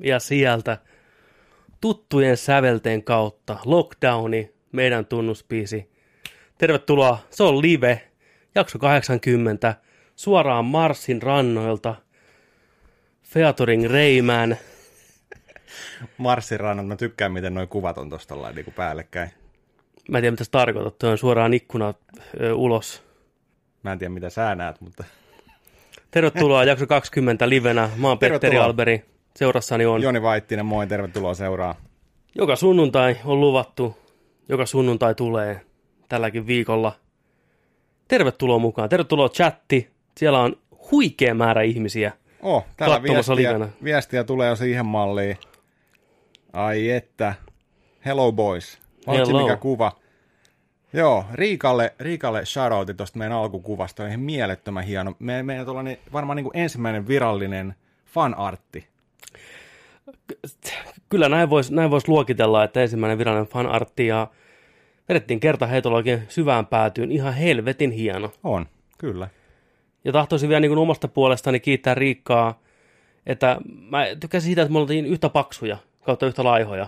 Ja sieltä tuttujen sävelten kautta Lockdowni, meidän tunnuspiisi. Tervetuloa, se on live, jakso 80, suoraan Marsin rannoilta. Featuring Reimään. Marsin rannat, mä tykkään miten noi kuvat on tosta niin päällekkäin. Mä en tiedä mitä se tarkoittaa, tuo on suoraan ikkuna ö, ulos. Mä en tiedä mitä sä näet, mutta Tervetuloa jakso 20 livenä. Mä oon Petteri. Alberi. Seurassani on Joni Vaittinen, moi, tervetuloa seuraa. Joka sunnuntai on luvattu, joka sunnuntai tulee tälläkin viikolla. Tervetuloa mukaan, tervetuloa chatti. Siellä on huikea määrä ihmisiä. Oh, täällä viestiä, livenä. viestiä tulee jo siihen malliin. Ai että. Hello boys. Hello. mikä kuva. Joo, Riikalle, Riikalle shoutouti tuosta meidän alkukuvasta. On ihan mielettömän hieno. Me, meidän tuollainen varmaan niin kuin ensimmäinen virallinen fanartti. Kyllä näin voisi näin vois luokitella, että ensimmäinen virallinen fanartti ja vedettiin kerta heitolla oikein syvään päätyyn. Ihan helvetin hieno. On, kyllä. Ja tahtoisin vielä niin kuin omasta puolestani kiittää Riikkaa, että mä tykkäsin siitä, että me oltiin yhtä paksuja kautta yhtä laihoja.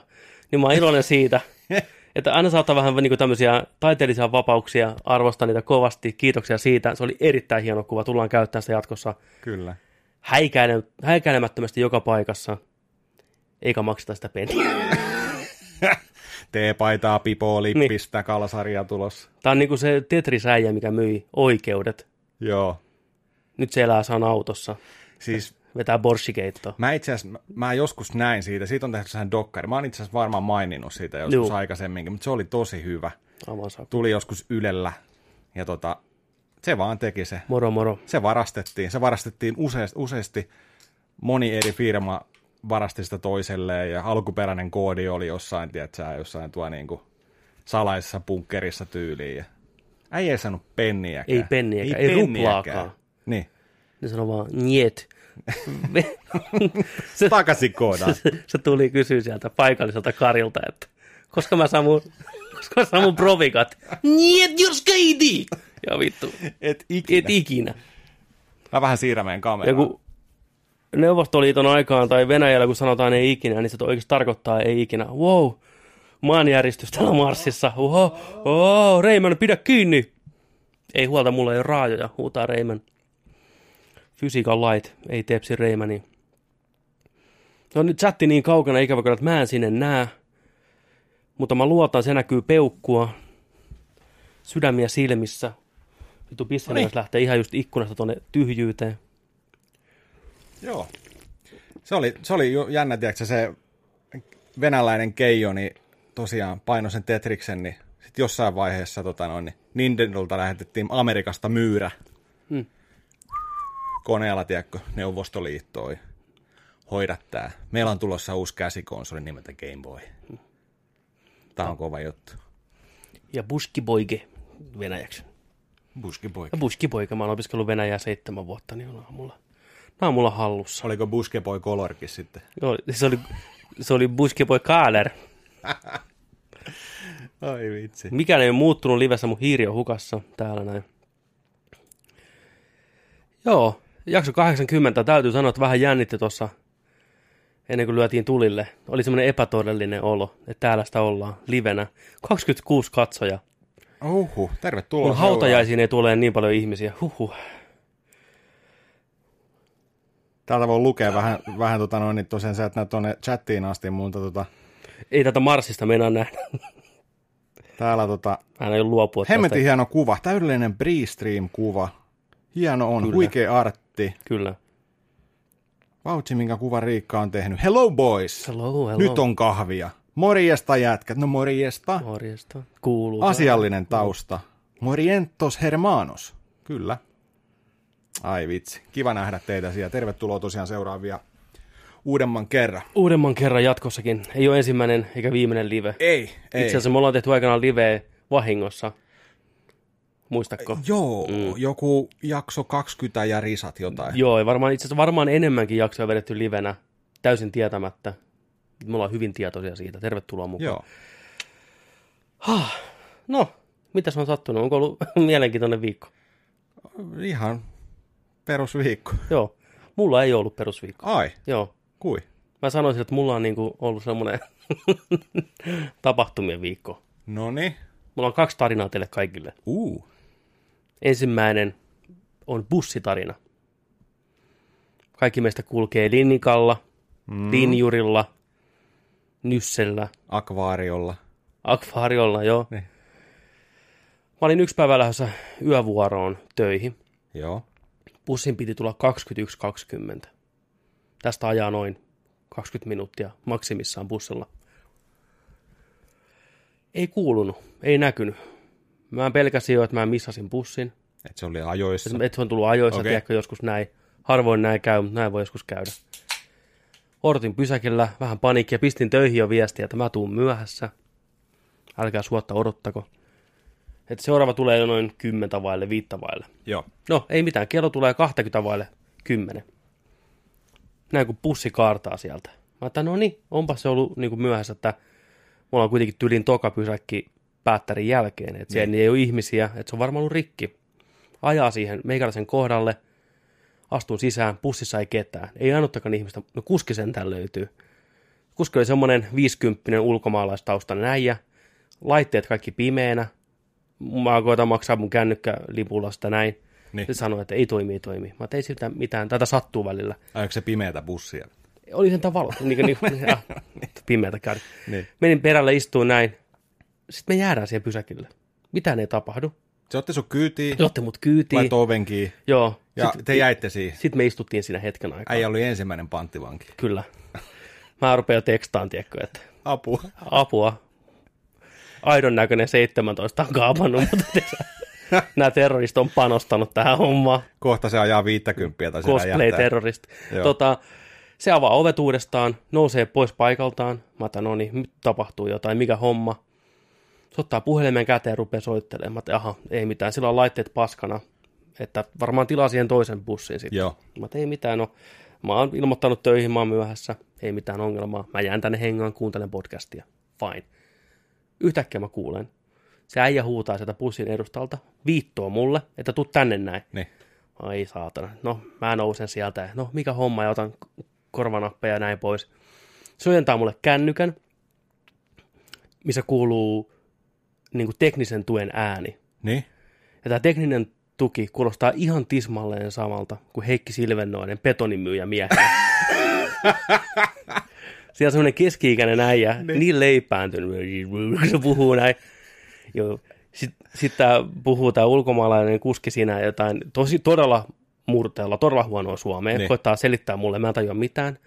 Niin mä oon iloinen siitä, että aina saattaa vähän niin kuin tämmöisiä taiteellisia vapauksia, arvostaa niitä kovasti. Kiitoksia siitä. Se oli erittäin hieno kuva. Tullaan käyttämään sitä jatkossa Kyllä. häikäile, häikäilemättömästi joka paikassa. Eikä makseta sitä penniä. T-paitaa, pipoa, Niin. lippistä, kalasarja tulos. Tämä on niin kuin se Tetris-äijä, mikä myi oikeudet. Joo. Nyt se elää saan autossa. Siis Vetää borshikeittoa. Mä itse asiassa, mä- mä joskus näin siitä, siitä on tehty sehän dokkari. Mä oon itse asiassa varmaan maininnut siitä joskus Juu. aikaisemminkin, mutta se oli tosi hyvä. Aivan. Tuli joskus Ylellä ja tota, se vaan teki se. Moro moro. Se varastettiin. Se varastettiin useasti, useasti. Moni eri firma varasti sitä toiselleen ja alkuperäinen koodi oli jossain, tiedätkö, jossain tuo niinku salaisessa bunkkerissa tyyliin. Ja äijä ei saanut penniäkään. Ei penniäkään, ei ruplaakaan. Niin. Ne sanoo vaan, njet. se, Takaisin koodaan. se, se, tuli kysyä sieltä paikalliselta karilta, että koska mä saan mun, koska mä saan mun provikat. Njet, jorskeidi! Ja vittu, Et ikinä. et ikinä. Mä vähän siirrän meidän kameraan. kun Neuvostoliiton aikaan tai Venäjällä, kun sanotaan ei ikinä, niin se oikeasti tarkoittaa ei ikinä. Wow, maanjäristys täällä Marsissa. Oho, oho, Reiman, pidä kiinni. Ei huolta, mulla ei ole raajoja, huutaa Reiman. Physical light, ei tepsi Reimani. No nyt chatti niin kaukana, ikävä kyllä, että mä en sinne näe. Mutta mä luotan, se näkyy peukkua. Sydämiä silmissä. Vittu pissani, Noniin. jos lähtee ihan just ikkunasta tonne tyhjyyteen. Joo. Se oli, se oli jännä, tiedätkö, se venäläinen Keijo, niin tosiaan painoi sen Tetriksen, niin sitten jossain vaiheessa tota noin, niin Nintendolta lähetettiin Amerikasta myyrä Hmm. koneella, tiedätkö, Neuvostoliittoon. Hoida tää. Meillä on tulossa uusi käsikonsoli nimeltä Game Boy. Tää on kova juttu. Ja Buskiboike venäjäksi. Buskiboy. Ja Buskiboike, mä oon opiskellut venäjää seitsemän vuotta, niin on mulla, nämä on mulla hallussa. Oliko Buskeboy Colorkin sitten? Joo, se oli, se oli Buskiboy Kaaler. Ai vitsi. Mikään ei ole muuttunut livessä, mun hiiri on hukassa täällä näin. Joo, jakso 80, täytyy sanoa, että vähän jännitti tuossa ennen kuin lyötiin tulille. Oli semmoinen epätodellinen olo, että täällä sitä ollaan livenä. 26 katsoja. Uhu, tervetuloa. Mun hautajaisiin ei tule niin paljon ihmisiä. Huhhuh. Täältä voi lukea vähän, vähän tota noin, niin tosiaan sä et näe tuonne chattiin asti, mutta tota, Ei tätä Marsista meinaa nähdä. täällä tota, Hän ei luopua tästä. hemmetin hieno kuva, täydellinen Bree-stream-kuva. Hieno on, Kyllä. huikea artti. Kyllä. Vautsi, minkä kuva Riikka on tehnyt. Hello boys! Hello, hello. Nyt on kahvia. Morjesta jätkät, no morjesta. Morjesta. Kuuluu. Asiallinen tausta. Morientos hermanos. Kyllä. Ai vitsi, kiva nähdä teitä siellä. Tervetuloa tosiaan seuraavia uudemman kerran. Uudemman kerran jatkossakin. Ei ole ensimmäinen eikä viimeinen live. Ei, ei. Itse asiassa me ollaan tehty aikanaan live vahingossa. Muistatko? Joo, mm. joku jakso 20 ja risat jotain. Joo, ja varmaan, itse asiassa varmaan enemmänkin jaksoja vedetty livenä, täysin tietämättä. Me ollaan hyvin tietoisia siitä. Tervetuloa mukaan. Joo. No, mitäs on sattunut? Onko ollut mielenkiintoinen viikko? Ihan perusviikko. Joo. Mulla ei ollut perusviikko. Ai, Joo. kui? Mä sanoisin, että mulla on niinku ollut semmoinen tapahtumien viikko. No niin. Mulla on kaksi tarinaa teille kaikille. Uu. Ensimmäinen on bussitarina. Kaikki meistä kulkee Linnikalla, mm. Linjurilla, Nyssellä, Akvaariolla. Akvaariolla, joo. Niin. Mä olin yksi päivä lähdössä yövuoroon töihin. Joo. Bussin piti tulla 21.20. Tästä ajaa noin 20 minuuttia maksimissaan bussilla. Ei kuulunut, ei näkynyt. Mä pelkäsin jo, että mä missasin bussin. Et se oli ajoissa. Että se on tullut ajoissa, okay. tiedätkö, joskus näin. Harvoin näin käy, mutta näin voi joskus käydä. Odotin pysäkillä, vähän paniikkia, pistin töihin jo viestiä, että mä tuun myöhässä. Älkää suotta odottako. Että seuraava tulee jo noin 10 vaille, viittä vaille. Joo. No, ei mitään, kello tulee 20 vaille 10. Näin kun pussi kaartaa sieltä. Mä että no niin, onpa se ollut niin kuin myöhässä, että mulla on kuitenkin tylin toka pysäkki päättärin jälkeen. Että siellä ei ole ihmisiä, että se on varmaan ollut rikki. Ajaa siihen meikäläisen kohdalle, astun sisään, pussissa ei ketään. Ei ainuttakaan ihmistä, no kuski sentään löytyy. Kuski oli semmoinen 50 ulkomaalaistaustainen äijä, laitteet kaikki pimeänä. Mä koitan maksaa mun kännykkälipulla sitä näin. Niin. Se sanoi, että ei toimi, ei toimi. Mä tein siltä mitään, tätä sattuu välillä. Ajoiko se pimeätä bussia? Oli sen valo, niin niin ja, pimeätä käydä. Niin. Menin perälle, istuin näin. Sitten me jäädään siihen pysäkille. Mitään ei tapahdu. Se otti sun kyytiin, Se otti mut kyytiin. laittoi oven kiinni, Joo. ja Sitten te jäitte siihen. sit me istuttiin siinä hetken aikaa. Äijä oli ensimmäinen panttivanki. Kyllä. Mä rupean jo tekstaan, tiedätkö, että Apua. apua. Aidon näköinen 17 on kaapannut, mutta nämä terroristit on panostanut tähän hommaan. Kohta se ajaa 50 tai. Cosplay-terroristi. Tota, se avaa ovet uudestaan, nousee pois paikaltaan. Mä otan, no niin, nyt tapahtuu jotain, mikä homma. Se ottaa puhelimen käteen ja rupeaa soittelemaan. Mä otan, aha, ei mitään, sillä on laitteet paskana. Että varmaan tilaa siihen toisen bussin sitten. Joo. Mä otan, ei mitään, no mä oon ilmoittanut töihin, mä oon myöhässä. Ei mitään ongelmaa. Mä jään tänne hengaan, kuuntelen podcastia. Fine. Yhtäkkiä mä kuulen. Se äijä huutaa sieltä bussin edustalta, viittoo mulle, että tuu tänne näin. Niin. Ai saatana. No, mä nousen sieltä no, mikä homma, ja otan korvanappeja ja näin pois. Se ojentaa mulle kännykän, missä kuuluu niin kuin teknisen tuen ääni. Niin. Ja tämä tekninen tuki kuulostaa ihan tismalleen samalta kuin Heikki Silvennoinen betonimyyjä miehenä. Siellä on semmoinen keski-ikäinen äijä, niin, niin leipääntynyt, kun se puhuu näin. Joo. Sitten sit tää puhuu tämä ulkomaalainen kuski siinä jotain tosi todella murteella, todella huonoa suomea. Niin. Niin. Koittaa selittää mulle, mä en tajua mitään.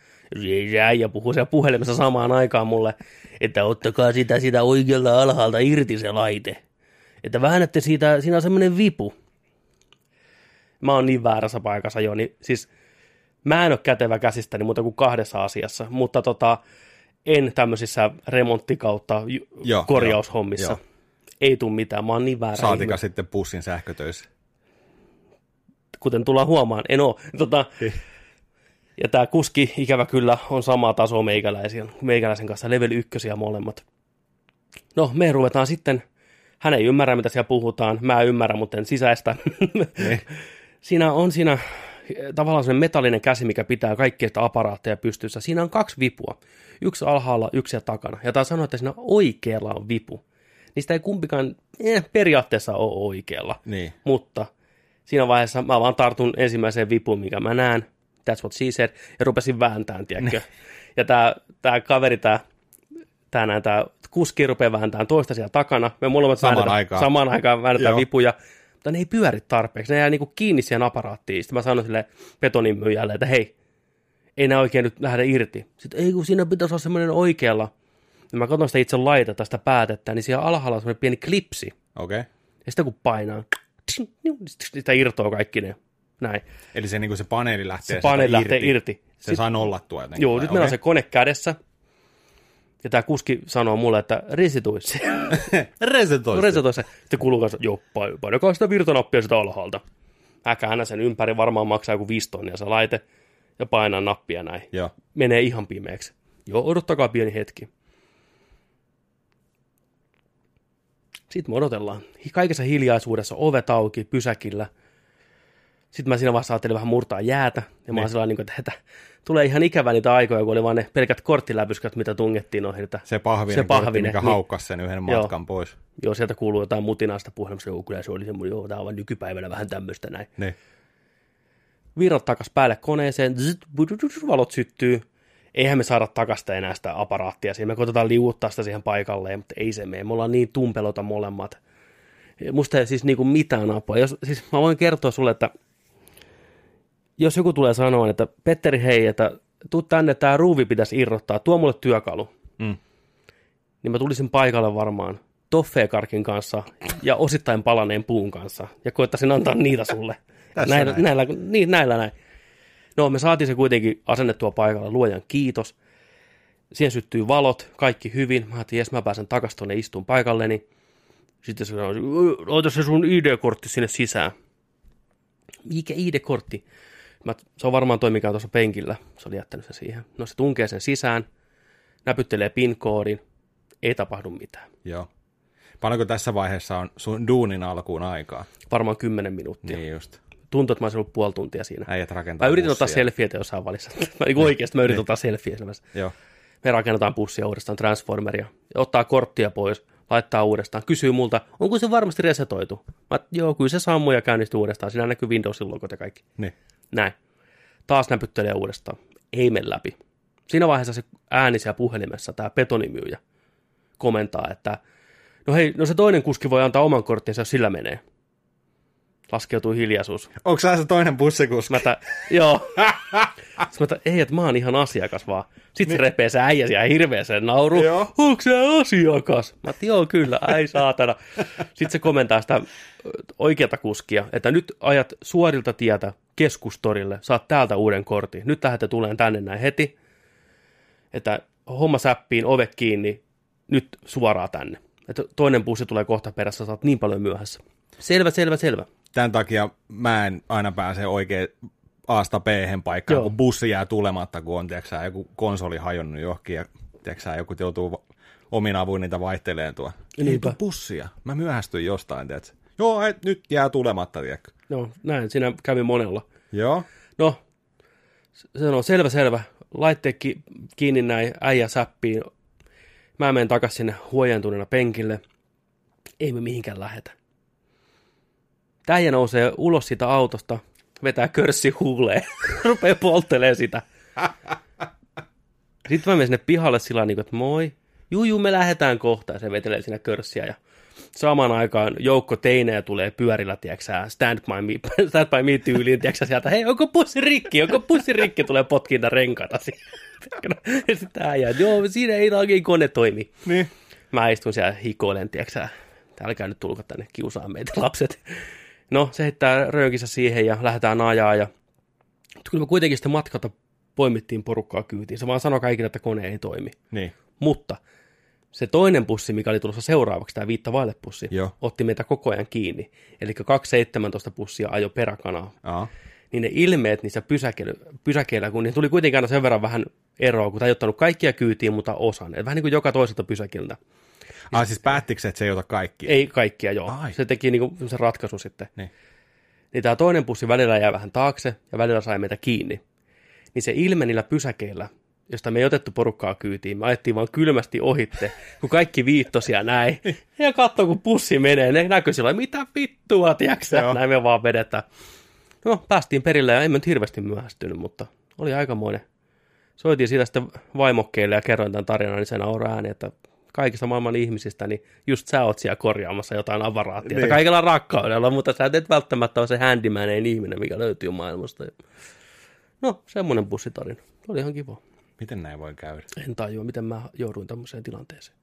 Äijä puhuu siellä puhelimessa samaan aikaan mulle, että ottakaa sitä, sitä oikealta alhaalta irti se laite. Että väännätte siitä, siinä on semmoinen vipu. Mä oon niin väärässä paikassa jo, niin siis mä en ole kätevä käsistäni muuta kuin kahdessa asiassa, mutta tota, en tämmöisissä remonttikautta ju- Joo, korjaushommissa. joo, Ei tuu mitään, mä oon niin väärä Saatika ihminen. sitten bussin sähkötöissä. Kuten tullaan huomaan, en oo. Tota, Niin. ja tämä kuski, ikävä kyllä, on samaa tasoa meikäläisen, meikäläisen kanssa, level ykkösiä molemmat. No, me ruvetaan sitten, hän ei ymmärrä, mitä siellä puhutaan, mä ymmärrän, mutta en sisäistä. Niin. siinä on siinä tavallaan sellainen metallinen käsi, mikä pitää kaikkia sitä aparaatteja pystyssä. Siinä on kaksi vipua. Yksi alhaalla, yksi siellä takana. Ja tämä sanoo, että siinä oikealla on vipu. Niistä ei kumpikaan eh, periaatteessa ole oikealla. Niin. Mutta siinä vaiheessa mä vaan tartun ensimmäiseen vipuun, mikä mä näen. That's what she said. Ja rupesin vääntämään, tiedätkö. ja tämä tää kaveri, tämä tää, näin, tää kuski rupeaa vääntämään toista siellä takana. Me molemmat Samaan väännetään- aikaan. Samaan aikaan väännetään Joo. vipuja. Mutta ne ei pyöri tarpeeksi. Ne jää niinku kiinni siihen aparaattiin. Sitten mä sanoin sille betonin myyjälle, että hei, ei nämä oikein nyt lähde irti. Sitten ei kun siinä pitäisi olla semmoinen oikealla. Ja mä katson sitä itse laitetta, sitä päätettä, niin siellä alhaalla on semmoinen pieni klipsi. Okei. Okay. Ja sitten kun painaa, sitä irtoaa kaikki ne. Näin. Eli se, niin se paneeli lähtee Se paneeli lähtee irti. Se Sitten- saa nollattua jotenkin. Joo, nyt meillä on se kone kädessä. Ja tämä kuski sanoo mulle, että restituisi. Resetoi. restituisi. Sitten kuuluu kanssa, joo, pain- painakaa sitä virtanappia sitä alhaalta. Mä käännän sen ympäri, varmaan maksaa joku 5 tonnia se laite. Ja painan nappia näin. Joo. Menee ihan pimeäksi. Joo, odottakaa pieni hetki. Sitten me odotellaan. Kaikessa hiljaisuudessa ovet auki pysäkillä. Sitten mä siinä vaiheessa ajattelin vähän murtaa jäätä, ja mä oon sellainen, niin kuin, että tulee ihan ikävä niitä aikoja, kun oli vaan ne pelkät korttiläpyskät, mitä tungettiin noihin. Että Se pahvinen, Se pahvinen, pahvinen mikä niin. niin. haukkasi sen yhden Joo. matkan pois. joo, sieltä kuuluu jotain mutinaa sitä puhelimessa, joo, kyllä se oli semmoinen, joo, tämä on nykypäivänä vähän tämmöistä näin. Niin. Virrat takas päälle koneeseen, valot syttyy. Eihän me saada takasta enää sitä aparaattia siihen. Me koitetaan liuuttaa sitä siihen paikalleen, mutta ei se mene. Me ollaan niin tumpelota molemmat. Musta ei siis niinku mitään apua. Jos, siis mä voin kertoa sulle, että jos joku tulee sanoa, että Petteri hei, että tuu tänne, tämä ruuvi pitäisi irrottaa, tuo mulle työkalu, Mm. niin mä tulisin paikalle varmaan toffeekarkin kanssa ja osittain palaneen puun kanssa ja koittaisin antaa niitä sulle. Tässä näillä, näin. näillä, niin, näillä näin. No, me saatiin se kuitenkin asennettua paikalle, luojan kiitos. Siihen syttyy valot, kaikki hyvin. Mä ajattelin, jes, mä pääsen takaisin tuonne istuun paikalleni. Sitten se sanoi, laita se sun ID-kortti sinne sisään. Mikä ID-kortti? Mä, se on varmaan toi, mikä on tuossa penkillä. Se oli jättänyt sen siihen. No se tunkee sen sisään, näpyttelee PIN-koodin, ei tapahdu mitään. Joo. Paljonko tässä vaiheessa on sun duunin alkuun aikaa? Varmaan 10 minuuttia. Niin just. Tuntuu, että mä olisin ollut puoli tuntia siinä. Äijät rakentaa Mä yritin ottaa bussia. selfieitä jossain välissä. Mä niin oikeasti mä yritin ottaa selvästi. Joo. Me rakennetaan bussia uudestaan, Transformeria. Ottaa korttia pois, laittaa uudestaan. Kysyy multa, onko se varmasti resetoitu? Mä, joo, kyllä se sammuu ja käynnistyy uudestaan. Siinä näkyy Windowsin logot ja kaikki. Niin. Näin. Taas näpyttelee uudestaan. Ei mene läpi. Siinä vaiheessa se ääni siellä puhelimessa, tämä betonimyyjä, komentaa, että no hei, no se toinen kuski voi antaa oman korttinsa, jos sillä menee. Laskeutuu hiljaisuus. Onko sä se toinen bussikuski? Mä tä, joo. Sitten mä tä, ei, että mä oon ihan asiakas vaan. Sitten se repee se äijä siellä hirveäseen nauru. Joo. Onko se asiakas? Mä että joo, kyllä, ai saatana. Sitten se komentaa sitä oikeata kuskia, että nyt ajat suorilta tietä keskustorille, saat täältä uuden kortin. Nyt lähdette tuleen tänne näin heti. Että homma säppiin, ove kiinni, nyt suoraan tänne. Että toinen bussi tulee kohta perässä, saat niin paljon myöhässä. Selvä, selvä, selvä. Tämän takia mä en aina pääse oikein Asta b paikkaan, Joo. kun bussi jää tulematta, kun on tiedätkö, sä, joku konsoli hajonnut johonkin ja tiedätkö, sä, joku joutuu omin avuin niitä vaihteleen tuo. Ei Niinpä. tuu bussia. Mä myöhästyin jostain, tiedätkö. Joo, et, nyt jää tulematta, tiedätkö. No, näin, siinä kävi monella. Joo. No, se on selvä, selvä. Laitte ki- kiinni näin äijä säppiin. Mä menen takas sinne huojentuneena penkille. Ei me mihinkään lähetä. Tää äijä nousee ulos siitä autosta, vetää körssi huuleen, rupeaa polttelee sitä. Sitten mä menen sinne pihalle sillä tavalla, niin kuin, että moi, juu, juu, me lähdetään kohta, ja se vetelee siinä körssiä, ja samaan aikaan joukko teinejä tulee pyörillä, tiedätkö stand by me, stand by me tyyliin, tiedätkö sieltä, hei, onko pussi rikki, onko pussi rikki, tulee potkinta renkaita siinä. ja sitten äijä, joo, siinä ei oikein kone toimi. Niin. Mä istun siellä hikoilen, tiedätkö älkää nyt tulko tänne kiusaa meitä lapset. No, se heittää röökissä siihen ja lähdetään ajaa ja Mutta kyllä me kuitenkin sitten matkalta poimittiin porukkaa kyytiin. Se vaan sanoi kaikille, että kone ei toimi. Niin. Mutta se toinen bussi, mikä oli tulossa seuraavaksi, tämä viitta vaille bussi, Joo. otti meitä koko ajan kiinni. Eli 217 bussia ajo peräkanaa. Aa. Niin ne ilmeet niissä pysäkeillä, pysäkeillä kun niihin tuli kuitenkin aina sen verran vähän eroa, kun tämä ei ottanut kaikkia kyytiin, mutta osan. Et vähän niin kuin joka toiselta pysäkiltä. Ah, siis päättikö se, että se ei ota kaikkia? Ei kaikkia, joo. Ai. Se teki niinku sen ratkaisun sitten. Niin. Niin tämä toinen bussi välillä jäi vähän taakse ja välillä sai meitä kiinni. Niin se ilme niillä pysäkeillä, josta me ei otettu porukkaa kyytiin, me ajettiin vaan kylmästi ohitte, kun kaikki viittosia näin. Ja katso, kun bussi menee, ne näkyy sillä mitä vittua, tiedätkö. Näin me vaan vedetään. No, päästiin perille ja emme nyt hirveästi myöhästynyt, mutta oli aikamoinen. Soitin siitä sitten vaimokkeille ja kerroin tämän tarinan, niin se nauroi ääni, että kaikista maailman ihmisistä, niin just sä oot siellä korjaamassa jotain avaraattia. Niin. Kaikella rakkaudella, mutta sä et välttämättä ole se handymanein ihminen, mikä löytyy maailmasta. No, semmoinen bussitarina. Se oli ihan kiva. Miten näin voi käydä? En tajua, miten mä jouduin tämmöiseen tilanteeseen.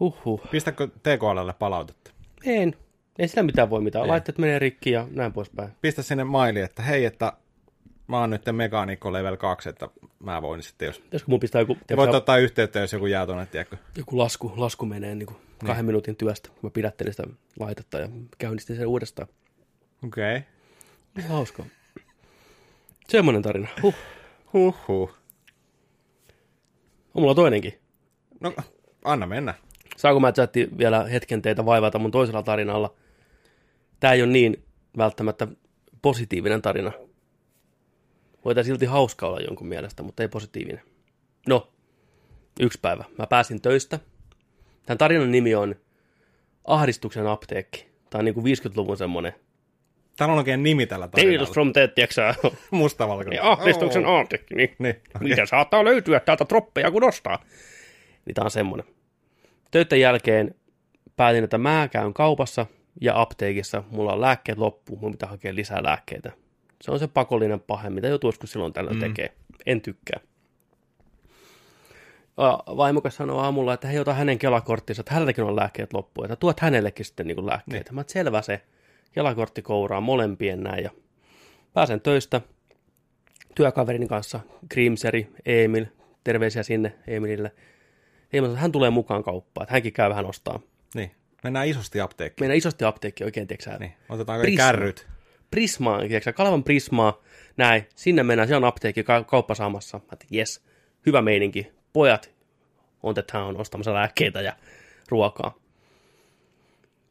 Huhhuh. Pistäkö TKLlle palautetta? En. Ei sillä mitään voi mitään. Laitteet menee rikki ja näin poispäin. Pistä sinne maili, että hei, että mä oon nyt mekaanikko level 2, että mä voin sitten, jos... Pitäisikö mun pistää joku, Voit tiedätkö, ottaa yhteyttä, jos joku jää tuonne, tiedätkö? joku lasku, lasku menee niin kuin kahden minuutin työstä, kun mä pidättelin sitä laitetta ja käynnistin sen uudestaan. Okei. Okay. Hauskaa. Semmoinen tarina. Huh. Huhhuh. On mulla toinenkin. No, anna mennä. Saanko mä chatti vielä hetken teitä vaivata mun toisella tarinalla? Tää ei ole niin välttämättä positiivinen tarina. Voitaisiin silti hauska olla jonkun mielestä, mutta ei positiivinen. No, yksi päivä. Mä pääsin töistä. Tämän tarinan nimi on Ahdistuksen apteekki. Tämä on niin kuin 50-luvun semmoinen Täällä on oikein nimi tällä Tales tarinalla. from the, tiiäksä, Mustavalkoinen. niin ahdistuksen Oo. apteekki. Niin. Niin, okei. Mitä saattaa löytyä täältä troppeja kun ostaa? Niin tää on semmonen. Töiden jälkeen päätin, että mä käyn kaupassa ja apteekissa. Mulla on lääkkeet loppu, mun pitää hakea lisää lääkkeitä. Se on se pakollinen pahe, mitä joutuu joskus silloin tällöin mm. tekee. En tykkää. Ja Vaimokas sanoi aamulla, että hei, ota hänen kelakorttinsa, että hänelläkin on lääkkeet loppu, että tuot hänellekin sitten niin lääkkeitä. Niin. Mä, selvä se, kelakortti kouraa molempien näin ja pääsen töistä työkaverin kanssa, Grimseri, Emil, terveisiä sinne Emilille. Emil sanoi, hän tulee mukaan kauppaan, että hänkin käy vähän ostaa. Niin. Mennään isosti apteekkiin. Meidän isosti apteekki oikein, tiedätkö Niin. Otetaan Prisma. kärryt. Prismaa, tiedätkö, Kalevan Prismaa, näin, sinne mennään, siellä on apteekki, ka- kauppa saamassa. Mä että jes, hyvä meininki, pojat on the town ostamassa lääkkeitä ja ruokaa.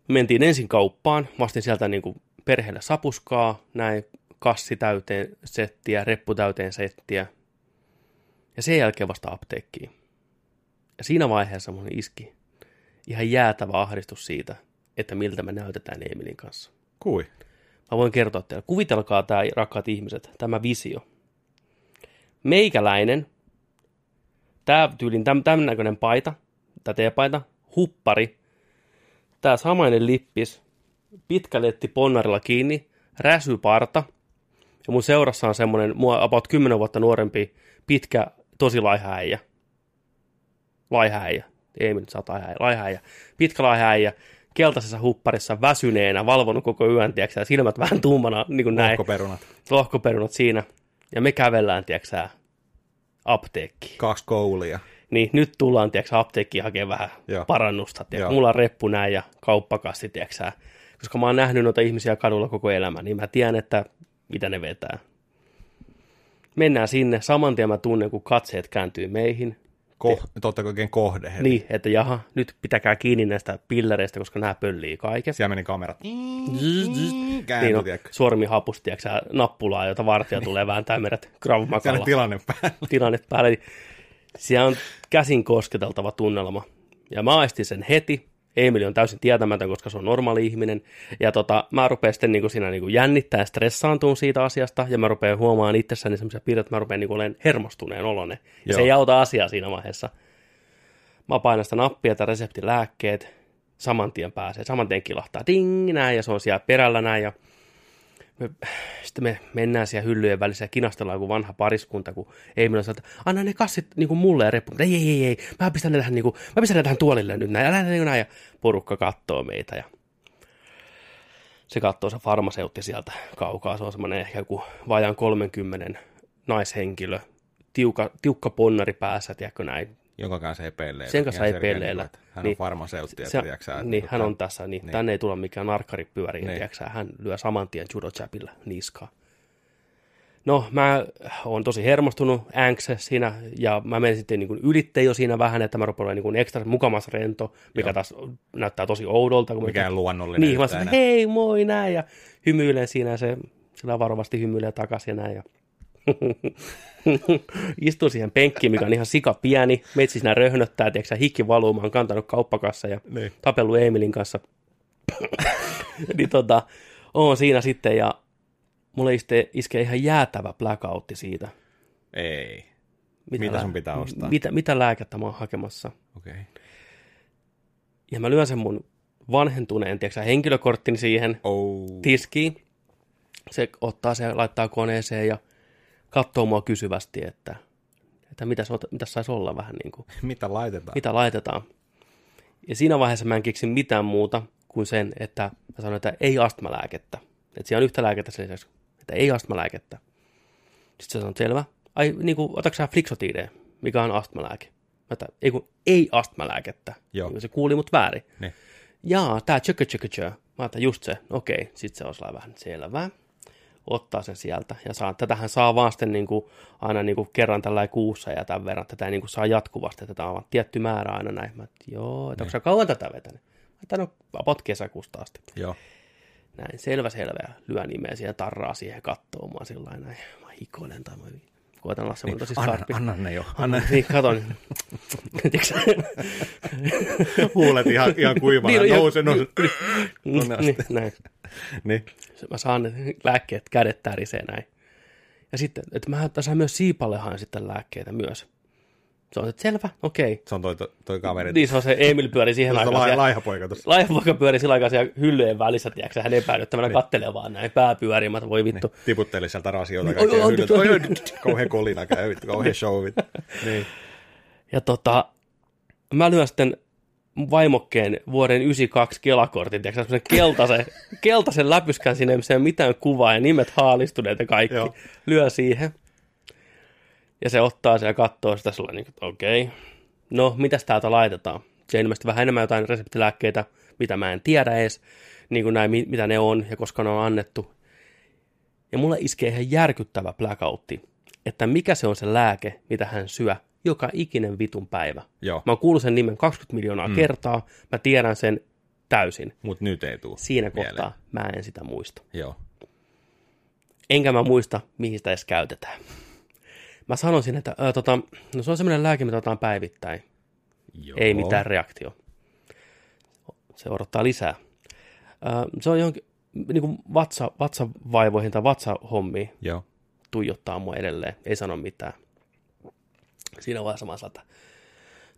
Mentiin ensin kauppaan, mä ostin sieltä niin kuin perheelle sapuskaa, näin, kassi täyteen settiä, reppu täyteen settiä. Ja sen jälkeen vasta apteekkiin. Ja siinä vaiheessa mun iski ihan jäätävä ahdistus siitä, että miltä me näytetään Emilin kanssa. Kui. Mä voin kertoa teille. Kuvitelkaa tämä, rakkaat ihmiset, tämä visio. Meikäläinen, tämä tyylin tämän, tämän näköinen paita, tämä teepaita, huppari, tämä samainen lippis, pitkä letti ponnarilla kiinni, räsyparta, ja mun seurassa on semmoinen, mua about 10 vuotta nuorempi, pitkä, tosi. Laiha äijä. Ei nyt. Laiha äijä. Pitkä laiha äijä. Keltaisessa hupparissa väsyneenä, valvonut koko yön, tiiäksä, ja silmät vähän tummana, niin kuin näin Lohkoperunat. lohkoperunat siinä, ja me kävellään, tiedätkö apteekkiin. Kaksi koulia. Niin nyt tullaan, tiedätkö apteekkiin hakemaan vähän Joo. Joo. parannusta. Tiedätkö? Joo. Mulla on reppu näin ja kauppakassi, tiedätkö Koska mä oon nähnyt noita ihmisiä kadulla koko elämä, niin mä tiedän, että mitä ne vetää. Mennään sinne, saman tien mä tunnen, kun katseet kääntyy meihin. Ko- totta oikein kohde heti. Niin, että jaha, nyt pitäkää kiinni näistä pillereistä, koska nämä pöllii kaikessa. Siellä meni kamerat. Niin on, tiedätkö? sormi hapusti, sä, nappulaa, jota vartija tulee vääntää meidät Magalla. tilanne päällä. tilanne päällä. Niin siellä on käsin kosketeltava tunnelma. Ja mä aistin sen heti. Emili on täysin tietämätön, koska se on normaali ihminen. Ja tota, mä rupean sitten niin siinä niin jännittää ja stressaantumaan siitä asiasta. Ja mä rupean huomaan itsessäni sellaisia piirteitä, että mä rupean niin olemaan hermostuneen olonen. Ja Joo. se ei auta asiaa siinä vaiheessa. Mä painan sitä nappia, että reseptilääkkeet saman tien pääsee. Saman tien kilahtaa ding, näin, ja se on siellä perällä näin. Ja me, sitten me mennään siellä hyllyjen välissä ja kinastellaan kuin vanha pariskunta, kun ei meillä sanoo, että anna ne kassit niin kuin mulle ja reppu. Ei, ei, ei, ei, mä pistän ne tähän, niin kuin, mä pistän ne tähän tuolille nyt näin, älä niin näin. Ja porukka kattoo meitä ja se katsoo se farmaseutti sieltä kaukaa. Se on semmoinen ehkä joku vajaan 30 naishenkilö, tiukka, tiukka ponnari päässä, tiedätkö näin. Jonka kanssa ei pelleillä. Sen kanssa ei pelleillä. niin että Hän Niin. on farmaseutti, Se, että tiedätkö sä, että niin, niinku hän on tässä, niin, niin. tänne ei tule mikään narkkari pyöriin, Niin. niin. hän lyö saman tien judochapilla niskaa. No, mä oon tosi hermostunut, anxious siinä, ja mä menen sitten niin ylitte jo siinä vähän, että mä rupean olemaan niin ekstra mukamas rento, mikä Joo. taas näyttää tosi oudolta. Kun Mikään mä, luonnollinen Niin, mä sanoin, hei, moi, näin, ja hymyilen siinä, ja se sillä varovasti hymyilee takaisin ja näin, ja istuu siihen penkkiin, mikä on ihan sika pieni. Meitsi siinä röhnöttää, tiedätkö hikki valuu, mä oon kantanut kauppakassa ja Niin. tapellut Emilin kanssa. niin tota, oon siinä sitten ja mulle iskee, iskee ihan jäätävä blackoutti siitä. Ei. Mitä sun pitää ostaa? Mitä, mitä lääkettä mä oon hakemassa. Okei. Okay. Ja mä lyön sen mun vanhentuneen, tiedätkö sä, henkilökorttini siihen Oh. tiskiin. Se ottaa se, laittaa koneeseen ja katsoo mua kysyvästi, että, että mitä, mitä saisi olla vähän niin kuin, Mitä laitetaan? mitä laitetaan. Ja siinä vaiheessa mä en keksi mitään muuta kuin sen, että mä sanon, että ei astmalääkettä. Että siellä on yhtä lääkettä sen lisäksi, että ei astmalääkettä. Sitten se sanoo, selvä. Ai, niin kuin, otatko sä Flixotidea, mikä on astmalääke? Mä että, ei kun, ei astmalääkettä. Joo. Niin Se kuuli mut väärin. Niin. Jaa, tää tjökö tjökö tjö. Mä että just se, okei. Sitten se on sellainen vähän selvää. Ottaa sen sieltä. Ja saa, tätähän saa vaan sitten niin kuin, aina niin kuin kerran tällä kuussa ja tämän verran. Tätä ei niin kuin saa jatkuvasti. Tätä on tietty määrä aina näin. Mä että joo, että onko sä kauan tätä vetänyt? Mä no about kesäkuusta asti. Joo. Näin, selvä, selvä. Ja lyön nimeä siihen tarraa siihen kattoon. Mä sillä lailla näin. Mä hikoilen tai mä koitan olla semmoinen tosi Anna, skarppi. anna ne jo. Anna, niin, katon. Huulet ihan, ihan kuivana. Niin, Niin, no, nouse, nouse. niin, asti. näin. Niin. Mä saan ne lääkkeet, kädet tärisee näin. Ja sitten, että mä saan myös Siipallehan sitten lääkkeitä myös. Se on, että selvä, okei. Se on toi, toi, toi kaveri. Niin se on se, Emil pyöri siihen Se on aikaan. la, siellä- laihapoika tuossa. Laihapoika pyöri sillä aikaa siellä hyllyjen välissä, tiedätkö, hän epäilyttävänä niin. kattelee vaan näin pää pyörimättä, voi vittu. Niin. Tiputteli sieltä rasioita Oi, kaikkea. oi, hyllyt. Kauhean kolina käy, vittu, kauhean show. vittu. Niin. Ja tota, mä lyön sitten vaimokkeen vuoden 92 kelakortin, tiedätkö, semmoisen keltaisen, keltaisen läpyskän sinne, missä ei ole mitään kuvaa ja nimet haalistuneet ja kaikki. Joo. Lyö siihen. Ja se ottaa sen ja katsoo sitä sulla niin kuin, okei, okay. no mitäs täältä laitetaan? Se ilmeisesti vähän enemmän jotain reseptilääkkeitä, mitä mä en tiedä edes, niin kuin näin, mi- mitä ne on ja koska ne on annettu. Ja mulle iskee ihan järkyttävä blackoutti, että mikä se on se lääke, mitä hän syö joka ikinen vitun päivä. Joo, Mä oon kuullut sen nimen 20 miljoonaa mm. kertaa, mä tiedän sen täysin. mut nyt ei tuu. Siinä mieleen. kohtaa mä en sitä muista. Joo. Enkä mä muista, mihin sitä edes käytetään. Mä sanoisin, että ää, tota, no se on semmoinen lääke, mitä otetaan päivittäin. Joo. Ei mitään reaktio. Se odottaa lisää. Ää, se on johonkin niin kuin vatsa, vatsavaivoihin tai vatsahommiin Joo. tuijottaa mua edelleen, ei sano mitään. Siinä vaiheessa mä että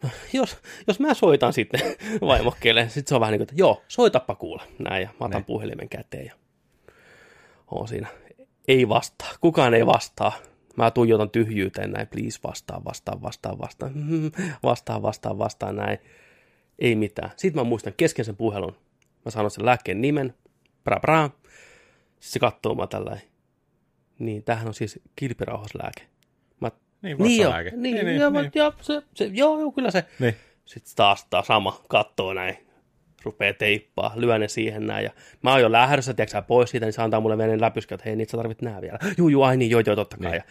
no, jos, jos mä soitan sitten vaimokkeelle, sitten se on vähän niin kuin, että joo, soitappa kuule, näin, ja mä otan Niin. puhelimen käteen, ja on siinä. Ei vastaa, kukaan ei vastaa. Mä tuijotan tyhjyyteen näin, please vastaa, vastaa, vastaa, vastaa, vastaa, vastaa, vastaa, näin. Ei mitään. Sitten mä muistan kesken sen puhelun. Mä sanon sen lääkkeen nimen, bra bra. Sitten se katsoo mä tällä niin, tämähän on siis kilpirauhaslääke. Mä, Niin, niin niin, Niin, niin, niin, joo, niin. joo, se, se, joo, joo, kyllä se. Niin. Sitten taas, taas sama, kattoo näin, rupeaa teippaa, lyö ne siihen näin. Ja mä oon jo lähdössä, tiedätkö pois siitä, niin se antaa mulle venen läpyskä, että hei, niitä sä tarvit nää vielä. Juu, juu, ai niin, joo, joo, totta kai. Niin. Ja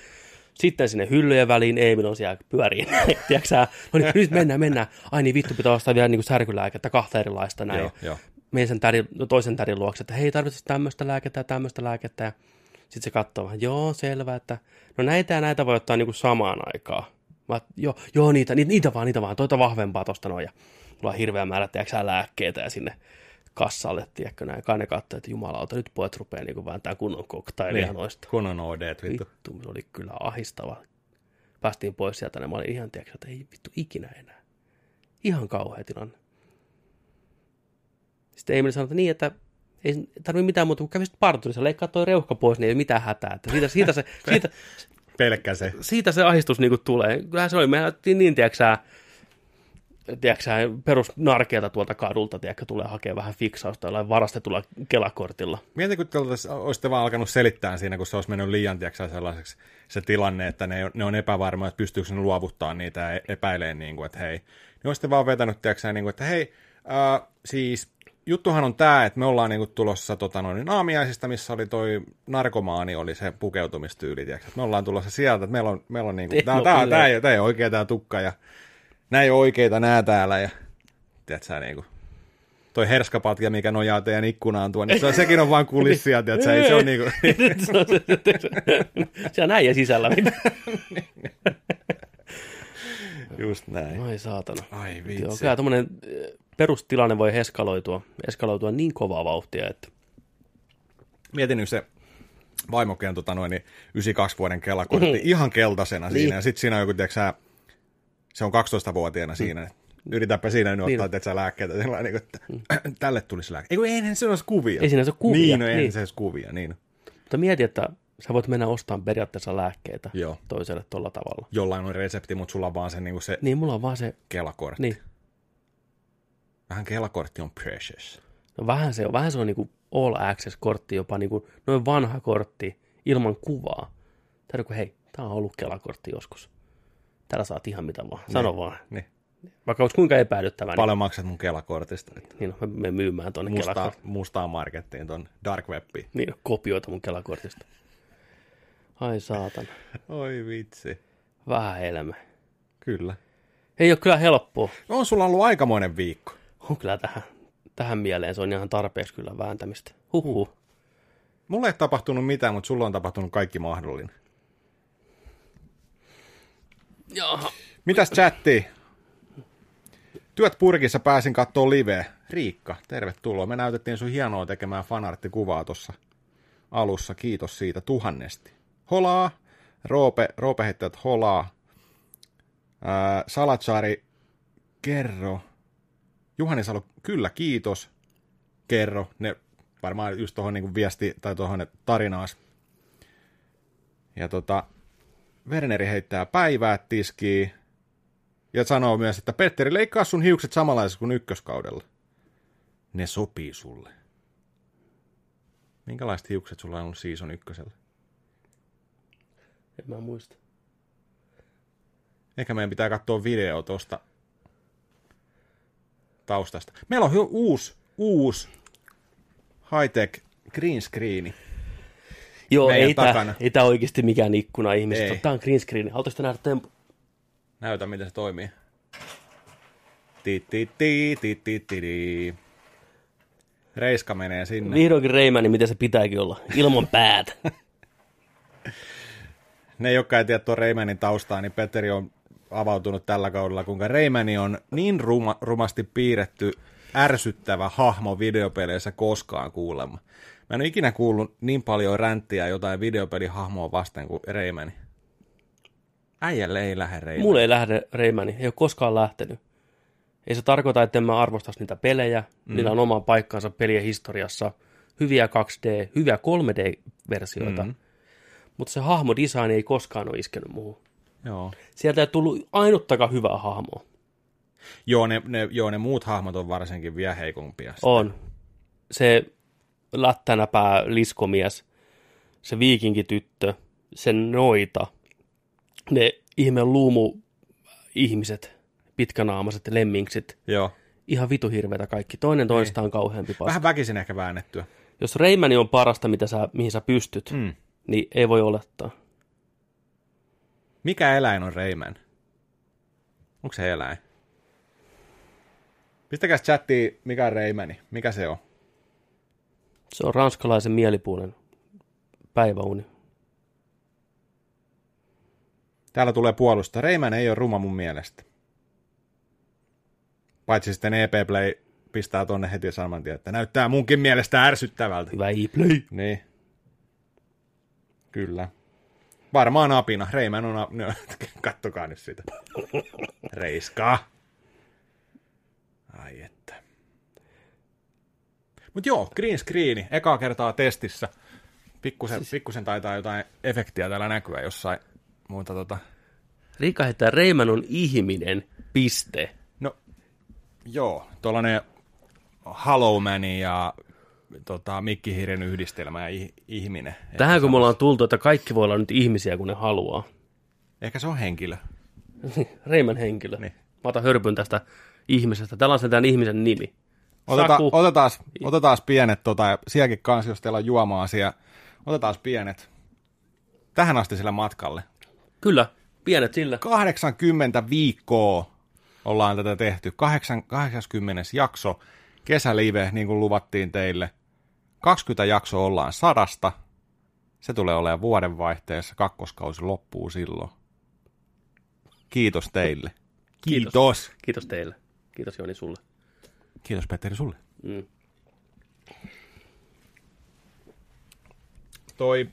sitten sinne hyllyjen väliin, Eemil on siellä pyörii, näin, tiedätkö no niin, nyt mennään, mennään. Ai niin, vittu pitää ostaa vielä niin kuin särkylääkettä, kahta erilaista näin. Joo, joo. Menen sen tärin, no toisen tärin luokse, että hei, tarvitsisi tämmöistä lääkettä ja tämmöistä lääkettä. Ja sitten se katsoo vähän, joo, selvä, että no näitä ja näitä voi ottaa niinku samaan aikaan. Mä, joo, joo, niitä, niitä, niitä vaan, niitä vaan, toita vahvempaa tosta noin. Ja mulla on hirveä määrä, tiedätkö lääkkeitä ja sinne kassalle, tiedätkö näin. Kai ne katsoo, että jumalauta, nyt pojat rupeaa niinku vääntämään kunnon koktailia Niin. noista. Kunnon OD, vittu. Vittu, se oli kyllä ahistava. Päästiin pois sieltä, niin mä olin ihan, tiedätkö, että ei vittu ikinä enää. Ihan kauhea tilanne. Sitten Emil sanoi, että niin, että ei tarvitse mitään muuta kuin kävisit parturissa, leikkaa toi reuhka pois, niin ei mitään hätää. Että siitä, siitä, se, siitä, Pelkkä se. siitä se ahdistus niinku tulee. Kyllähän se oli, me alettiin niin, tiedätkö tiedätkö perusnarkeita tuolta kadulta, tiedätkö, tulee hakea vähän fiksausta jollain varastetulla kelakortilla. Mietin, kun te olisitte vaan alkanut selittää siinä, kun se olisi mennyt liian tiiäksä, sellaiseksi se tilanne, että ne, ne on epävarmoja, että pystyykö ne luovuttaa niitä ja epäilee, niin kuin, että hei. Niin olisitte vaan vetänyt, tiiäksä, niin kuin, että hei, äh, siis juttuhan on tämä, että me ollaan niin kuin, tulossa tota, noin, aamiaisista, missä oli toi narkomaani, oli se pukeutumistyyli, tiiäksä. Me ollaan tulossa sieltä, että meillä on, meillä on niin kuin, tää, tää, kyllä. tää, ei, tää ei ole oikea tää tukka ja näin on oikeita nää täällä ja tiedätkö sä, niin kuin, toi herskapatja, mikä nojaa teidän ikkunaan tuonne, niin se, sekin on vaan kulissia, tiedätkö, ei se on niinku, Siellä näin ja sisällä. just näin. Ai saatana. Ai Joo, vitsi. kyllä tämmöinen perustilanne voi eskaloitua, eskaloitua niin kovaa vauhtia, että Mietin nyt se vaimokeen tota noin, niin 92 vuoden kelakortti ihan keltaisena Niin. siinä, ja sitten siinä on joku, tiedätkö se on 12-vuotiaana siinä, että yritäpä siinä nyt Niin. ottaa tiedätkö, sä, lääkkeitä, sellainen, niin kuin, että tälle tulisi lääke. Ei kun eihän se olisi kuvia. Ei siinä se kuvia, Niin, no eihän niin. se olisi kuvia, niin. mutta mieti, että sä voit mennä ostamaan periaatteessa lääkkeitä Joo. toiselle tuolla tavalla. Jollain on resepti, mutta sulla on vaan se, niin kuin se Niin, mulla on vaan se, kelakortti. niin, Vähän kelakortti on precious. no vähän se on, vähän se on niinku all access-kortti, jopa niinku noin vanha kortti ilman kuvaa. Tää kun hei, tää on ollut kelakortti joskus. Täällä saat ihan mitä vaan, sano vaan. Niin. Vaikka olisi kuinka epäilyttävää, niin, Paljon maksat mun kelakortista. Että niin no, me, me myymään tonne mustaa, kelakorttiin. mustaa markettiin ton dark webiin. Niin, no, kopioita mun kelakortista. Ai saatan, Oi vitsi. vähän elämä. Kyllä. Ei ole kyllä helppoa. On sulla ollut aikamoinen viikko. On kyllä tähän tähän mieleen se on ihan tarpeeksi kyllä vääntämistä. Huhhuh. Mulle ei tapahtunut mitään, mutta sulla on tapahtunut kaikki mahdollinen. Jaha. Mitäs chatti? Työt purkissa pääsin katsoa live. Riikka, tervetuloa. Me näytettiin sun hienoa tekemään fanarttikuvaa tuossa alussa. Kiitos siitä tuhannesti. Holaa. Roope, Roope heittää, että holaa. Ää, Salatsari, kerro. Juhani Salo, kyllä kiitos. Kerro. Ne varmaan just tuohon niin viesti tai tuohon tarinaas. Ja tota, Werneri heittää päivää tiskiin. Ja sanoo myös, että Petteri, leikkaa sun hiukset samanlaisessa kuin ykköskaudella. Ne sopii sulle. Minkälaiset hiukset sulla on ollut season ykkösellä? En mä muista. Ehkä meidän pitää katsoa video tuosta taustasta. Meillä on uusi, uusi high-tech green screeni. Joo, ei takana. ei tää oikeasti mikään ikkuna Ei. ihmisestä. Tää on green screen. Haluaisitko nähdä tempu? Näytä, miten se toimii. Ti, ti, ti, ti, ti, ti, ti. Reiska menee sinne. Vihdoinkin Reimäni, miten se pitääkin olla. Ilman päätä. Ne, jotka ei tiedä tuon Reimänin taustaa, niin Petteri on avautunut tällä kaudella, kuinka Reimäni on niin ruma, rumasti piirretty, ärsyttävä hahmo videopeleissä koskaan kuulemma. Mä en ole ikinä kuullut niin paljon ränttiä jotain videopelihahmoa vasten kuin Reimäni. Äijälle ei lähde Reimäni. Mulle ei lähde Reimäni. Ei ole koskaan lähtenyt. Ei se tarkoita, että en mä arvostaisi niitä pelejä. Mm. Niillä on oma paikkansa pelien historiassa. Hyviä 2D, hyviä 3D-versioita. Mm. Mutta se hahmodesign ei koskaan ole iskenyt muuhun. Joo. Sieltä ei tullut ainuttakaan hyvää hahmoa. Joo, ne, ne, joo, ne muut hahmot on varsinkin vielä heikompia. On. Se lättänäpää liskomies, se viikinkityttö, sen noita, ne ihme luumu ihmiset, pitkänaamaiset lemmingsit, Joo. ihan vitu hirveitä kaikki. Toinen toistaan kauheampi paska. Vähän väkisin ehkä väännettyä. Jos Reimäni on parasta, mitä sä, mihin sä pystyt, mm. Mm. niin ei voi olettaa. Mikä eläin on Reiman? Onko se eläin? Pistäkäs chattiin, mikä on Reimani. Mikä se on? Se on ranskalaisen mielipuolen päiväuni. Täällä tulee puolusta. Reiman ei ole ruma mun mielestä. Paitsi sitten EP Play pistää tonne heti saman tien, että näyttää munkin mielestä ärsyttävältä. Hyvä e-play. Niin. Kyllä. Varmaan apina. Reiman on apina. Kattokaa nyt sitä. Reiskaa. Ai että. Mut joo, green screeni. Ekaa kertaa testissä. Pikkusen, siis... pikkusen taitaa jotain efektiä täällä näkyä jossain. Mutta tota... Riikka heittää, Reimän on ihminen, piste. No, joo. Tuollainen Hollow Man ja tota, Mikkihiiren yhdistelmä ja ih- ihminen. Tähän kun me ollaan tultu, että kaikki voi olla nyt ihmisiä, kun ne haluaa. Ehkä se on henkilö. Reimän henkilö. Niin. Mä otan hörpyn tästä ihmisestä. Täällä on tämän ihmisen nimi. Oteta, otetaan, otetaan pienet, tota, sielläkin kanssa, jos teillä on juoma-asia, otetaan pienet tähän asti sillä matkalle. Kyllä, pienet sillä. 80 viikkoa ollaan tätä tehty. 8, 80 jakso, kesälive, niin kuin luvattiin teille. 20 jaksoa ollaan sadasta. Se tulee olemaan vuodenvaihteessa. Kakkoskausi loppuu silloin. Kiitos teille. Kiitos. Kiitos. Kiitos teille. Kiitos Joni sulle. Kiitos Petteri sulle. Mm. toi...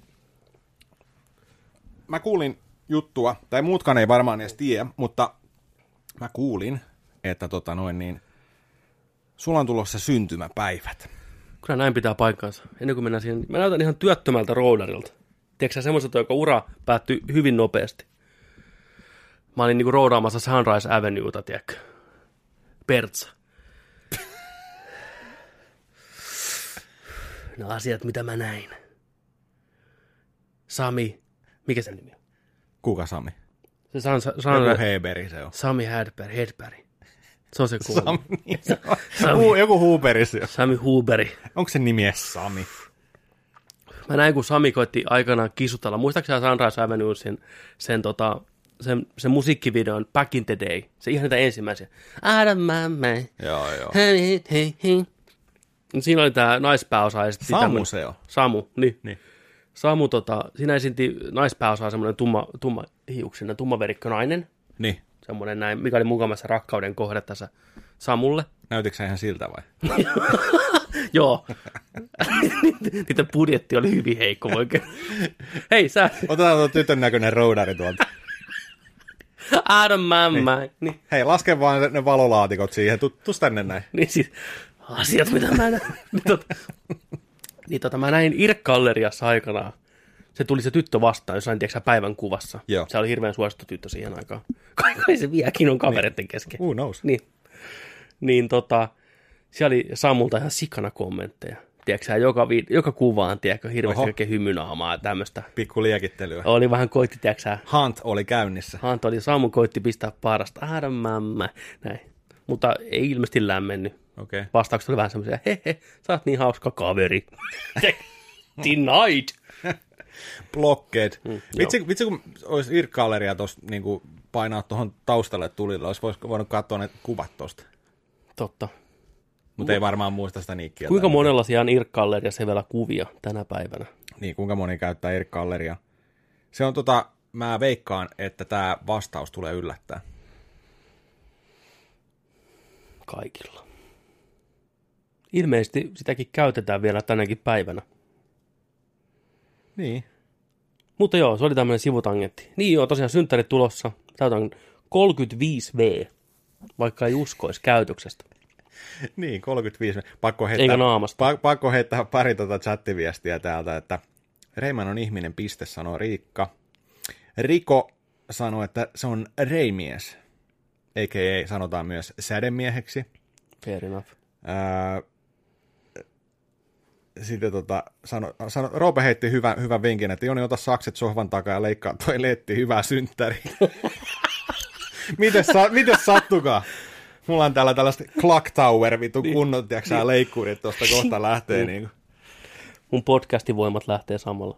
Mä kuulin juttua, tai muutkaan ei varmaan edes tiedä, mutta mä kuulin, että tota noin niin, sulla on tulossa syntymäpäivät. Kyllä näin pitää paikkaansa. Ennen kuin mennään siihen, mä näytän ihan työttömältä roudarilta. Tiedätkö sä semmoiselta, joka ura päättyi hyvin nopeasti. Mä olin niinku roudaamassa Sunrise Avenueta, tiedätkö? Pertsa. No asiat, mitä mä näin. Sami, mikä sen nimi on? Kuka Sami? Se San, Joku San, Heberi se on. Sami Hedberg, Hedberg. Se on se kuuluu. Sami. Sami. Hu- joku Huberi se on. Sami Huberi. Onko se nimi edes Sami? Mä näin, kun Sami koitti aikanaan kisutella. Muistaakseni Sunrise Avenue sen, sen, tota, sen, sen musiikkivideon Back in the Day. Se ihan niitä ensimmäisiä. Out of my. Joo, joo. Hey, hey, hey. Siinä oli tämä naispääosa esitti tämmönen- Samuseo. Samu, niin. Niin. Samu, tota, siinä esitti naispääosaa semmoinen tumma, tumma hiuksinen, tummaverikko nainen. Niin. Semmoinen näin, mikä oli mukamassa rakkauden kohde tässä Samulle. Näytikö se ihan siltä vai? Joo. Niiden budjetti oli hyvin heikko oikein. Hei, sä, Otetaan tuo tytön näköinen roudari tuolta. Adam Mamma. Niin. Hei, laske vaan ne- valolaatikot siihen. Tu, tus tänne näin. Niin siis, asiat, mitä mä näin. niin, tota, niin tota, mä näin Irk-galleriassa aikanaan. Se tuli se tyttö vastaan jossain, tiedätkö päivän kuvassa. Joo. Se oli hirveän suosittu tyttö siihen aikaan. Kai, kai se vieläkin on kavereiden kesken. Who knows? Niin. Niin tota, siellä oli Samulta ihan sikana kommentteja. Tiedätkö joka, vi- joka kuvaan, tiedätkö, hirveästi kaikkea hymynaamaa ja tämmöistä. Pikku liekittelyä. Oli vähän koitti, tiedätkö Hunt oli käynnissä. Hanto oli Samu koitti pistää parasta, Adam mamma, näin. Mutta ei ilmeisesti lämmennyt. Okei. Okay. Vastaukset oli vähän semmoisia, he he, sä oot niin hauska kaveri. Denied. Blocked. Mm, joo. vitsi, vitsi, kun olisi Irk-galleria tuossa niin painaa tuohon taustalle tulilla, olisi voinut katsoa ne kuvat tuosta. Totta. Mutta ei varmaan muista sitä niikkiä. Kuinka monella siellä on Irk-galleriassa vielä kuvia tänä päivänä? Niin, kuinka moni käyttää Irk-galleria. Se on tota, mä veikkaan, että tämä vastaus tulee yllättää. Kaikilla. Ilmeisesti sitäkin käytetään vielä tänäkin päivänä. Niin. Mutta joo, se oli tämmöinen sivutangentti. Niin joo, tosiaan synttärit tulossa. Täytän 35V, vaikka ei uskoisi käytöksestä. Niin, 35. Pakko heittää, Eikä naamasta. Pa- pakko heittää pari tota chattiviestiä täältä, että Reiman on ihminen piste, sanoo Riikka. Riko sanoi, että se on reimies, a.k.a. sanotaan myös sädemieheksi. Fair enough. Ää, sitten tota, sano, sano, Roope heitti hyvän, hyvän vinkin, että Joni, ota sakset sohvan takaa ja leikkaa toi letti, hyvä synttäri. miten, sa, miten sattukaa? Mulla on täällä tällaista Clock Tower, vitu niin. kunnon, niin. leikkurit tuosta kohta lähtee. niin. Niin. Mun podcastin voimat lähtee samalla.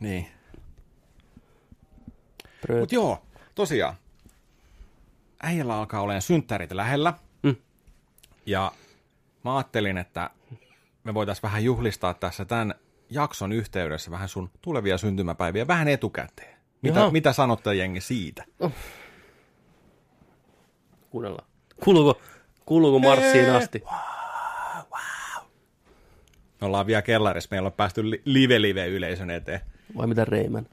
niin. Pröt. Mut joo, tosiaan. Äijällä alkaa olemaan synttärit lähellä. Mm. Ja mä ajattelin, että me voitaisiin vähän juhlistaa tässä tämän jakson yhteydessä vähän sun tulevia syntymäpäiviä vähän etukäteen. Mitä, Jaha. mitä sanotte jengi siitä? Kuunnellaan. Kuuluuko, kuuluuko marssiin Hei! asti? Me ollaan vielä kellarissa, meillä on päästy li- live-live-yleisön eteen. Vai mitä Reiman?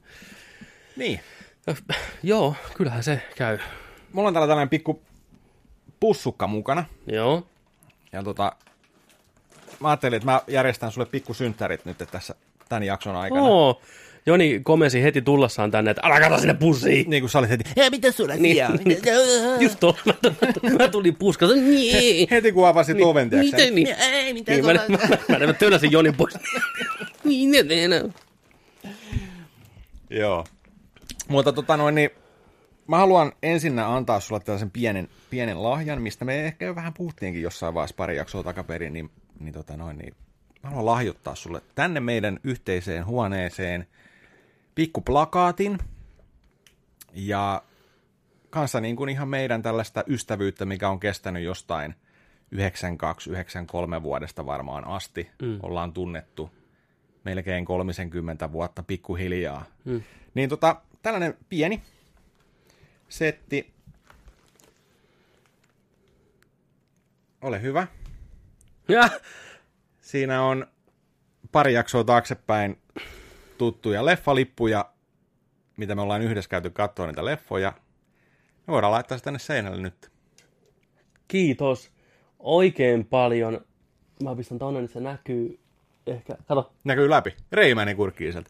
Niin. Joo, kyllähän se käy. Mulla on täällä tällainen pikku pussukka mukana. Joo. Ja tota, mä ajattelin, että mä järjestän sulle pikku synttärit nyt tässä tämän jakson aikana. Oo. Joni komensi heti tullessaan tänne, että älä kato sinne pussiin. Niin kuin sä olit heti, Hei, mitä sulla Niin, niin. Just tuolla. Mä, mä tulin puskasta. Niin. heti kun avasit niin, oven, tiiäksä, Miten niin? Ei, mitä Niin, mä, mä, mä, mä, mä tönäsin Jonin pois. Niin, ne tehdään. Joo. Mutta tota noin, niin mä haluan ensinnä antaa sulle tällaisen pienen, pienen lahjan, mistä me ehkä jo vähän puhuttiinkin jossain vaiheessa pari jaksoa takaperin, niin, niin, tota noin, niin mä haluan lahjoittaa sulle tänne meidän yhteiseen huoneeseen pikku plakaatin ja kanssa niin kuin ihan meidän tällaista ystävyyttä, mikä on kestänyt jostain 92-93 vuodesta varmaan asti. Mm. Ollaan tunnettu melkein 30 vuotta pikkuhiljaa. Mm. Niin tota, tällainen pieni setti. Ole hyvä. Ja, Siinä on pari jaksoa taaksepäin tuttuja leffalippuja, mitä me ollaan yhdessä käyty katsoa niitä leffoja. Me voidaan laittaa se tänne seinälle nyt. kiitos oikein paljon. Mä pistän tonne, niin se näkyy ehkä. Kato, Näkyy läpi. Reimäinen kurkkii sieltä.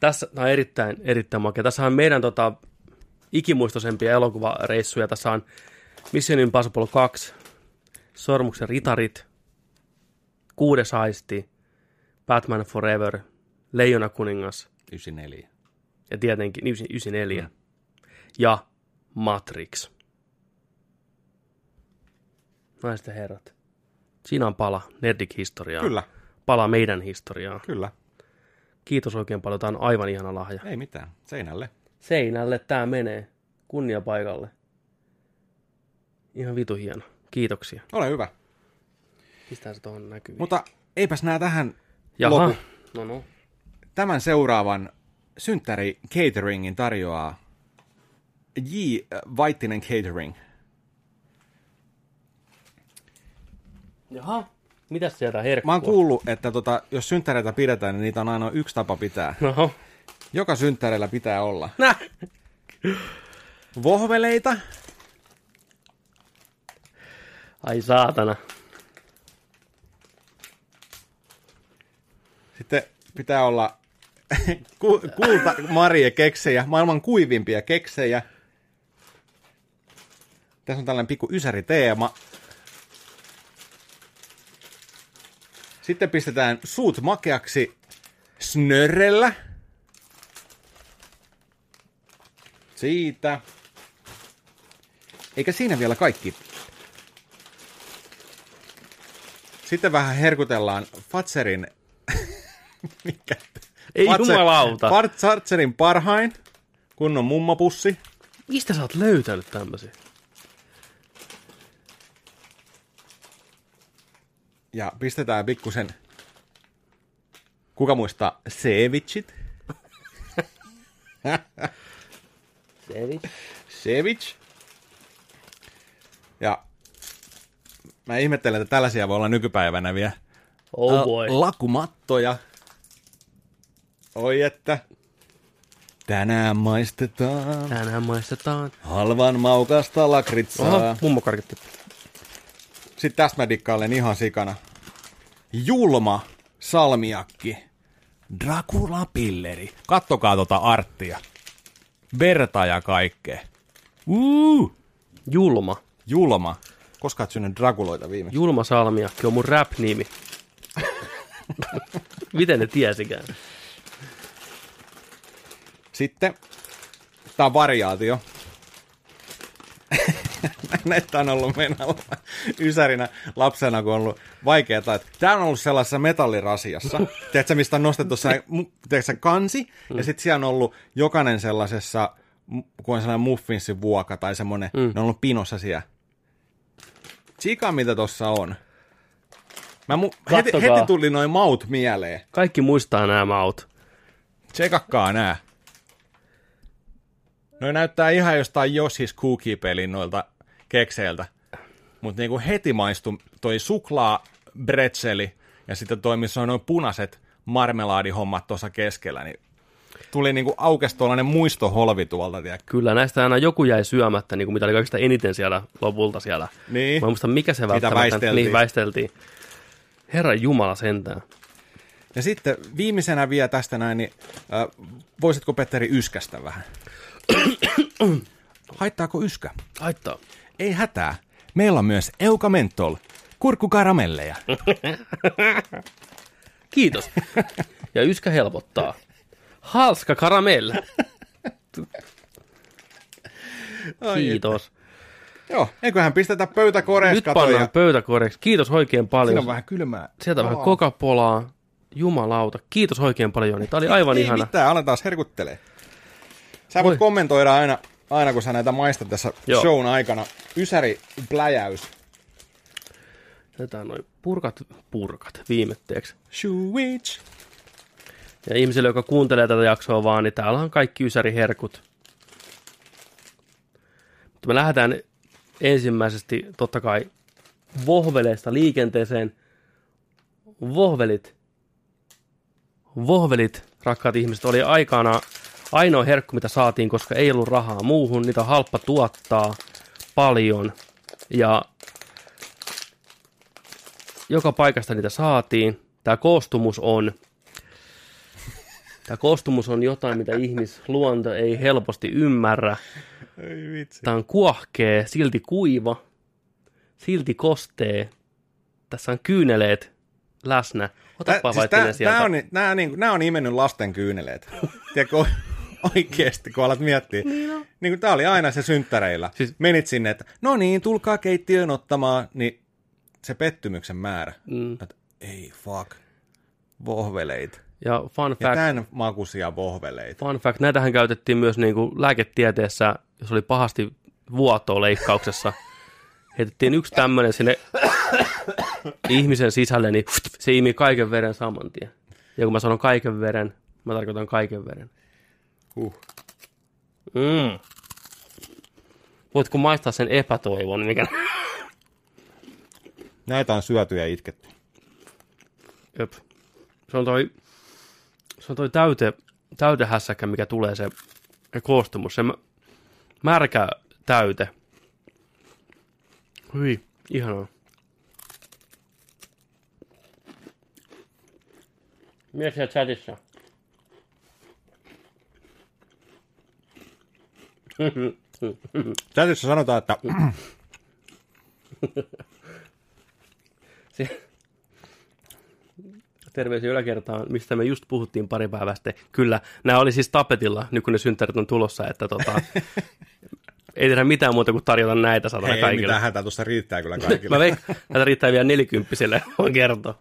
tässä tämä on erittäin, erittäin makea. Tässä on meidän tota, ikimuistoisempia elokuvareissuja. Tässä on Mission Impossible 2, Sormuksen ritarit, Kuudes aisti, Batman Forever, Leijona kuningas 94. ja tietenkin 94 mm. ja Matrix. Naiset ja herrat. Siinä on pala Nerdik-historiaa. Kyllä, Pala meidän historiaa. kyllä. Kiitos oikein paljon. Tämä on aivan ihana lahja. Ei mitään. Seinälle. Seinälle tämä menee. Kunnia paikalle. Ihan vitu hieno. Kiitoksia. Ole hyvä. Pistää se tuohon näkyviin. Mutta eipäs nää tähän Jaha. lopu. No no. Tämän seuraavan synttäri cateringin tarjoaa J. Vaittinen Catering. Jaha. Mitäs sieltä herkkua? Mä oon kuullut, että tota, jos synttäreitä pidetään, niin niitä on aina yksi tapa pitää. Oho. Joka synttäreillä pitää olla Nä. vohveleita, Ai saatana. sitten pitää olla ku- kulta Marie keksejä, maailman kuivimpia keksejä. Tässä on tällainen pikku ysäriteema. Sitten pistetään suut makeaksi snörrellä. Siitä. Eikä siinä vielä kaikki. Sitten vähän herkutellaan Fatserin... Mikä? Ei jumalauta. Fat- Fatserin parhain, kunnon mummapussi. Mistä sä oot löytänyt tämmösiä? Ja pistetään pikkusen... Kuka muistaa Sevicit? Sevi. Sevic. Ja mä ihmettelen, että tällaisia voi olla nykypäivänä vielä. Oh boy. Lakumattoja. Oi että. Tänään maistetaan Tänään maistetaan. halvan maukasta lakritsaa. Oho, mummo karkitti. Sitten tästä mä dikkailen ihan sikana. Julma salmiakki. Dracula pilleri. Kattokaa tota arttia. Verta ja kaikkea. Uh! Julma. Julma. Koska oot syönyt Draculoita viimeksi? Julma Salmiakki on mun rap-nimi. Miten ne tiesikään? Sitten, tää on variaatio. Näitä on ollut meidän ysärinä lapsena, kun on ollut vaikeaa. Tämä on ollut sellaisessa metallirasiassa, tiedätkö, mistä on nostettu se, tiedätkö, kansi, mm. ja sitten siellä on ollut jokainen sellaisessa, kun on sellainen muffinsin vuoka tai semmoinen, mm. ne on ollut pinossa siellä. Tsika, mitä tossa on. Mä mu- heti, heti tuli noin maut mieleen. Kaikki muistaa nämä maut. Tsekakkaa nää. No näyttää ihan jostain Yoshis Cookie-pelin noilta kekseiltä. Mutta niinku heti maistui toi suklaa bretseli ja sitten toi, missä on noin punaiset marmelaadihommat tuossa keskellä, niin tuli niinku aukesi tuollainen muistoholvi tuolta, tiedä. Kyllä, näistä aina joku jäi syömättä, niin kuin mitä oli kaikista eniten siellä lopulta siellä. Niin. Mä en muista, mikä se välttämättä... väisteltiin. Niin, väisteltiin. Herra Jumala sentään. Ja sitten viimeisenä vielä tästä näin, niin äh, voisitko Petteri yskästä vähän? Haittaako yskä? Haittaa. Ei hätää. Meillä on myös Euka Mentol, kurkkukaramelleja. Kiitos. Ja yskä helpottaa. Halska karamell. Kiitos. Joo, eiköhän pistetä pöytä koreeksi Nyt katoja. pannaan pöytäkoreeksi. Kiitos oikein paljon. Siinä on vähän kylmää. Sieltä vähän Aa. Coca-Colaa. Jumalauta. Kiitos oikein paljon, Joni. Tämä oli aivan Ei ihana. mitään, aletaan herkuttelee. Sä voit Voi. kommentoida aina, aina, kun sä näitä maistat tässä Joo. shown aikana. Ysäri pläjäys. Jätetään noin purkat, purkat viimetteeksi. Switch. Ja ihmisille, joka kuuntelee tätä jaksoa vaan, niin täällä on kaikki ysäriherkut. Mutta me lähdetään ensimmäisesti totta kai vohveleista liikenteeseen. Vohvelit. Vohvelit, rakkaat ihmiset, oli aikana ainoa herkku, mitä saatiin, koska ei ollut rahaa muuhun. Niitä on halppa tuottaa paljon. Ja joka paikasta niitä saatiin. Tämä koostumus on Tämä koostumus on jotain, mitä ihmisluonto ei helposti ymmärrä. Ei vitsi. Tämä on kuohkee, silti kuiva, silti kostee. Tässä on kyyneleet läsnä. Otapa Tää, siis tää, sieltä. tää on, nää, niinku, nää on imennyt lasten kyyneleet. Tiedätkö, oikeesti, kun alat miettiä. Niin, no. niin kuin tää oli aina se synttäreillä. Siis-. Menit sinne, että no niin, tulkaa keittiöön ottamaan, niin se pettymyksen määrä. Mm. Että ei fuck, vohveleit. Ja fun Ja fact, tämän makuisia vohveleita. fun fact, näitähän käytettiin myös niin kuin lääketieteessä, jos oli pahasti vuotoa leikkauksessa. heitettiin yksi tämmöinen sinne ihmisen sisälle, niin se imi kaiken veren saman tien. Ja kun mä sanon kaiken veren, mä tarkoitan kaiken veren. Huh. Mm. Voitko maistaa sen epätoivon, mikä... Näitä on syöty ja itketty. Jep. Se on toi, se on toi täyte, täytehässäkkä, mikä tulee se, se koostumus, se mä- märkä täyte. Hyi, ihanaa. Mies siellä chatissa. Täytyy sanotaan, että Se... Terveisiä yläkertaan, mistä me just puhuttiin pari päivää sitten. Kyllä, nämä oli siis tapetilla, nyt kun ne synttärit on tulossa, että tota, ei tehdä mitään muuta kuin tarjota näitä satana ei kaikille. mitään hätää, tuossa riittää kyllä kaikille. Mä veikkaan, että riittää vielä nelikymppisille, voin kertoa.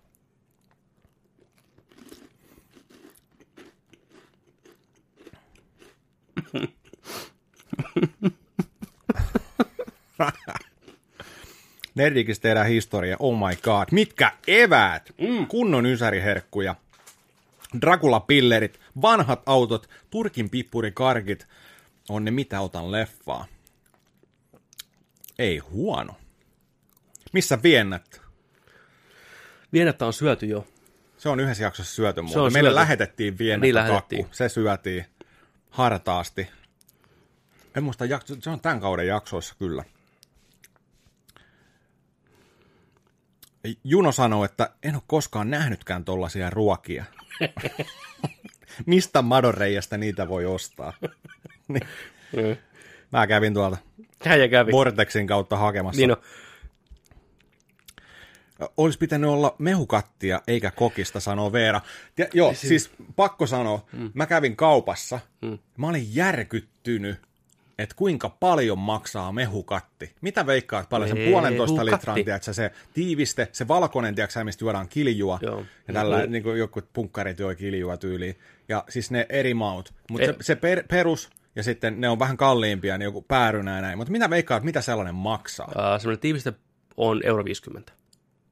Nerdikistä tehdään historia, oh my god. Mitkä eväät? Mm. Kunnon ysäriherkkuja. Dracula-pillerit, vanhat autot, Turkin pippurikarkit. On ne mitä otan leffaa. Ei huono. Missä viennät? Vienettä on syöty jo. Se on yhdessä jaksossa syöty. Meille syöty. lähetettiin viennettä Niin kakku. Se syötiin hartaasti. En muista, jakso, se on tämän kauden jaksoissa kyllä. Juno sanoo, että en ole koskaan nähnytkään tollaisia ruokia. Mistä madonreijästä niitä voi ostaa? niin. Mä kävin tuolta kävi. Vortexin kautta hakemassa. Niin. Olisi pitänyt olla mehukattia eikä kokista, sanoo Veera. Ja, joo, siis pakko sanoa, mm. mä kävin kaupassa, mm. mä olin järkyttynyt, että kuinka paljon maksaa mehukatti. Mitä veikkaat paljon sen puolentoista litran, tiedätkö, se tiiviste, se valkoinen, tiedätkö, mistä juodaan kiljua, Joo. ja tällä niin kuin joku punkkarit joi kiljua tyyliin, ja siis ne eri maut. Mutta se, se per, perus, ja sitten ne on vähän kalliimpia, niin joku päärynä ja näin. Mutta mitä veikkaat, mitä sellainen maksaa? Uh, semmoinen tiiviste on euro 50.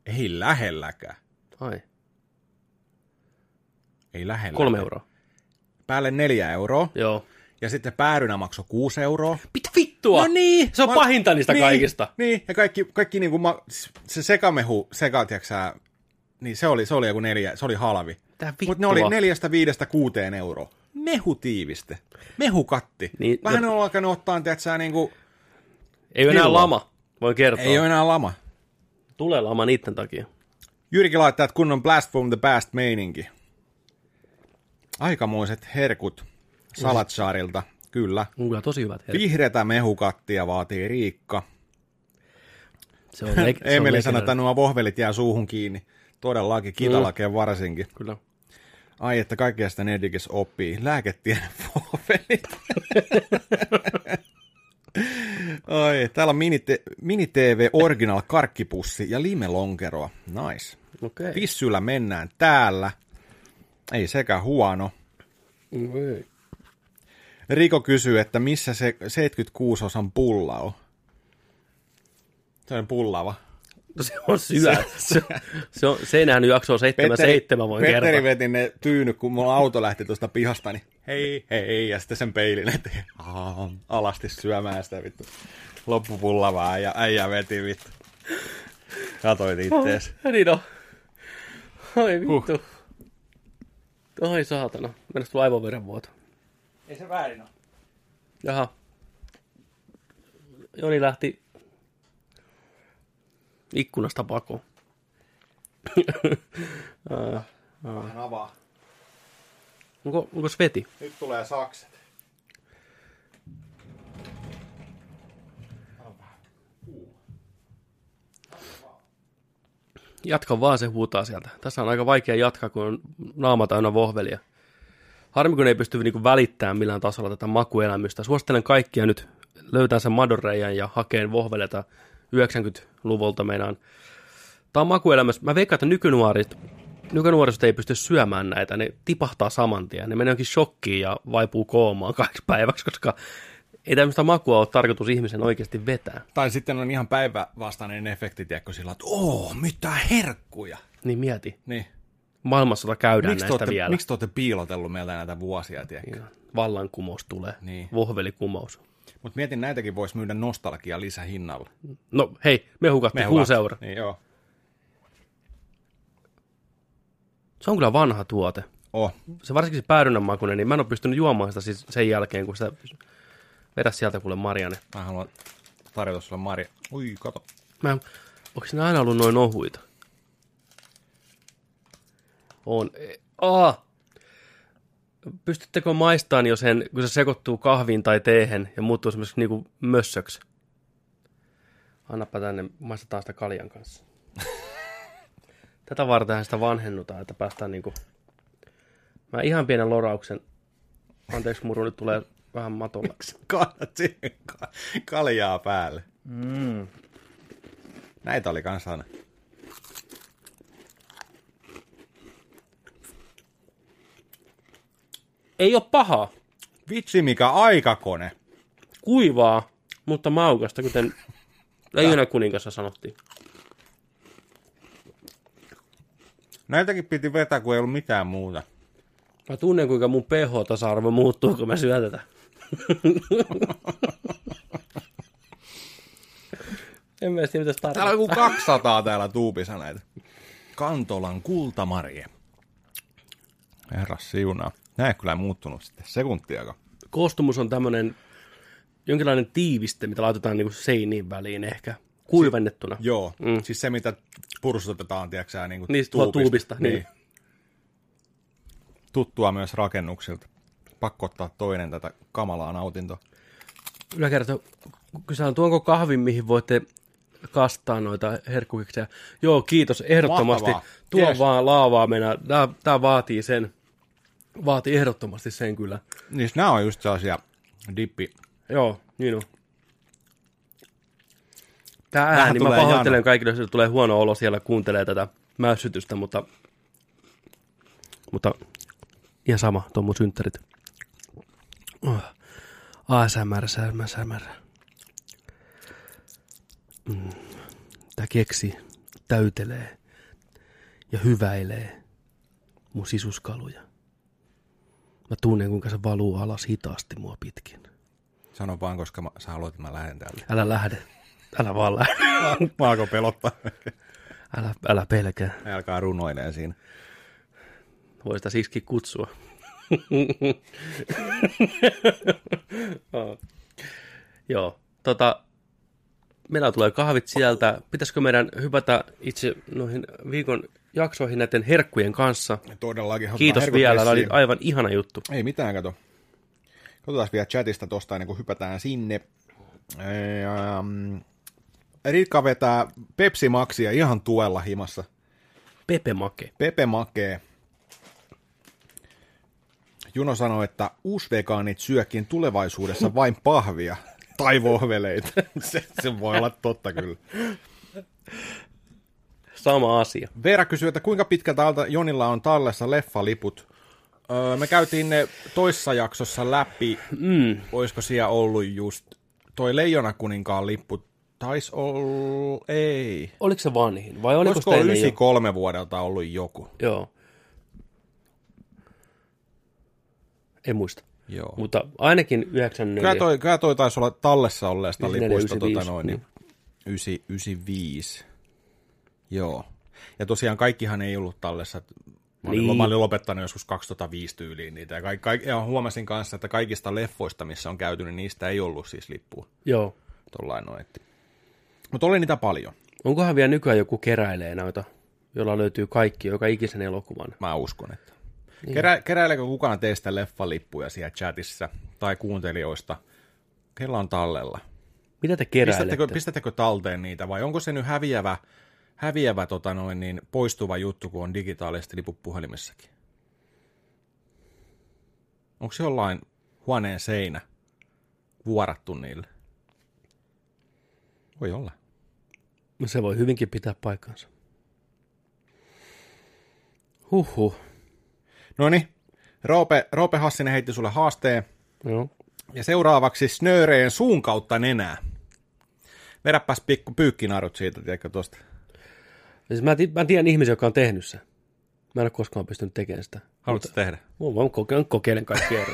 Ei lähelläkään. Ai, Ei lähellä. kolme euroa. Päälle neljä euroa. Joo. Ja sitten päärynä maksoi kuusi euroa. Mitä vittua? No niin. Se on Mä- pahinta niistä niin, kaikista. Niin, ja kaikki, kaikki niinku, ma, se sekamehu, seka, tiiäksä, niin se oli, se oli joku neljä, se oli halvi. Mutta ne oli neljästä, viidestä, kuuteen euroa. Mehutiiviste. Mehukatti. Niin, Vähän ja- on alkanut ottaa, tiiäksä, niinku, Ei ole enää lama, voin kertoa. ei ole enää lama. Tulee lama niiden takia. Jyrki laittaa, että kunnon Blast from the Past meininki. Aikamoiset herkut Salatsaarilta, kyllä. Kyllä tosi hyvät. Vihreätä mehukattia vaatii Riikka. Se on, on Emeli sanoi, että nuo vohvelit jää suuhun kiinni. Todellakin, kitalakeen varsinkin. Kyllä. Ai, että kaikkea sitä Nedikis oppii. Lääketien vohvelit. Ai, täällä on mini, mini TV Original karkkipussi ja limelonkeroa. Nice. Okei. Vissyllä mennään täällä. Ei sekä huono. Okay. Riko kysyy, että missä se 76 osan pulla on. Se on pullava. No se on syö. Se, se, on, se ei nähnyt jaksoa 77, voin Petteri kertoa. veti ne tyynyt, kun mulla auto lähti tuosta pihasta, niin hei, hei, ja sitten sen peilin eteen Aa, alasti syömään sitä vittu loppupullavaa, ja äijä veti vittu. Katoit ittees. Niin on. Ai vittu. Ai saatana. Mennäs tulla aivoverenvuoto. Ei se väärin ole. Jaha. Joni lähti ikkunasta pakoon. Vähän avaa. onko, onko sveti? Nyt tulee sakset. Jatka vaan, se huutaa sieltä. Tässä on aika vaikea jatkaa, kun on naama täynnä vohvelia. Harmi, kun ei pysty niinku välittämään millään tasolla tätä makuelämystä. Suosittelen kaikkia nyt löytää sen madonreijan ja hakeen vohveleta 90-luvulta meinaan. Tämä on makuelämys. Mä veikkaan, että nykynuorit, nykynuoriset ei pysty syömään näitä. Ne tipahtaa saman tien. Ne menee jonkin shokkiin ja vaipuu koomaan kahdeksi päiväksi, koska Ei tämmöistä makua ole tarkoitus ihmisen oikeasti vetää. Tai sitten on ihan päivävastainen efekti, tiedätkö, sillä että oo, mitä herkkuja. Niin mieti. Niin. Maailmansota käydään Miksi te, näistä olette, vielä. miksi te olette piilotellut meiltä näitä vuosia, tiedätkö? Joo. Vallankumous tulee. Niin. Vohvelikumous. Mutta mietin, näitäkin voisi myydä nostalgia lisähinnalla. No hei, me hukattiin euroa. Niin joo. Se on kyllä vanha tuote. Oh. Se varsinkin se päädynnän makuinen, niin mä en ole pystynyt juomaan sitä siis sen jälkeen, kun sitä vedä sieltä kuule Marianne. Mä haluan tarjota sulle Maria. Ui, kato. Mä, onko ne aina ollut noin ohuita? On. Aa! Pystyttekö maistamaan jo sen, kun se sekoittuu kahviin tai teehen ja muuttuu semmoiseksi niinku mössöksi? Annapa tänne, maistetaan sitä kaljan kanssa. Tätä vartenhan sitä vanhennutaan, että päästään niinku... Mä ihan pienen lorauksen. Anteeksi, muru nyt tulee vähän matolla. Kannat siihen ka- kaljaa päälle. Mm. Näitä oli kans aina. Ei ole pahaa. Vitsi, mikä aikakone. kuivaa, mutta maukasta, kuten Leijonan kuningassa sanottiin. Näitäkin piti vetää, kun ei ollut mitään muuta. Mä tunnen, kuinka mun pH-tasa-arvo muuttuu, kun mä syön tätä. en mä tiedä, mitä Täällä on tarkoittaa. joku 200 täällä tuupissa näitä. Kantolan kultamarje. Herra siunaa. Ei kyllä muuttunut sitten sekuntiakaan. Koostumus on tämmönen jonkinlainen tiiviste, mitä laitetaan niinku seiniin väliin ehkä. Kuivennettuna. Joo, mm. siis se mitä pursutetaan, tiedätkö niin kuin Niin, tuolta tuubista, niin. Tuttua myös rakennuksilta. Pakko ottaa toinen tätä kamalaa nautintoa. Yläkerta, kysään, tuonko kahvin, mihin voitte kastaa noita herkkukikseja? Joo, kiitos, ehdottomasti. Mahtavaa. Tuo Yes. vaan laavaa mennä. Tää vaatii sen. Vaatii ehdottomasti sen kyllä. Niin nämä on just sellaisia dippi. Joo, niin on. Vähän ääni, mä tulee pahoittelen jano. kaikille, jos tulee huono olo siellä kuuntelee tätä mäyssytystä, mutta, mutta ihan sama, tuo mun synttärit. Oh. ASMR, SMR. Mm. Tää keksi täytelee ja hyväilee mun sisuskaluja. Mä tunnen, kuinka se valuu alas hitaasti mua pitkin. Sano vaan, koska mä, sä haluat, että mä lähden täältä. Älä lähde. Älä vaan lähde. Mä alkoi pelottaa. Älä, älä pelkää. Alkaa runoilee siinä. Voi sitä siksi kutsua. Oh. Joo, tota, meillä tulee kahvit sieltä. Pitäisikö meidän hypätä itse noihin viikon jaksoihin näiden herkkujen kanssa? Todellakin. Kiitos vielä, tämä oli aivan ihana juttu. Ei mitään, kato. Katsotaan vielä chatista tosta ennen kuin hypätään sinne. Ähm, Riikka vetää Pepsi Maxia ihan tuella himassa. Pepe Make. Pepe Makee. Juno sanoi, että uusvegaanit syökin tulevaisuudessa vain pahvia tai vohveleita. se, se voi olla totta kyllä. Sama asia. Veera kysyy, että kuinka pitkältä alta Jonilla on tallessa leffaliput. Öö, me käytiin ne toissa jaksossa läpi. Mm. Olisiko siellä ollut just toi Leijona kuninkaan lippu? Taisi olla... Ei. Oliko se vanhin vai oliko Olisiko sitä ennen jo? 93 vuodelta ollut joku? Joo. En muista. Joo. Mutta ainakin 94. Kyllä toi, kyllä toi taisi olla tallessa olleesta 94, lipusta, tota 95, noin, niin. 9, 95. Joo. Ja tosiaan kaikkihan ei ollut tallessa. Mä olin, Niin. mä olin lopettanut joskus 2005 tyyliin niitä. Ja, kaik, kaik, ja huomasin kanssa, että kaikista leffoista, missä on käyty, niin niistä ei ollut siis lippua. Joo. Tollain noin. Mutta oli niitä paljon. Onkohan vielä nykyään joku keräilee noita, jolla löytyy kaikki, joka ikisen elokuvan? Mä uskon, että. Niin. Kerä, keräileekö kukaan teistä leffalippuja siellä chatissa tai kuuntelijoista? Kella on tallella? Mitä te keräilette? Pistättekö, pistättekö talteen niitä vai onko se nyt häviävä, häviävä tota noin, niin poistuva juttu, kun on digitaalisesti liput puhelimessakin? Onko se jollain huoneen seinä vuorattu niille? Voi olla. No Se voi hyvinkin pitää paikkansa. Huhhuh. No niin, Roope, Roope Hassinen heitti sulle haasteen. Joo. Ja seuraavaksi snööreen suun kautta nenää. Vedäpäs pikku pyykkinarut siitä, tiedätkö tuosta. Siis mä, ti- mä tiedän ihmisiä, jotka on tehnyt sen. Mä en ole koskaan pystynyt tekemään sitä. Haluatko tehdä? Mä vaan kokeilen, kokeilen kaikkia eri.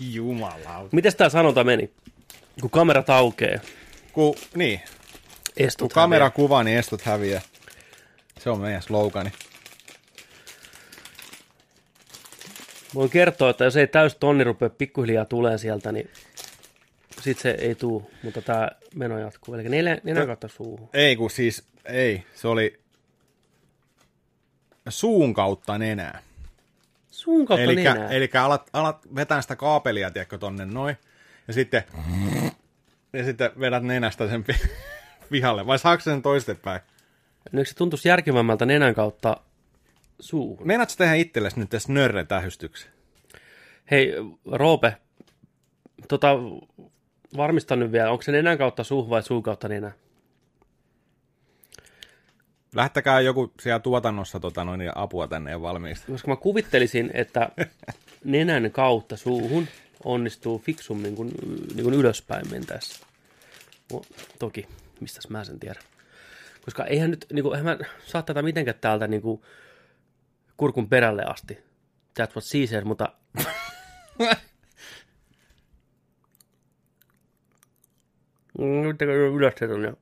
Jumala. Miten tämä sanonta meni? Kun kamerat aukeaa, Ku, niin, estut kun kamera kuvaa, niin estot häviää. Se on meidän slogani. Voin kertoa, että jos ei täys tonni rupea pikkuhiljaa tulee sieltä, niin sit se ei tuu, mutta tämä meno jatkuu. Eli neljä, nenän kautta suuhun. Ei kun siis, ei, se oli suun kautta nenää. Suun kautta Eli nenää. eli alat, alat vetää sitä kaapelia, tiedätkö, tonne noin. Ja sitten, ja sitten vedät nenästä sen pi- pihalle. Vai saako sen toistepäin? Nyt se tuntuisi järkevämmältä nenän kautta suuhun. Meinaatko tehdä itsellesi nyt tässä nörretähystyksen? Hei, Roope, tota, varmistan nyt vielä, onko se nenän kautta suuhun vai suun kautta nenä? Lähtäkää joku siellä tuotannossa tota noin, ja apua tänne ja valmiiksi. Koska mä kuvittelisin, että nenän kautta suuhun onnistuu fiksummin kuin, niin kuin ylöspäin mentäessä. No, toki, mistäs mä sen tiedän. Koska eihän nyt, niin kuin, eihän mä saa tätä mitenkään täältä niin kuin, kurkun perälle asti. That's what she said, mutta... Nyt tekee ylös se tonne.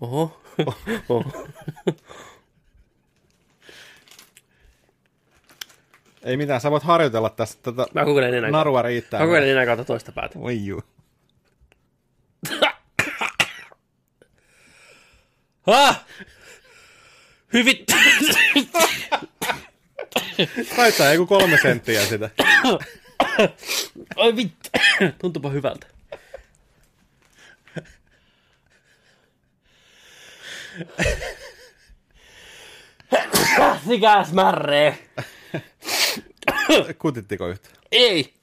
Oho. Oho. Ei mitään, sä voit harjoitella tästä tätä Mä kokeilen kautta. narua riittää. Mä kokeilen nenän kautta toista päätä. Voi juu. Ah! Hyvin. Taitaa joku kolme senttiä sitä. Ai vittu. Tuntuupa hyvältä. Sikäs märree. Kutittiko yhtä? Ei.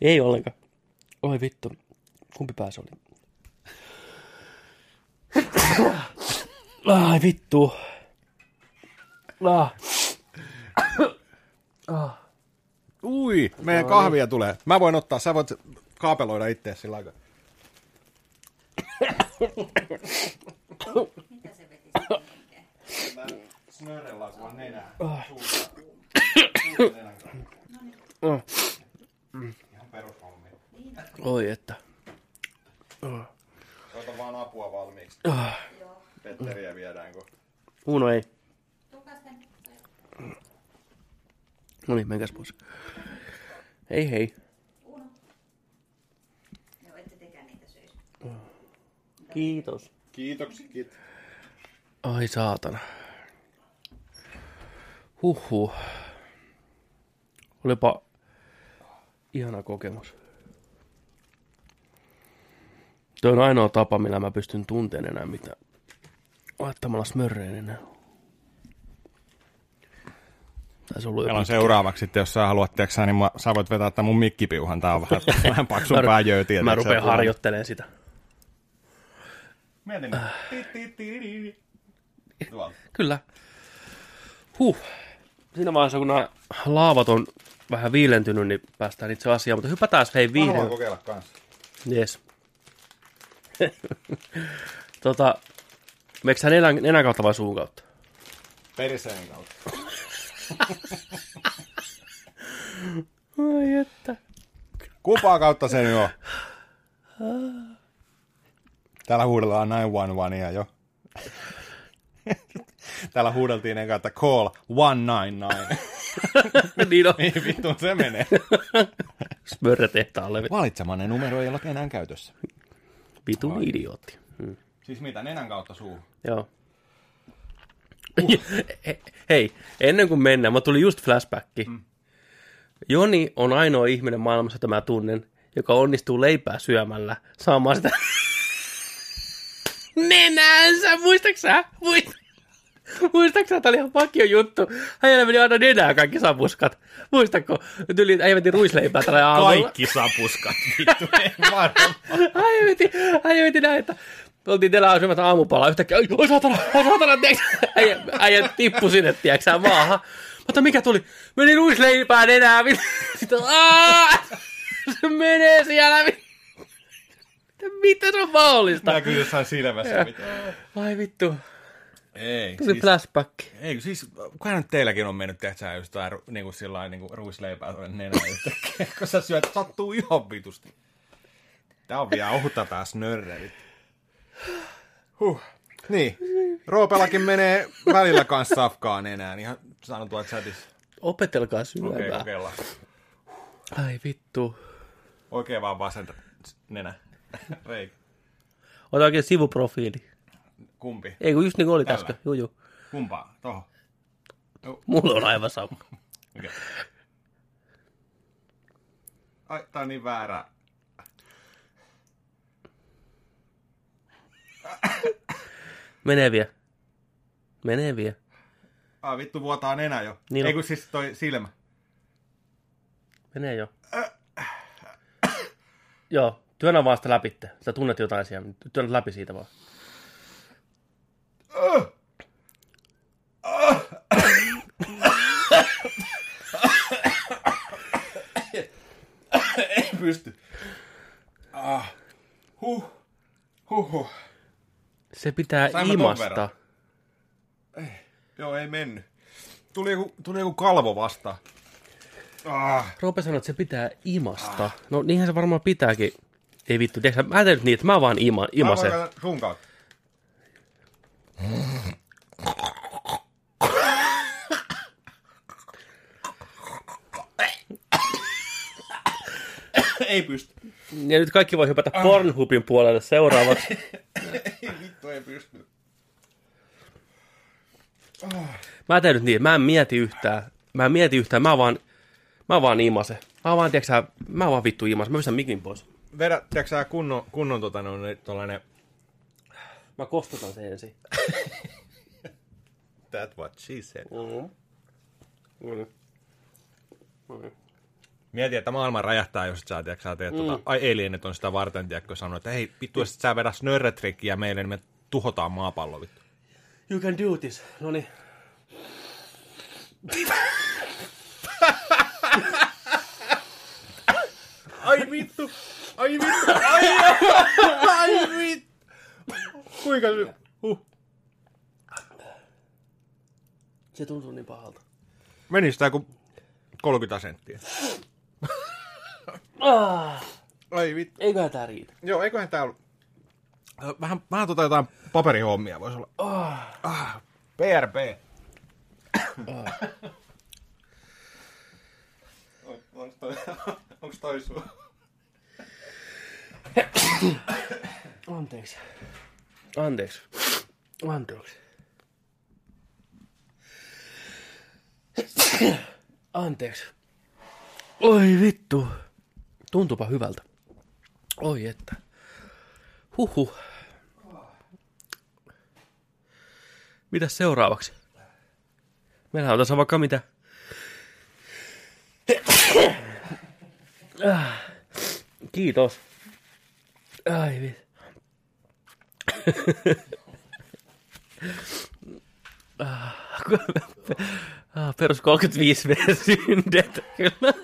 Ei ollenkaan. Oi vittu. Kumpi pää se oli? Ai vittu. Ah. Ui, meidän kahvia tulee. Mä voin ottaa, sä voit kaapeloida itse sillä aikaa. Snörrellä kun nenää. Ihan perushommi. Oi että. Ota vaan apua valmiiksi. Petteriä viedään, kun... Uno ei. No niin, menkääs pois. Hei hei. Söisi. Kiitos. Kiitoksia. Ai saatana. Huhhuh. Olipa ihana kokemus. Tuo on ainoa tapa, millä mä pystyn tunteen enää mitä laittamalla smörreen enää. Taisi ollut jo Meillä on seuraavaksi sitten, jos sä haluat, tiiäksä, niin mä, sä voit vetää tämän mun mikkipiuhan. Tää on vähän, vähän paksumpaa jöötiä. Mä rupean harjoittelemaan sitä. Mietin. Tuolta. Kyllä. Huh. Siinä vaiheessa, kun nämä laavat on vähän viilentynyt, niin päästään itse asiaan. Mutta hypätään hei Mä haluan kokeilla kanssa. Yes. tota, meikö sä nenän, nenän kautta vai suun kautta? Periseen kautta. Ai että. Kupaa kautta se nyt on. Täällä huudellaan 911 jo. Täällä huudeltiin ennen kautta call 199. niin on. Mihin vittuun se menee? Smörre tehtaalle. Valitsemanne numero ei ole enää käytössä. Vitun idiootti. Hmm. Siis mitä, nenän kautta suu? Joo. He- Hei, ennen kuin mennään, mä tuli just flashbacki. Mm. Joni on ainoa ihminen maailmassa, jota mä tunnen, joka onnistuu leipää syömällä saamaan sitä nenäänsä. Muistaksä? Muist... Muistaksä, tämä oli ihan vakio juttu. Hänellä meni aina nenää kaikki sapuskat. Muistatko? Tyli, äijä veti ruisleipää tällä aamulla. Kaikki sapuskat, vittu, ei varmaan. Näin, että Me oltiin teillä syömässä aamupalaa yhtäkkiä. Oi, saatana, oi saatana, äijä, äijä tippui sinne, tiiäks, maahan. Mutta mikä tuli? Meni luisleipään enää. Sitten, aah! Se menee siellä. vittu. Mitä se on mahdollista? Näkyy jossain silmässä. Ai vittu. Ei, Tuli flashback. Ei, siis, kunhan nyt teilläkin on mennyt, tehdä just vähän niin kuin sillä niin kuin ruisleipää tuonne nenään yhtäkkiä, kun sä syöt, sattuu ihan vitusti. Tää on vielä ohutta tää snörrelit. Huh. Niin. Roopellakin menee välillä kanssa safkaan enää, ihan sanon tuolta chatissa. Opetelkaa Okei, syömään. okay, kokeillaan. Ai vittu. Oikein vaan vasenta nenä. Reikä. Ota oikein sivuprofiili. Kumpi? Ei kun just niin kuin oli Tällä. äsken. Juu, juu. Kumpaa? Toho. Mulla on aivan sama. Okay. Ai, tää on niin väärä. Menee vie. Menee vie. Ai vittu vuotaa nenä jo. Niin Ei kun siis toi silmä. Menee jo. Joo, työnnä vaan sitä läpi. Sä tunnet jotain siellä. Työnnä läpi siitä vaan. Ei pysty. Ah. Huh. Huh, huh. Se pitää Sain imasta. verran. Joo, ei mennyt. Tuli joku, tuli joku kalvo vastaan. Ah. Roope sanoi, että se pitää imasta. No niinhän se varmaan pitääkin. Ei vittu, tiedätkö, mä teen nyt niin, että mä vaan ima, imasen. Mä sun kautta. ei pysty. Ja nyt kaikki voi hypätä Pornhubin puolelle seuraavaksi. Vittu, ei pysty. Mä teen nyt niin, mä en mieti yhtään. Mä en mieti yhtään, mä vaan, mä vaan imasen. Mä vaan, tiedätkö, sä, mä vaan vittu imasen. Mä pistän mikin pois. Vedä, tiedätkö sä kunnon, kunnon tota, no, tollanen... Mä kostutan sen ensin. That what she said. Mm-hmm. Mieti, että maailma räjähtää, jos sä, tiedätkö, sä teet mm. tota, ai alienit on sitä varten, tiedätkö, sanoo, että hei, vittu, jos sä vedä snörretrikkiä meille, niin me tuhotaan maapallo, vittu. You can do this. No niin. Ai vittu! Ai vittu! Ai, ai vittu! Kuinka sy... Huh. Se tuntuu niin pahalta. Meni sitä kuin 30 senttiä. Ah, Ai vittu. eiköhän tää riitä. Joo, eiköhän tää ollut... Vähän, vähän tota jotain paperihommia voisi olla. Ah. PRP. Onks toi, onks toi sun? Anteeksi. Anteeksi. Anteeksi. Anteeksi. Oi vittu. Tuntuupa hyvältä. Oi että. Huhhuh. Mitäs seuraavaksi? Meillä on tässä vaikka mitä. Kiitos. Ai vittu. Ah, perus 35 syndet, kyllä.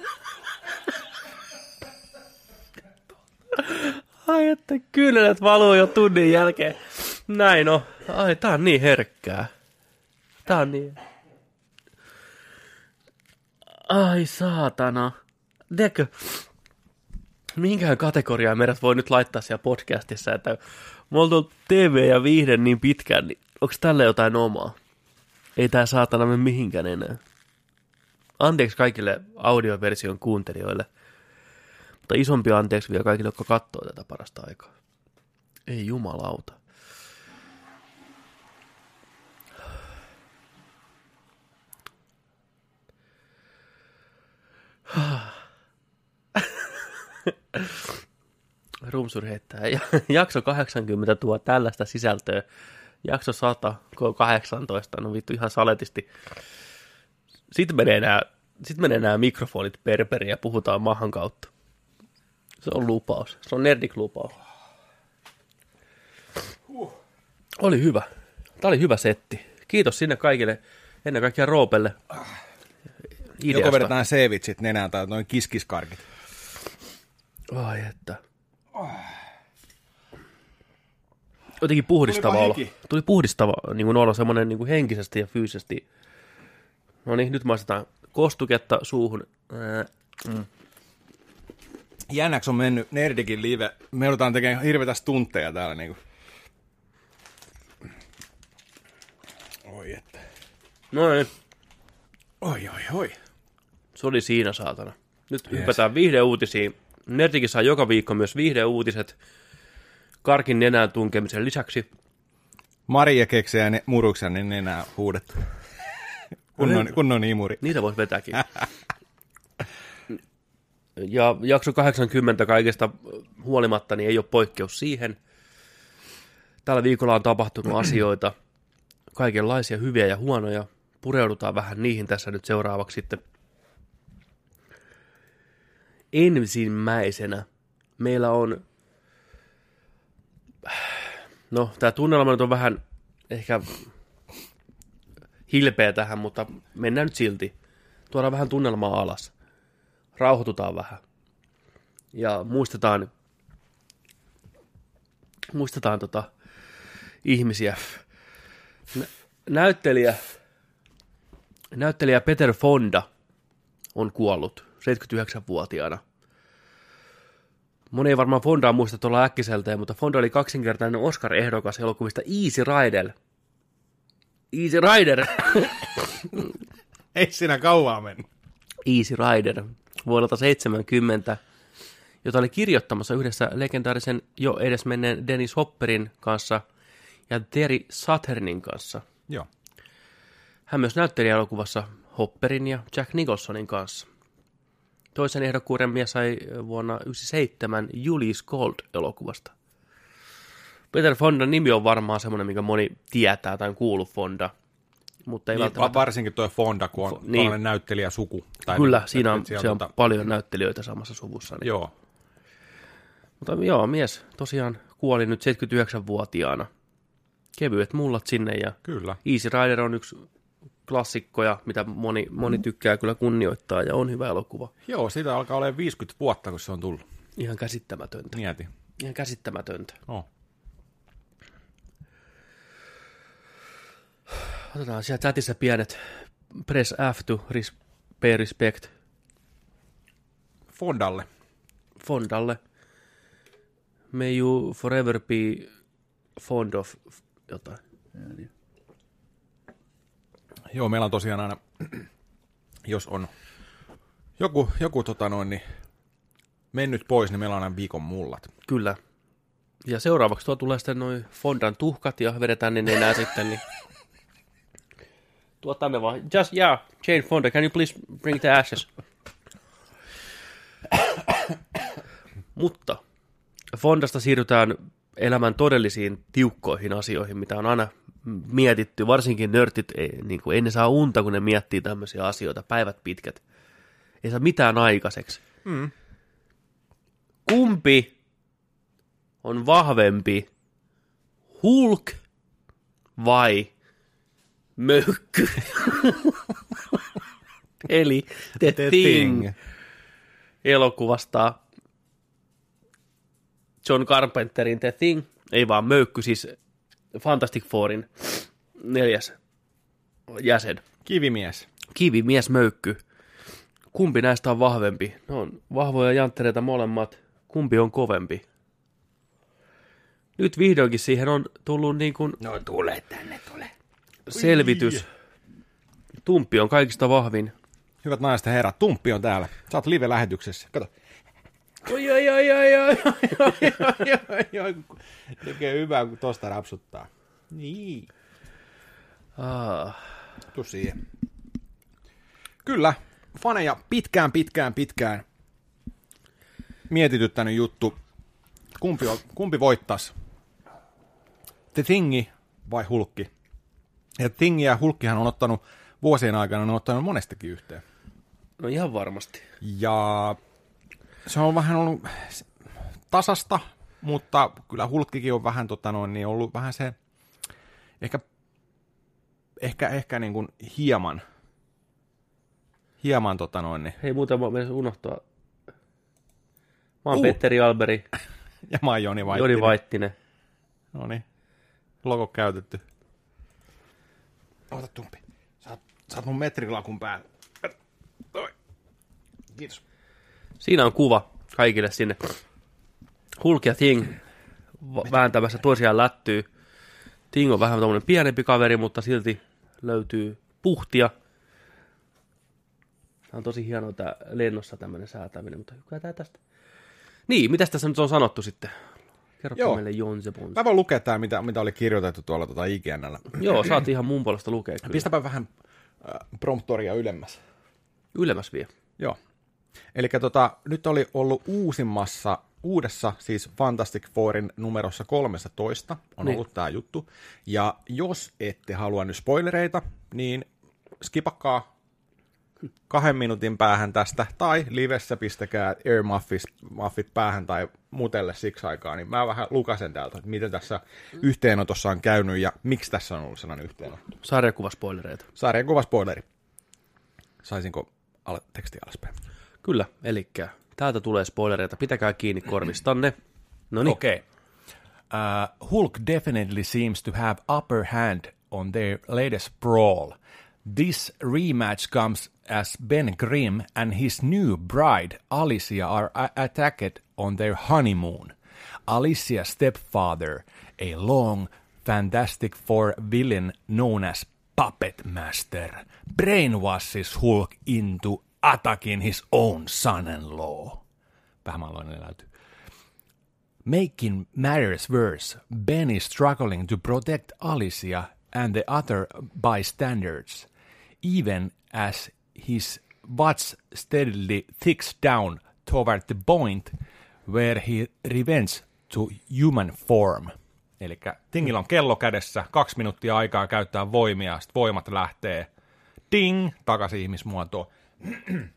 Ai että kynnet valuu jo tunnin jälkeen. Näin on. Ai, tää on niin herkkää. Tää on niin... Ai saatana. Tiedätkö, minkähän kategoriaa meidät voi nyt laittaa siellä podcastissa, että me ollut TV ja viihde niin pitkään, niin onko tälle jotain omaa? Ei tää saatana mene mihinkään enää. Anteeksi kaikille audioversion kuuntelijoille, mutta isompi anteeksi vielä kaikille, jotka katsoo tätä parasta aikaa. Ei jumalauta. Rumsur heittää. Ja- Jakso 80 tuo tällaista sisältöä. Jakso 100, K18, no vittu ihan saletisti. Sitten menee nämä, sitten menee nämä mikrofonit perperiin ja puhutaan mahan kautta. Se on lupaus. Se on nerdik lupaus. Oli hyvä. Tämä oli hyvä setti. Kiitos sinne kaikille, ennen kaikkea Roopelle Joko ideasta. vedetään seevitsit nenään tai noin kiskiskarkit. Ai että. Jotenkin puhdistava olo. Tuli puhdistava niin kuin olo, semmoinen niin kuin henkisesti ja fyysisesti. No niin, nyt maistetaan kostuketta suuhun. Ää, mm. Jännäksi on mennyt Nerdikin live. Me joudutaan tekemään hirveitä stuntteja täällä niinku. Oi että. No niin, Oi oi oi. se oli siinä saatana. Nyt yes. hypätään viihdeuutisiin. Nerdikin saa joka viikko myös viihdeuutiset karkin nenään tunkemisen lisäksi. Maria keksejä ja ne, muruksia, niin nenää huudettu. Kunnon, kunnon imuri. Niitä voisi vetääkin. Ja jakso 80 kaikesta huolimatta niin ei ole poikkeus siihen. Tällä viikolla on tapahtunut asioita, kaikenlaisia hyviä ja huonoja. Pureudutaan vähän niihin tässä nyt seuraavaksi sitten. Ensimmäisenä meillä on, no tämä tunnelma nyt on vähän ehkä hilpeä tähän, mutta mennään nyt silti. Tuodaan vähän tunnelmaa alas. Rauhoitutaan vähän. Ja muistetaan, muistetaan tota ihmisiä. Nä- näyttelijä, näyttelijä Peter Fonda on kuollut 79-vuotiaana. Moni ei varmaan Fondaa muista tuolla äkkiseltä, mutta Fonda oli kaksinkertainen Oscar-ehdokas elokuvista Easy Rider. Easy Rider! Ei siinä kauaa mennyt. Easy Rider vuodelta 70, jota oli kirjoittamassa yhdessä legendaarisen jo edesmenneen Dennis Hopperin kanssa ja Terry Suthernin kanssa. Joo. Hän myös näytteli elokuvassa Hopperin ja Jack Nicholsonin kanssa. Toisen ehdokkuuden mies sai vuonna 1997 Julius Gold-elokuvasta. Peter Fondan nimi on varmaan semmoinen, mikä moni tietää tai on kuullut Fonda, mutta ei Niin, välttämättä... varsinkin tuo Fonda, kun on niin. niin. näyttelijä suku. Tai Kyllä, siinä on, siellä on tota- paljon näyttelijöitä samassa suvussa. Niin. Joo. Mutta joo, mies tosiaan kuoli nyt 79-vuotiaana. Kevyet mullat sinne ja Kyllä. Easy Rider on yksi klassikkoja, mitä moni, moni tykkää kyllä kunnioittaa ja on hyvä elokuva. Joo, siitä alkaa olla 50 vuotta, kun se on tullut. Ihan käsittämätöntä. Mieti. Ihan käsittämätöntä. Oh. Otetaan siellä chatissa pienet press F to res- pay respect Fondalle. Fondalle. May you forever be fond of jotain. Joo, meillä on tosiaan aina, jos on joku, joku tota noin, niin mennyt pois, niin meillä on aina viikon mullat. Kyllä. Ja seuraavaksi tuo tulee sitten noin Fondan tuhkat ja vedetään ne nenää sitten, niin tuo tänne vaan. Just, yeah, Jane Fonda, can you please bring the ashes? Mutta Fondasta siirrytään elämän todellisiin tiukkoihin asioihin, mitä on aina mietitty. Varsinkin nörtit, ei, niin kuin, ei ne saa unta, kun ne miettii tämmöisiä asioita, päivät pitkät. Ei saa mitään aikaiseksi. Mm. Kumpi on vahvempi, Hulk vai Möykky? Eli The, The Thing. Thing elokuvasta John Carpenterin The Thing, ei vaan Möykky, siis Fantastic Fourin neljäs jäsen. Kivimies. Kivimies Möykky. Kumpi näistä on vahvempi? Ne on vahvoja janttereita molemmat. Kumpi on kovempi? Nyt vihdoinkin siihen on tullut niin kuin No tule tänne, tule. selvitys. Tumppi on kaikista vahvin. Hyvät naiset ja herrat, Tumppi on täällä. Sä oot live-lähetyksessä. Kato. Oi, oi, oi, oi, oi, Joo, joo, tekee hyvää, kun tosta rapsuttaa. Niin. ah, Tuu siihen. Kyllä, faneja pitkään, pitkään, pitkään mietityttänyt juttu. Kumpi, on, kumpi voittas? The Thingi vai Hulkki? Ja Thingi ja Hulkkihan on ottanut vuosien aikana on ottanut monestakin yhteen. No ihan varmasti. Ja se on vähän ollut tasasta, mutta kyllä Hulkkikin on vähän tota noin, niin ollut vähän se Ehkä, ehkä, ehkä niin kuin hieman, hieman tota noin, niin, Hei, muuten mä unohtaa. Mä oon Uh. Petteri Alberi, ja mä oon Joni Vaittinen. Joni Vaittinen. No niin, logo käytetty. Ota tumpi. Saat, saat mun metrilakun päällä. Toi. Kiitos. Siinä on kuva kaikille sinne. Hulk ja Thing vääntämässä toisiaan lättyy. Thing on vähän tämmöinen pienempi kaveri, mutta silti löytyy puhtia. Tämä on tosi hienoa tämä lennossa tämmöinen säätäminen, mutta kyllä tämä tästä. Niin, mitä tässä nyt on sanottu sitten? Kerro Joo. meille Jonse Bons. Mä voin lukea tää, mitä, mitä oli kirjoitettu tuolla tota IGNllä. Joo, saat ihan mun puolesta lukea kyllä. Pistäpä vähän äh, promptoria ylemmäs. Ylemmäs vie. Joo. Eli tota, nyt oli ollut uusimmassa, uudessa, siis Fantastic Fourin numerossa 13 on Niin. ollut tämä juttu. Ja jos ette halua nyt spoilereita, niin skipakkaa kahden minuutin päähän tästä, tai livessä pistäkää Air Muffis, Muffit päähän tai mutelle siksi aikaa, niin mä vähän lukasen täältä, että miten tässä yhteenotossa on käynyt ja miksi tässä on ollut sellainen yhteenotto. Sarjakuvaspoilereita. Sarjankuva spoileri. Saisinko al- teksti alaspäin? Kyllä, eli täältä tulee spoilereita. Pitäkää kiinni korvistanne. No niin, Okay. Uh, Hulk definitely seems to have upper hand on their latest brawl. This rematch comes as Ben Grimm and his new bride Alicia are attacked on their honeymoon. Alicia's stepfather, a long, Fantastic Four villain known as Puppet Master, brainwashes Hulk into attacking his own son-in-law. Vähämaloinen läyty. Making matters worse, Ben is struggling to protect Alicia and the other bystanders, even as his watch steadily ticks down toward the point where he revenge to human form. Eli Tingillä on kello kädessä, kaksi minuuttia aikaa käyttää voimia, sitten voimat lähtee ding, takaisin ihmismuotoon.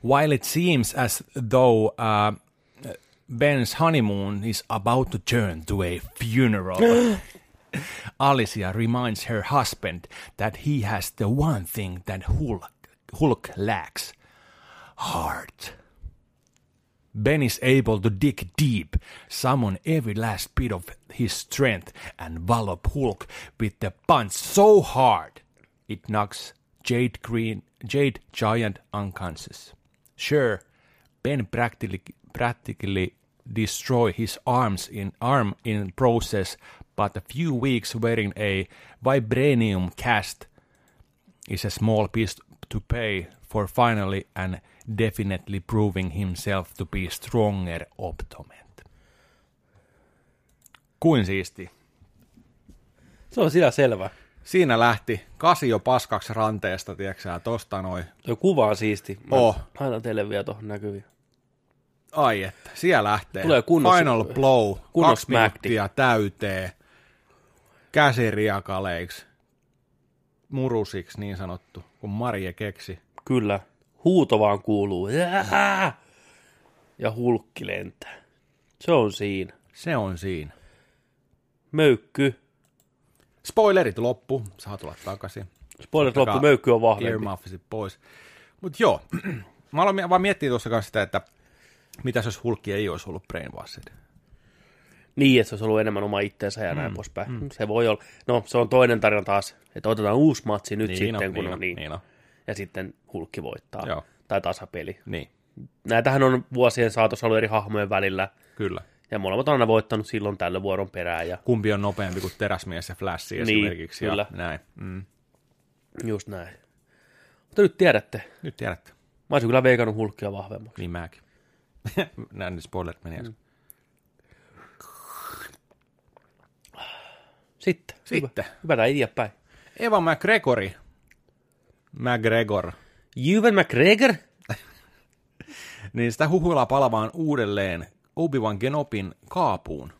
While it seems as though uh, Ben's honeymoon is about to turn to a funeral, Alicia reminds her husband that he has the one thing that Hulk, Hulk lacks heart. Ben is able to dig deep, summon every last bit of his strength, and wallop Hulk with the punch so hard it knocks Jade Green, Jade Giant unconscious. Sure, Ben practically practically destroy his arms in arm in process, but a few weeks wearing a vibranium cast is a small piece to pay for finally and definitely proving himself to be stronger optoment. Kuin siisti. se on sillä selvä. Siinä lähti kasio paskaksi ranteesta, tiedätkö tosta noin. Tuo kuva on siisti. Mä Oh. Laitan teille vielä tuohon näkyviin. Ai että, siellä lähtee. Tulee kunnos- Final blow, kunnos kaksi minuuttia täyteen, käsiriakaleiksi, murusiksi niin sanottu, kun Marie keksi. Kyllä. Huuto vaan kuuluu. Jää! Ja hulkki lentää. Se on siinä. Se on siinä. Möykky. Spoilerit loppu, saa tulla takaisin. Spoilerit loppu, möykky on vahvempi. Earmuffisit pois. Mutta joo, mä aloin vaan miettiä tuossa kanssa sitä, että mitä jos Hulkki ei olisi ollut brainwashed. Niin, että se olisi ollut enemmän oma itteensä ja näin mm, poispäin. Mm. Se voi olla. No, se on toinen tarina taas, että otetaan uusi matsi nyt sitten, on, kun niin, on on, niin. niin on. Ja sitten hulkki voittaa. Joo. Tai tasapeli. Niin, Näitähän on vuosien saatossa ollut eri hahmojen välillä. kyllä. Ja molemmat on aina voittanut silloin tällöin vuoron perään. Ja Kumpi on nopeampi kuin teräsmies ja Flash Niin, esimerkiksi. kyllä. Ja näin. Mm. just näin. Mutta nyt tiedätte. Nyt tiedätte. Mä olisin kyllä veikannut hulkkia vahvemmaksi. Niin mäkin. Näin ne spoilerit meni mm. Sitten. Sitten. Hyvä, hypätään eteenpäin. Eva McGregori. McGregor. Ewan McGregor? Niin sitä huhuillaan palavaan uudelleen Obi-Wan Genopin kaapuun.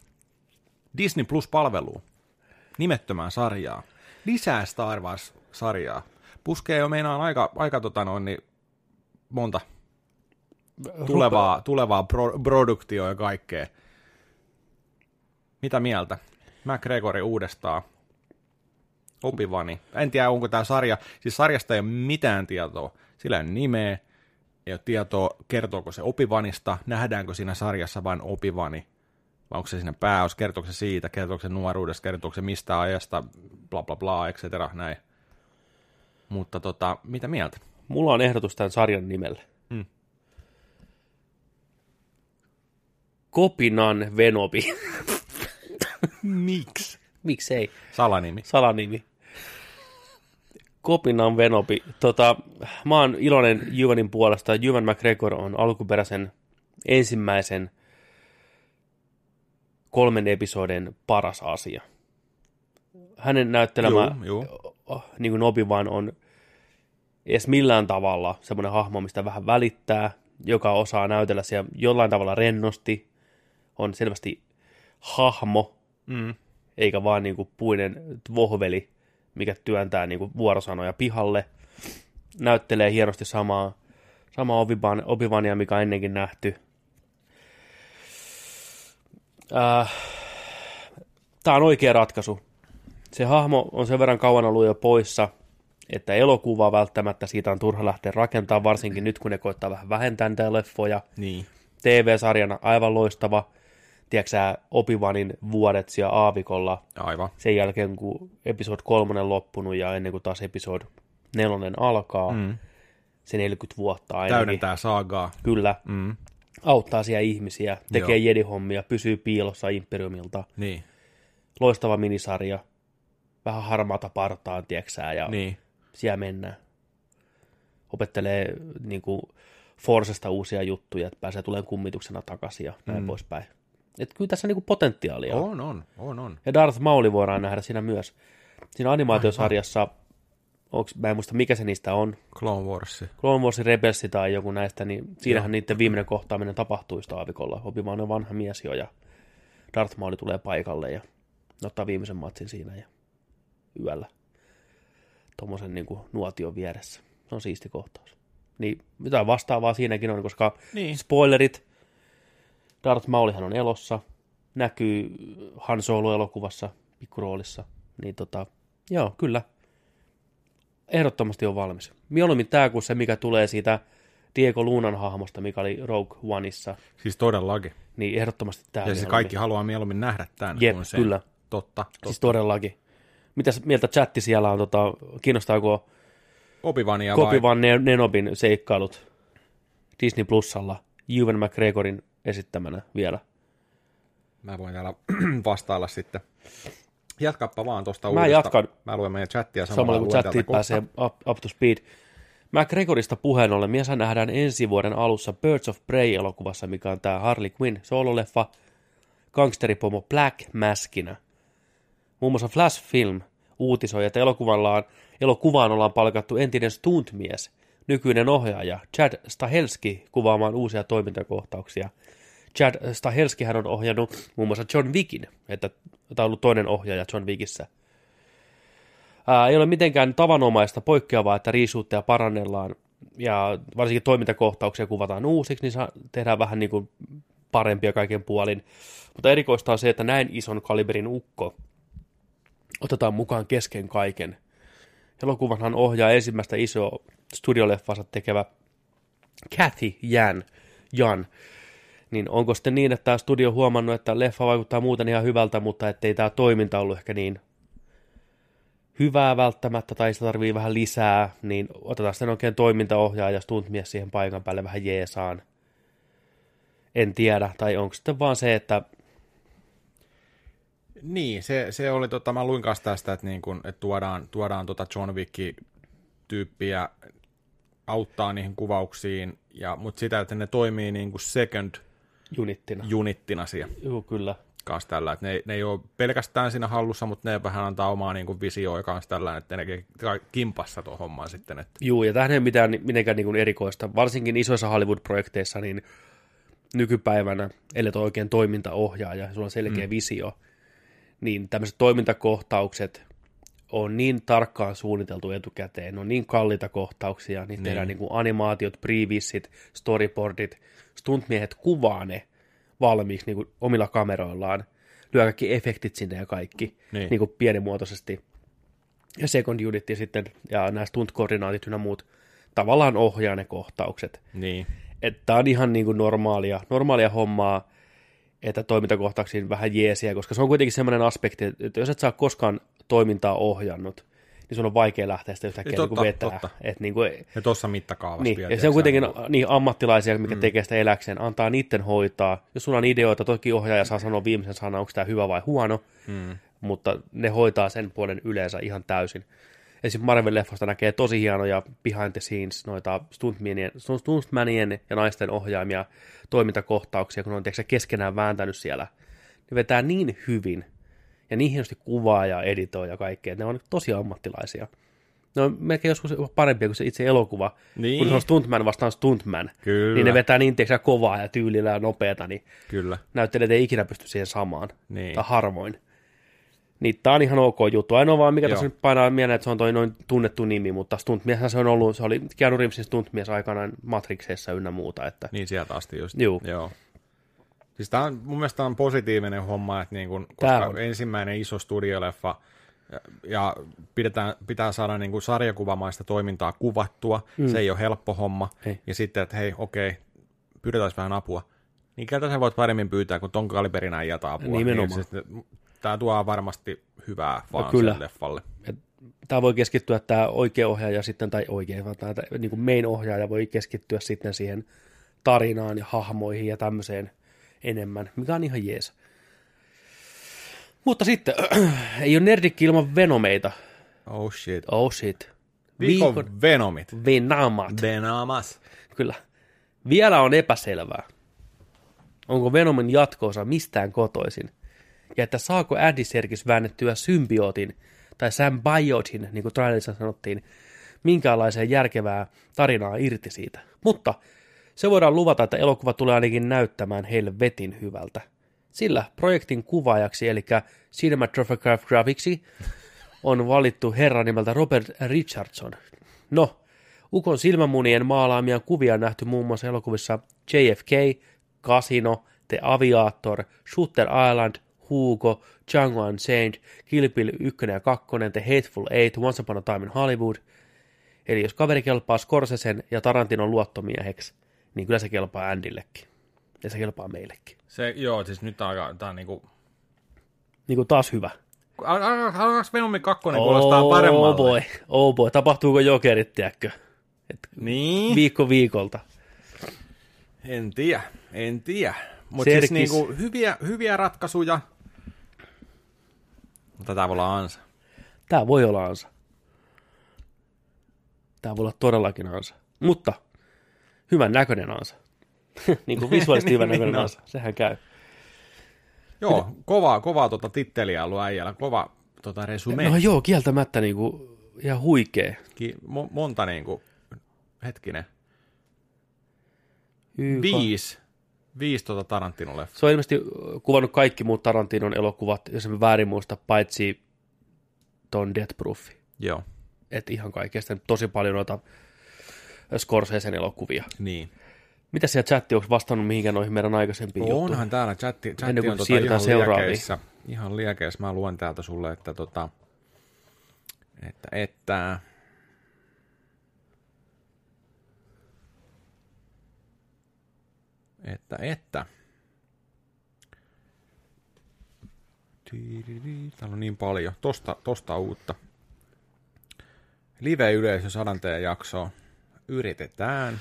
Disney Plus-palveluun. Nimettömään sarjaa. Lisää Star Wars-sarjaa. Puskee jo meinaan aika, aika tota noin, niin monta tulevaa, tulevaa pro, produktioa ja kaikkea. Mitä mieltä? McGregori uudestaan. Opivani. En tiedä, onko tämä sarja, siis sarjasta ei ole mitään tietoa. Sillä ei ole nimeä, ei ole tietoa, kertooko se Opivanista, nähdäänkö siinä sarjassa vain Opivani, vai onko se siinä pääos, kertooko se siitä, kertooko se nuoruudesta, kertooko se mistä ajasta, bla bla bla, et cetera, näin. Mutta tota, mitä mieltä? Mulla on ehdotus tämän sarjan nimelle. Mm. Kopinan Venobi. Miksi? Miksei? Salanimi. Salanimi. Kopinan Venobi. Tota, mä oon iloinen Juvenin puolesta. Juven McGregor on alkuperäisen ensimmäisen kolmen episodin paras asia. Hänen näyttelemä juu. oh, niin kuin Obi-Wan on edes millään tavalla semmoinen hahmo, mistä vähän välittää, joka osaa näytellä siellä jollain tavalla rennosti, on selvästi hahmo, Mm. eikä vaan niin kuin puinen vohveli, mikä työntää niin kuin vuorosanoja pihalle. Näyttelee hienosti samaa, samaa Obi-Wan, Obi-Wania, mikä on ennenkin nähty. Äh, Tämä on oikea ratkaisu. Se hahmo on sen verran kauan ollut jo poissa, että elokuvaa välttämättä siitä on turha lähteä rakentamaan, varsinkin nyt kun ne koittaa vähän vähentää niitä leffoja. Niin. TV-sarjana aivan loistava. Tiedätkö Opivanin vuodet siellä aavikolla Aivan. sen jälkeen, kun episode kolmonen loppunut ja ennen kuin taas episode nelonen alkaa, mm. Se 40 vuotta ainakin. Täydentää saagaa. Kyllä, Mm. auttaa siellä ihmisiä, tekee Joo. jedihommia, pysyy piilossa Imperiumilta. Niin. Loistava minisarja, vähän harmaata partaan, tieksää, ja niin. Siellä mennään. Opettelee niin kuin, Forcesta uusia juttuja, että pääsee tulemaan kummituksena takaisin ja näin mm. poispäin. Et kyllä tässä niin kuin potentiaalia on. On, on, on, on. Ja Darth Mauli voidaan nähdä siinä myös. Siinä animaatiosarjassa, onks, mä en muista mikä se niistä on, Clone Wars. Clone Wars Rebelsi tai joku näistä, niin siinähän niiden viimeinen kohtaaminen tapahtui sitä aavikolla. Obi-Wan on vanha mies jo ja Darth Mauli tulee paikalle ja ottaa viimeisen matsin siinä ja yöllä tuommoisen niin nuotion vieressä. Se on siisti kohtaus. Niin jotain vastaavaa siinäkin on, koska Niin. spoilerit, Darth Maulihan on elossa, näkyy Han Solo-elokuvassa, pikkuroolissa, niin tota, joo, kyllä, ehdottomasti on valmis. Mieluummin tämä kuin se, mikä tulee siitä Diego Lunan hahmosta, mikä oli Rogue Oneissa, Siis todellakin. niin ehdottomasti tämä. Ja siis kaikki haluaa mieluummin nähdä tämän Jep, kuin sen. kyllä. Totta. totta. Siis todellakin. Mitäs mieltä chatti siellä on, tota, kiinnostaako Obi-Wania vai? Kopivan Nenobin seikkailut Disney Plusalla Ewan McGregorin esittämänä vielä? Mä voin täällä vastailla sitten. Jatkappa vaan tuosta Mä jatkan. Mä luen meidän chattia samalla. Samalla kun chatti pääsee up, up to speed. McGregorista puheen ollen, mies nähdään ensi vuoden alussa Birds of Prey-elokuvassa, mikä on tämä Harley Quinn soololeffa, gangsteripomo Black Maskinä. Muun muassa Flash Film uutisoi, että elokuvallaan, elokuvaan ollaan palkattu entinen stuntmies, nykyinen ohjaaja Chad Stahelski kuvaamaan uusia toimintakohtauksia. Chad Stahelski hän on ohjannut muun muassa John Wickin, että tämä on ollut toinen ohjaaja John Wickissä. Ää, ei ole mitenkään tavanomaista poikkeavaa, että riisuutteja parannellaan ja varsinkin toimintakohtauksia kuvataan uusiksi, niin saa, tehdään vähän niin kuin parempia kaiken puolin. Mutta erikoista on se, että näin ison kaliberin ukko otetaan mukaan kesken kaiken. Elokuvanhan ohjaa ensimmäistä isoa studioleffansa tekevä Kathy Jan, Jan. Niin onko sitten niin, että tämä studio on huomannut, että leffa vaikuttaa muuten ihan hyvältä, mutta ettei tämä toiminta ollut ehkä niin hyvää välttämättä, tai sitä tarvii vähän lisää, niin otetaan sitten oikein toimintaohjaaja ja stuntmies siihen paikan päälle vähän jeesaan. En tiedä, tai onko sitten vaan se, että Niin, se, se oli, tota, mä luin kanssa tästä, että, niin kun, että tuodaan, tuodaan tota John Wick-tyyppiä auttaa niihin kuvauksiin, ja, mutta sitä, että ne toimii niin kuin second unittina. unittina siellä Joo, kyllä. kanssa tällä, että ne, ne ei ole pelkästään siinä hallussa, mutta ne vähän antaa omaa niin kuin visioa kanssa tällä, että ne kimpassa tuon homman sitten, että Juu, ja tähän ei ole mitään, mitenkään niin kuin erikoista. Varsinkin isoissa Hollywood-projekteissa, niin nykypäivänä, ellei ole oikein toimintaohjaaja, sulla on selkeä mm. visio, niin tämmöiset toimintakohtaukset on niin tarkkaan suunniteltu etukäteen, ne on niin kalliita kohtauksia, niin, tehdään niin kuin animaatiot, previssit, storyboardit, stuntmiehet kuvaa ne valmiiksi niin kuin omilla kameroillaan, lyö kaikki efektit sinne ja kaikki, Niin. niin kuin pienimuotoisesti. ja second unitti sitten, ja nämä stunt-koordinaatit ynnä muut tavallaan ohjaa ne kohtaukset. Niin. Että tää on ihan niin kuin normaalia, normaalia hommaa, että toimintakohtauksiin vähän jeesiä, koska se on kuitenkin semmoinen aspekti, että jos et saa koskaan toimintaa ohjannut, niin sun on vaikea lähteä sitä yhtäkkiä Niin niin vetää. totta. Et niin kuin, Ja tuossa mittakaavassa niin, vielä, ja se on kuitenkin sä, niin ammattilaisia, mikä mm. tekee sitä eläkseen, antaa niiden hoitaa. Jos sulla on ideoita, toki ohjaaja saa sanoa viimeisen sanan, onko tämä hyvä vai huono, mm. mutta ne hoitaa sen puolen yleensä ihan täysin. Esimerkiksi Marvel-leffosta näkee tosi hienoja behind the scenes, noita stuntmanien, stuntmanien ja naisten ohjaamia toimintakohtauksia, kun ne on tiedätkö, keskenään vääntänyt siellä. Ne vetää niin hyvin, ja niin hienosti kuvaa ja editoi ja kaikkea, ne on tosi ammattilaisia. Ne on melkein joskus parempia kuin se itse elokuva, Niin. kun se on stuntman vastaan stuntman. Kyllä. Niin ne vetää niin tiedätkö, kovaa ja tyylillä ja nopeata, niin Kyllä. näyttelijät ei ikinä pysty siihen samaan. Niin. Tai harvoin. Niin tää on ihan ok juttu. Ainoa vaan, mikä Joo. tässä nyt painaa mieleen, että se on toi noin tunnettu nimi, mutta stuntmieshän se on ollut, se oli Keanu Reevesin stuntmies aikanaan Matrixeissa ynnä muuta, että Niin sieltä asti just. Juu. Joo. Siis tää on, mun mielestä on positiivinen homma, että niin kun, koska on. ensimmäinen iso studioleffa ja, ja pidetään, pitää saada niin kuin sarjakuvamaista toimintaa kuvattua, mm. se ei ole helppo homma. Ei. Ja sitten, että hei, okei, pyydetään vähän apua. Niin keltä sä voit paremmin pyytää kuin ton kaliberin äijältä apua. Nimenomaan. Niin, siis, tää tuo varmasti hyvää vaan kyllä. sen leffalle. tämä voi keskittyä tämä oikea ohjaaja sitten, tai oikein, vaan tämä niin kuin main ohjaaja voi keskittyä sitten siihen tarinaan ja hahmoihin ja tämmöiseen enemmän, mikä on ihan jees. Mutta sitten, ei ole nerdikki ilman venomeita. Oh shit. Oh shit. Viikon, Viikon Venomit. venomat. Venomas. Kyllä. Vielä on epäselvää. Onko Venomin jatkoosa mistään kotoisin? Ja että saako Andy Serkis väännettyä symbiootin tai symbiotin, niin kuin trailerissa sanottiin, minkäänlaiseen järkevää tarinaa irti siitä. Mutta se voidaan luvata, että elokuva tulee ainakin näyttämään heille vetin hyvältä. Sillä projektin kuvaajaksi, eli Cinematograph Graphicsi, on valittu herra nimeltä Robert Richardson. No, Ukon silmämunien maalaamia kuvia on nähty muun muassa elokuvissa JFK, Casino, The Aviator, Shooter Island, Hugo, Django Unchained, Kill Bill 1 ja 2, The Hateful Eight, Once Upon a Time in Hollywood. Eli jos kaveri kelpaa Scorsesen ja Tarantinon luottomieheksi, niin kyllä se kelpaa Andillekin. Ja se kelpaa meillekin. Se, joo, siis nyt tää on, niinku... Niin kuin taas hyvä. Alkaako Venomi 2 kuulostaa paremmalle? Oh boy, oh boy. Tapahtuuko jokerit, tiedätkö? Niin? Viikko viikolta. En tiedä, en tiedä. Mutta siis niinku hyviä, hyviä ratkaisuja. Mutta tää voi olla ansa. Tämä voi olla ansa. Tämä voi olla todellakin ansa. Mutta hyvän näköinen ansa. niin kuin visuaalisesti hyvän Niin, näköinen no. ansa. Sehän käy. Joo, kovaa, kovaa tota titteliä ollut äijällä, kova tota resume. No joo, kieltämättä niin kuin, ihan huikee. Ki- mo- monta niinku, hetkinen, YK. viisi, viisi tota Tarantino leffa. Se on ilmeisesti kuvannut kaikki muut Tarantinon elokuvat, jos en väärin muista, paitsi ton Death Proofi. Joo, Että ihan kaikesta tosi paljon noita Scorsesen elokuvia. niin. Mitä siellä chatti, onko vastannut mihinkään noihin meidän aikaisempiin juttuihin? Onhan täällä chatti, chatti Ennen kuin on tota siirrytään ihan seuraaviin. liekeissä. Ihan liekeissä. Mä luen täältä sulle, että tota, että, että että, että. Täällä on niin paljon. Tosta, tosta uutta. Live-yleisö sadanteen jaksoa. Yritetään.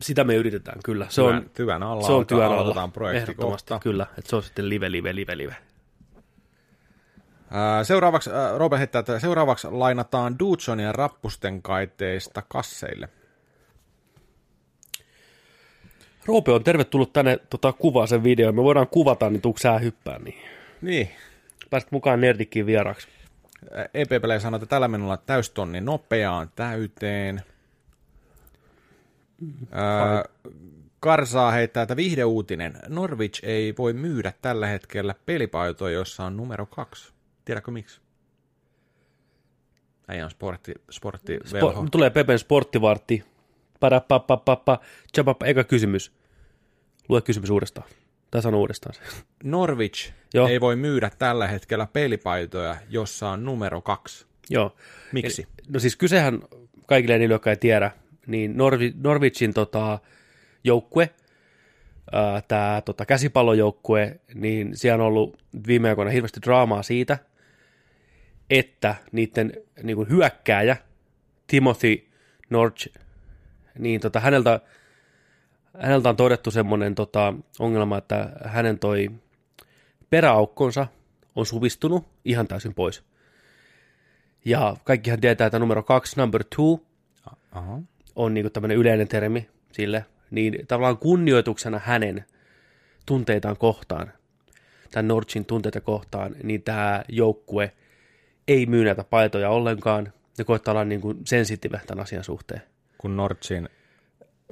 Sitä me yritetään, kyllä. Se Työn, on, työn alla. se on työn alla. aloitetaan projekti kohta. kyllä. Että se on sitten live, live, live, live. Seuraavaksi, ää, Robert heittää, että seuraavaksi lainataan Dudsonia rappusten kaiteista kasseille. Roope on tervetullut tänne tota, kuvaa sen videoon. Me voidaan kuvata, niin tuuks sä hyppää niin. Niin. Pääsit mukaan Nerdikkiin vieraaksi. EP-pelejä sanoo, että tällä menolla täystonni nopeaan täyteen. Ää, Karsaa heittää, että viihdeuutinen. Norwich ei voi myydä tällä hetkellä pelipaitoja, jossa on numero kaksi. Tiedätkö miksi? Äijä on sportti, sportti Spo- tulee Pepen sporttivartti. Tjapappa. Eka kysymys. Lue kysymys uudestaan. Tai sano uudestaan se. Norwich Joo. ei voi myydä tällä hetkellä pelipaitoja, jossa on numero kaksi. Joo. Miksi? Eli- No siis kysehän kaikille niille, jotka ei tiedä, niin Norvi, Norwichin tota, joukkue, tämä tota, käsipallojoukkue, niin siellä on ollut viime aikoina hirveästi draamaa siitä, että niiden niin kuin hyökkääjä Timothy Norch, niin tota, häneltä, häneltä on todettu semmoinen tota, ongelma, että hänen toi peräaukkonsa on supistunut ihan täysin pois. Ja kaikkihan tietää, että numero kaksi, number two, Aha. on niin tämmöinen yleinen termi sille, niin tavallaan kunnioituksena hänen tunteitaan kohtaan, tämän Norchin tunteita kohtaan, niin tämä joukkue ei myy näitä paitoja ollenkaan. Ne koittaa olla niin kuin sensitive tämän asian suhteen. Kun Nordsin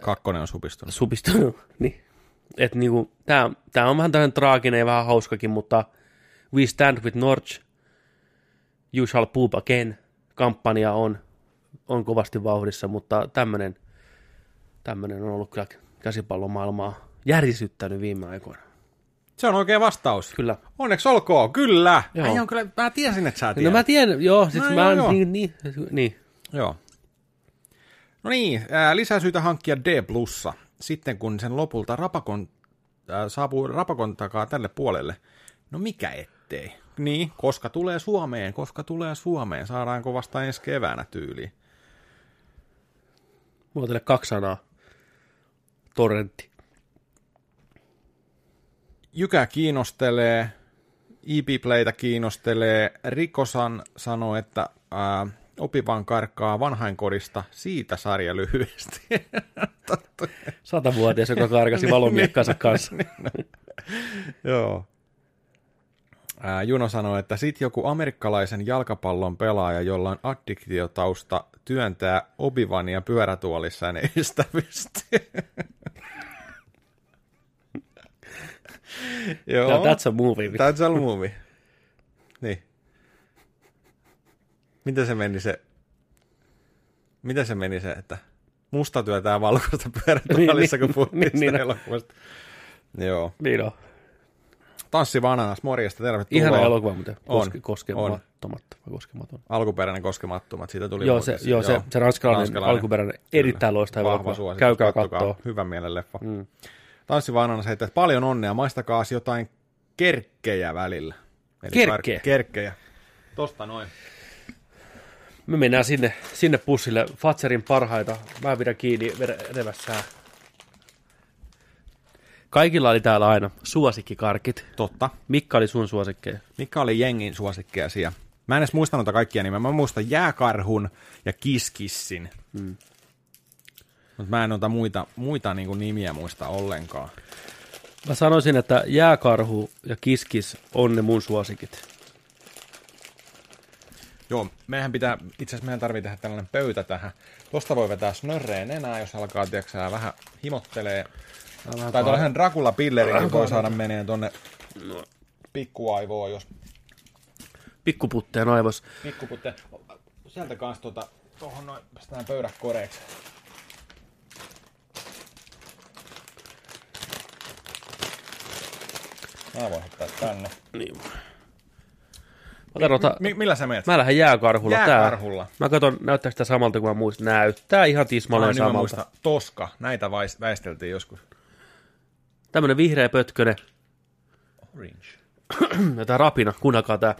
kakkonen on supistunut. Supistunut. niin. Et niin kuin, tämä, tämä on vähän tämmöinen traaginen ja vähän hauskakin, mutta We Stand with Norch, You Shall Poop Again, kampanja on, on kovasti vauhdissa, mutta tämmöinen, tämmöinen on ollut kyllä käsipallomaailmaa järisyttänyt viime aikoina. Se on oikea vastaus. Kyllä. Onneksi olkoon, kyllä. Joo. Äijä on kyllä, mä tiesin, että sä No tiedät. mä tiedän, joo, sit No mä joo, joo. niin, niin, niin. Joo. No niin, ää, lisää syytä hankkia D+. Sitten kun sen lopulta rapakon, ää, saapuu rapakon takaa tälle puolelle. No mikä ettei? Niin, koska tulee Suomeen, koska tulee Suomeen. Saadaanko vasta ensi keväänä tyyliin? Mulla on teille kaksi sanaa. Torrentti. Jykä kiinnostelee, EP Playtä kiinnostelee, Rikosan sanoo, että ää, opivan karkkaa vanhainkodista, siitä sarja lyhyesti. Satavuotias, joka karkasi valomiekkansa kanssa. Joo. Ää, Juno sanoi, että sit joku amerikkalaisen jalkapallon pelaaja, jolla on addiktiotausta, työntää Obivania pyörätuolissaan ystävysti. Joo. Ja that's a movie. That's a movie. Niin. Miten se meni se, miten se meni se, että musta työtää valkoista pyörätuolissa, Niin, kun puhuttiin niin, niin, niin on. elokuvasta. Joo. Niin on. Tanssiva ananas, morjesta, tervetuloa. Ihana elokuva, mutta On, koske, koskematon. vai Koskematon. Alkuperäinen koskemattomat, siitä tuli Joo, se, uutis. joo, se, se ranskalainen, Ranskalainen. alkuperäinen, erittäin loistava Vahva elokuva. suositus, Käykää kattoo. Hyvän mielen leffa. Mm. Tanssiva ananas heittää, että paljon onnea, maistakaa jotain kerkkejä välillä. Eli Kerkkejä? Kerkkejä. Tosta noin. Me mennään sinne, sinne pussille. Fatserin parhaita. Mä pidän kiinni revässää. Kaikilla oli täällä aina suosikkikarkit. Totta. Mikka oli sun suosikkeja. Mikä oli jengin suosikkeja siellä? Mä en edes muistanut kaikkia nimeä. Mä muistan Jääkarhun ja Kiskissin. Hmm. Mutta mä en noita muita, muita niinku nimiä muista ollenkaan. Mä sanoisin, että jääkarhu ja kiskis on ne mun suosikit. Joo, meidän pitää, itse asiassa meidän tarvii tehdä tällainen pöytä tähän. Tosta voi vetää snörreen enää, jos alkaa, tiedätkö, vähän himottelee. Tai tuollaisen Dracula-pillerinkin voi saada menee tonne pikkuaivoon, jos Pikkuputteen aivos. pikkuputte. Sieltä kanssa tota, tohon noin, pistetään pöydät koreeksi. Mä voin heittää tänne. Niin. Mä, tarota, Mi- millä sä menet? mä lähden jääkarhulla. Jääkarhulla. Tää. Mä katson, näyttääkö sitä samalta kuin mä muistan. Näyttää ihan Mä, tismalleen mä samalta. muistan, Toska, näitä vais- väisteltiin joskus. Tämmönen vihreä pötkönen. Orange. Ja tää rapina, kuunnelkaa tää.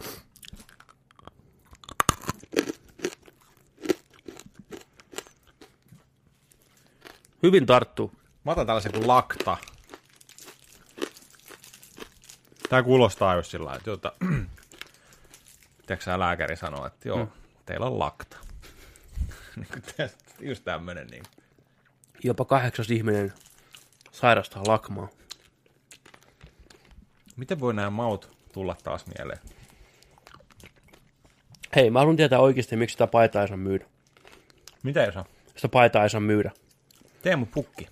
Hyvin tarttuu. Mä otan tällaisen kuin lakta. Tää kuulostaa just sillä lailla, että tiedätkö lääkäri sanoo, että joo, mm. teillä on lakta. Tästä- just tämmönen niin. Jopa kahdeksas ihminen sairastaa lakmaa. Miten voi nämä maut tulla taas mieleen? Hei, mä haluan tietää oikeasti, miksi sitä paitaa ei saa myydä. Mitä jos on? Sitä paitaa ei saa myydä. Teemu Pukki.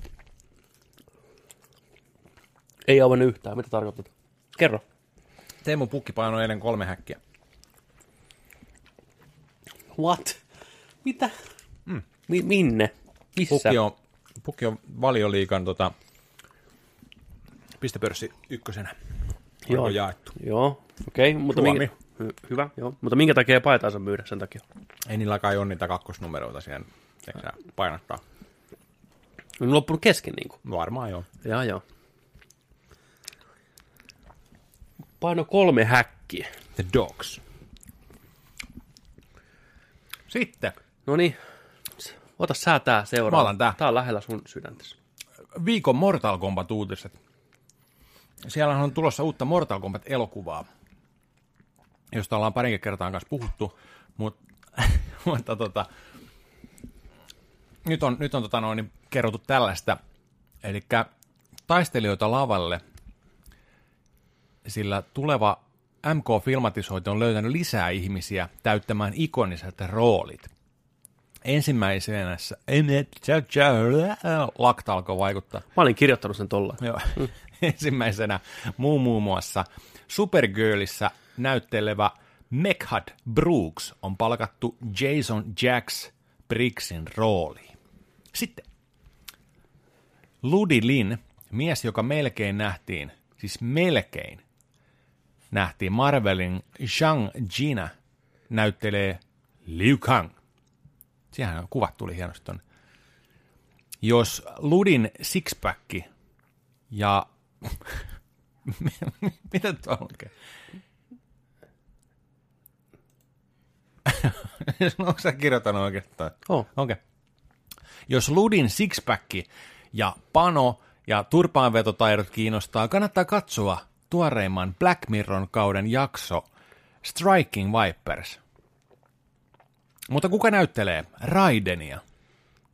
Ei avannut yhtään. Mitä tarkoitat? Kerro. Teemu Pukki painoi eilen kolme häkkiä. What? Mitä? Mm. Mi- minne? Missä? Pukki on, Pukki on valioliikan tota, pistepörssi ykkösenä. Joo. On jaettu. Joo, okei. Okay, mutta Suomi. minkä, Hy- hyvä, joo. Mutta minkä takia paitaansa myydä sen takia? Ei niillä kai ole niitä kakkosnumeroita siihen painattaa. On loppunut kesken niin kuin. Varmaan joo. Joo, joo. Paino kolme häkkiä. The Dogs. Sitten No niin, ota sä tää seuraava. Mä otan tää. Tää on lähellä sun sydäntäsi. viikon Mortal Kombat uutiset. Siellä on tulossa uutta Mortal Kombat-elokuvaa, josta ollaan parin kertaan kanssa puhuttu, mutta, mutta tota, nyt on, nyt on tota noin, kerrottu tällaista, eli taistelijoita lavalle, sillä tuleva MK-filmatisointi on löytänyt lisää ihmisiä täyttämään ikoniset roolit. Ensimmäisenä, lakta alkoi vaikuttaa. Mä olin kirjoittanut sen tolla. Joo. Ensimmäisenä muu muun muassa Supergirlissä näyttelevä Mekhad Brooks on palkattu Jason Jax Briggsin rooliin. Sitten Ludi Lin, mies, joka melkein nähtiin, siis melkein nähtiin Marvelin Shang-China, näyttelee Liu Kang. Siihen kuvat tuli hienosti tonne. Jos Ludin sixpacki ja... Mitä tuo lukee? Onko sä kirjoittanut oikeastaan? Oh. Okei. Okay. Jos Ludin sixpacki ja pano ja turpaanvetotaidot kiinnostaa, kannattaa katsoa tuoreimman Black Mirror kauden jakso Striking Vipers. Mutta kuka näyttelee Raidenia?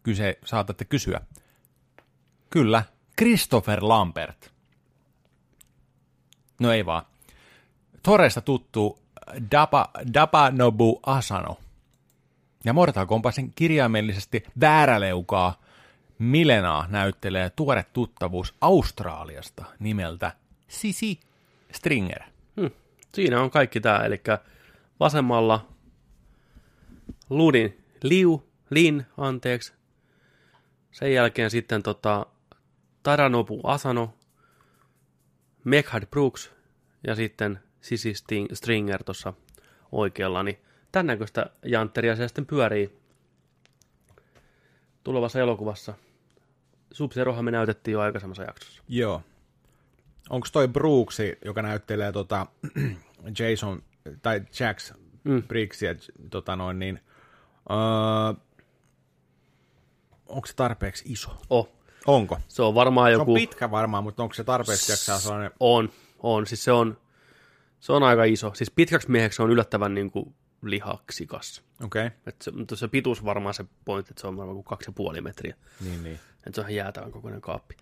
Kyse saatatte kysyä. Kyllä, Christopher Lambert. No ei vaan. Toresta tuttu Dapa, Dapanobu Asano. Ja Mortal Kombatin kirjaimellisesti vääräleukaa Milenaa näyttelee tuore tuttavuus Australiasta nimeltä Sisi Stringer. Hmm. Siinä on kaikki tää, eli vasemmalla Ludin Liu, Lin, anteeksi. Sen jälkeen sitten tota, Taranobu Asano, Mekhad Brooks ja sitten Sisi Sting- Stringer tuossa oikealla, niin tämän näköistä jantteria se sitten pyörii tulevassa elokuvassa. Subzerohan me näytettiin jo aikaisemmassa jaksossa. Joo. Onko toi Brooksi, joka näyttelee tota Jason, tai Jax mm. Briggsia, tota noin, niin öö, onko se tarpeeksi iso? Oh, Onko? se on varmaan Se joku... on pitkä varmaan, mutta onko se tarpeeksi jaksaa sellainen... On, on. Siis se on, se on aika iso. Siis pitkäksi mieheksi se on yllättävän niin kuin lihaksikas. Okei, okay. Et se, mutta se pituus varmaan se pointti, että se on varmaan kuin kaksi ja puoli metriä. niin niin. Että se on ihan jäätävän kokoinen kaappi.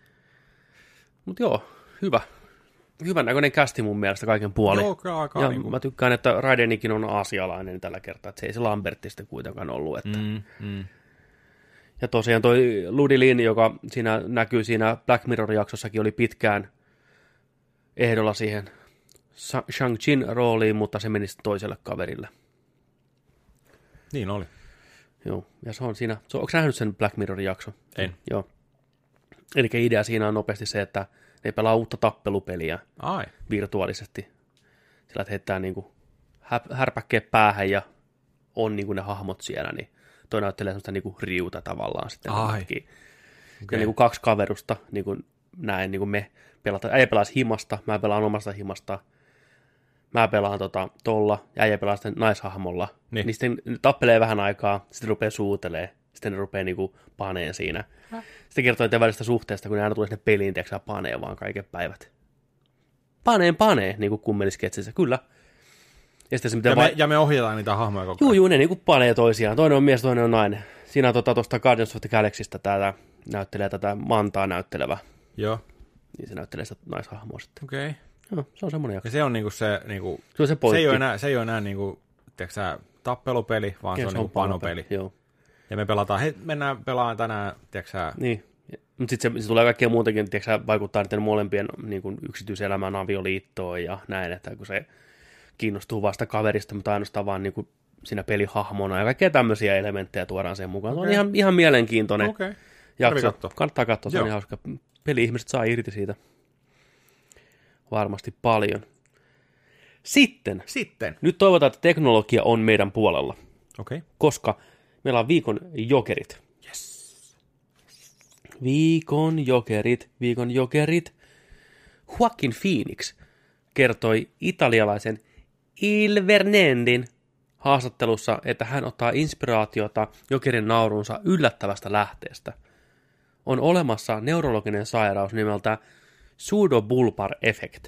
Mutta joo, hyvä. Hyvän näköinen kästi mun mielestä kaiken puolin. Joo, kyllä aika ja niin kuin- mä tykkään, että Raidenikin on aasialainen tällä kertaa, että se ei se Lambertti sitten kuitenkaan ollut. Että. Mm, mm. Ja tosiaan toi Ludilin, joka siinä näkyy siinä Black Mirror-jaksossakin, oli pitkään ehdolla siihen Shang-Chin rooliin, mutta se meni sitten toiselle kaverille. Niin oli. Joo, ja se on siinä, se, onko nähnyt sen Black Mirrorin jakso? En. Joo. Eli idea siinä on nopeasti se, että ne pelaa uutta tappelupeliä Ai. virtuaalisesti. Sillä että heittää niinku hä- härpäkkeä päähän ja on niinku ne hahmot siellä, niin toi näyttelee semmoista niinku riuta tavallaan sitten. Ai. Okay. Ja niinku kaksi kaverusta, niinku näin, niinku me pelataan, äijä pelaa himasta, mä pelaan omasta himasta, mä pelaan tota, tolla, ja äijä pelaa sitten naishahmolla. Niin. Niin. niin sitten tappelee vähän aikaa, sitten rupeaa suutelee, sitten ne rupeaa niinku paneen siinä. Sitten kertoo niiden välistä suhteesta, kun ne aina tulee sinne peliin, tiedätkö, sä, panee vaan kaiken päivät. Paneen panee, niin kuin kummelisketsissä, kyllä. Ja sitten se, miten Ja vai... me, ja me ohjataan niitä hahmoja koko Juu, ajan. juu, ne niinku panee toisiaan. Toinen on mies, toinen on nainen. Siinä on tuosta tota, Guardians of the Galaxysta täällä näyttelee tätä Mantaa näyttelevä. Joo. Niin se näyttelee sitä naishahmoa sitten. Okei. Okay. Joo, se on semmoinen jakso. Ja se on niinku se, niinku, Se on se se ei ole enää, se ei ole enää niinku, tiedätkö sä, tappelupeli, vaan se on, niinku panopeli. Joo, Ja me pelataan, he, mennään pelaamaan tänään, tiedätkö niin. Mutta sitten se, se, tulee kaikkea muutakin, tiedätkö, vaikuttaa niiden molempien niin kuin yksityiselämään avioliittoon ja näin, että kun se kiinnostuu vasta kaverista, mutta ainoastaan vaan niin kuin siinä pelihahmona ja kaikkea tämmöisiä elementtejä tuodaan sen mukaan. Se on ihan, ihan mielenkiintoinen. Okay. jakso. katsoa. Kannattaa katsoa, se on Joo. ihan hauska. Peli-ihmiset saa irti siitä varmasti paljon. Sitten, Sitten. nyt toivotaan, että teknologia on meidän puolella, Okei. Okay. koska meillä on viikon jokerit. Yes. Viikon jokerit, viikon jokerit. Joaquin Phoenix kertoi italialaisen Il Vernendin haastattelussa, että hän ottaa inspiraatiota jokerin naurunsa yllättävästä lähteestä. On olemassa neurologinen sairaus nimeltä pseudobulbar effect.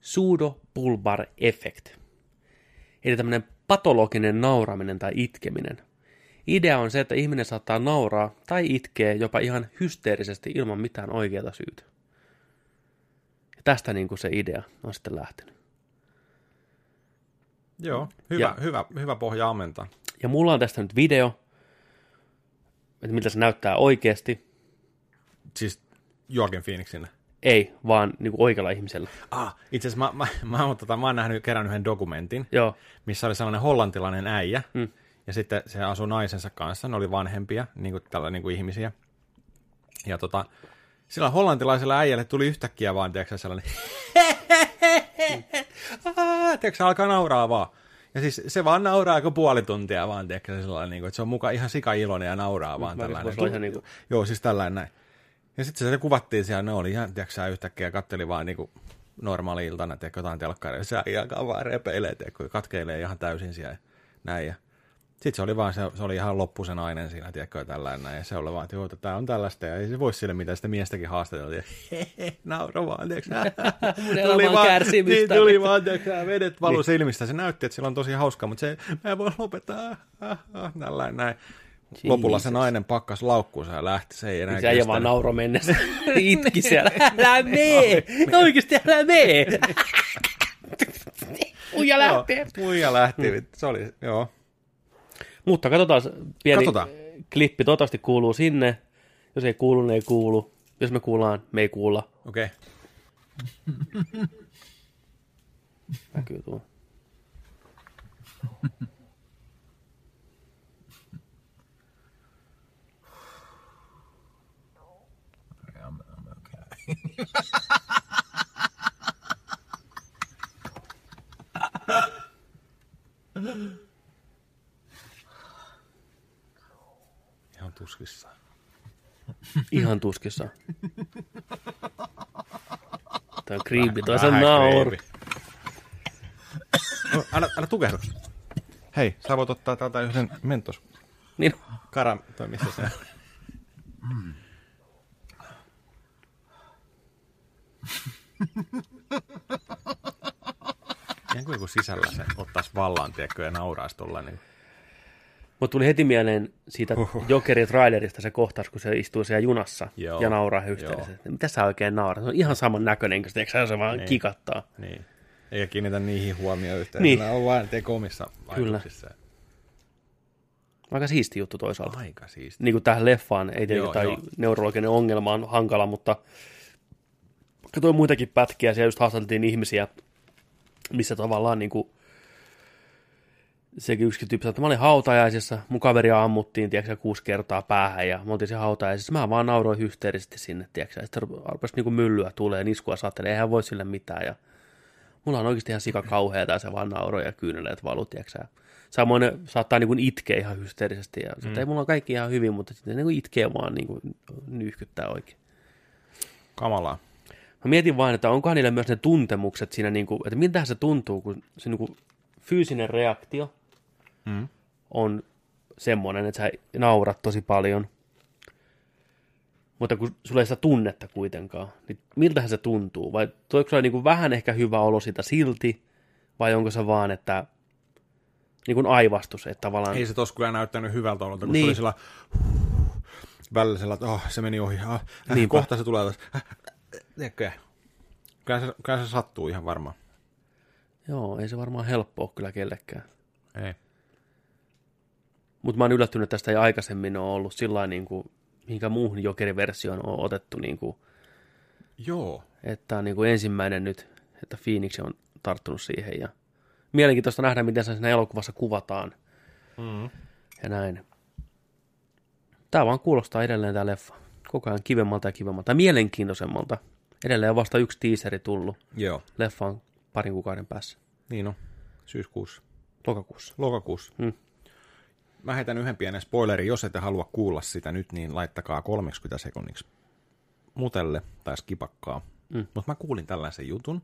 Pseudobulbar effect. Eli tämmöinen patologinen nauraminen tai itkeminen. Idea on se, että ihminen saattaa nauraa tai itkeä jopa ihan hysteerisesti ilman mitään oikeata syytä. Ja tästä niin kuin se idea on sitten lähtenyt. Joo, hyvä, Ja- hyvä, hyvä pohja ammentaa. Ja mulla on tästä nyt video, että miltä se näyttää oikeasti. Siis Joaquin Phoenixin. Ei, vaan niin kuin oikealla ihmisellä. Ah, itse asiassa mä, mä, mä, tota, mä oon nähnyt kerran yhden dokumentin, Joo, missä oli sellainen hollantilainen äijä, Mm. mm. ja sitten se asui naisensa kanssa, ne oli vanhempia, niin kuin, tällä, niin kuin ihmisiä. Ja tota, sillä hollantilaisella äijälle tuli yhtäkkiä vaan, tiedätkö, sellainen, Aa, tiedätkö, alkaa nauraa vaan. Ja siis se vaan nauraa kuin puoli tuntia vaan, tiedätkö, se sellainen, niin kuin, että se on mukaan ihan sika iloinen ja nauraa vaan Mä tällainen. niin kuin- Joo, siis tällainen näin. Ja sitten se kuvattiin siellä, ne oli ihan, tiedätkö, yhtäkkiä katteli vaan niinku normaali iltana, tiedätkö, jotain telkkaria, se alkaa vaan repeilee, tiedätkö, katkeilee ihan täysin siellä ja näin. Ja sitten se oli vaan, se, se oli ihan loppu se nainen siinä, tiedätkö, tällainen näin. Ja se oli vaan, että joo, että tää on tällaista, ja ei se voi sille mitään, sitä miestäkin haastateltiin. Nauro vaan, tiedätkö. On kärsimystä. Niin, tuli vaan, tiedätkö, vedet valu silmistä. Se näytti, että sillä on tosi hauskaa, mutta se, mä en voi lopettaa, ah, ah, tällainen näin. Lopulla se nainen pakkas laukkuunsa ja lähti, se ei enää Se äijä vaan kestänyt. nauro mennessä. Itki siellä. Älä mee! Oikeesti älä mee! Uja lähtee. Joo, muija lähti, mm. se oli, joo. Mutta katsotaan pieni Katsotaan. klippi. Toivottavasti kuuluu sinne. Jos ei kuulu, niin ei kuulu. Jos me kuullaan, me ei kuulla. Okei. Okay. Näkyy tuo. Ihan tuskissaan. Ihan tuskissa. Tämä on creepy. Toi se nauru. creepy. No, älä, älä tukehdu. Hei, sä voit ottaa täältä yhden mentos. Niin, Karam, tai missä se on? Ihan kuin joku sisällä se ottaisi vallan, tiedätkö, ja nauraisi tuolla. Niin. Mutta tuli heti mieleen siitä Jokeri trailerista se kohtaus, kun se istuu siellä junassa Joo, ja nauraa hysteerisesti. Mitä sä oikein naurat? Se on ihan saman näköinen, kun se, se vaan Niin. kikattaa. niin. Eikä kiinnitä niihin huomioon yhtään. Niin. Niin. on vain teko omissa vaikutuksissa. Aika siisti juttu toisaalta. Aika siistiä. Niin kuin tähän leffaan, ei tietenkin Joo, tai joo. neurologinen ongelma on hankala, mutta katsoin muitakin pätkiä, siellä just haastateltiin ihmisiä, missä tavallaan niin kuin, sekin yksi tyyppi sanoi, että mä olin hautajaisissa, mun kaveria ammuttiin, tiedätkö, kuusi kertaa päähän, ja me oltiin se hautajaisissa, mä vaan nauroin hysteerisesti sinne, tiedätkö, ja sitten rupesi niin myllyä tulee, niskua saattelee, eihän voi sille mitään, ja mulla on oikeasti ihan sika kauheata, ja se vaan nauroi ja kyyneleet valu, tiedätkö, samoin saattaa niin itkeä ihan hysteerisesti, ja mm. ei mulla on kaikki ihan hyvin, mutta sitten niin kuin itkee vaan niin kuin nyyhkyttää oikein. Kamalaa. Mä mietin vaan, että onkohan niillä myös ne tuntemukset siinä, niin kuin, että miltä se tuntuu, kun se niin kuin, fyysinen reaktio Mm. on semmoinen, että sä naurat tosi paljon, mutta kun sulla ei sitä tunnetta kuitenkaan, niin miltähän se tuntuu? Vai tuleeko sulla niin kuin vähän ehkä hyvä olo siitä silti, vai onko se vaan, että niin kuin aivastus, että tavallaan... Ei se tos kyllä näyttänyt hyvältä ololta, kun Niin. niin. se oli sillä välillä sillä, että oh, se meni ohi. Ah, äh, Niinpä. kohta se tulee taas. Äh, Tiedätkö? Kyllä se, kyllä se sattuu ihan varmaan. Joo, ei se varmaan helppoa ole kyllä kellekään. Ei. Mutta mä oon yllättynyt, että tästä ei aikaisemmin ole ollut sillä niin kuin, minkä muuhun jokeriversioon on otettu, niin kuin, Joo. että tämä on niin kuin ensimmäinen nyt, että Phoenix on tarttunut siihen. Ja mielenkiintoista nähdä, miten se siinä elokuvassa kuvataan Mm. ja näin. Tämä vaan kuulostaa edelleen tämä leffa. Koko ajan kivemmalta ja kivemmalta. Mielenkiintoisemmalta. Edelleen on vasta yksi tiiseri tullut. Joo. Leffa on parin kuukauden päässä. Niin on, syyskuussa. Lokakuussa. Lokakuussa. Hmm. Mä heitän yhden pienen spoilerin. Jos ette halua kuulla sitä nyt, niin laittakaa 30 sekunniksi mutelle tai skipakkaa. Mm. Mutta mä kuulin tällaisen jutun.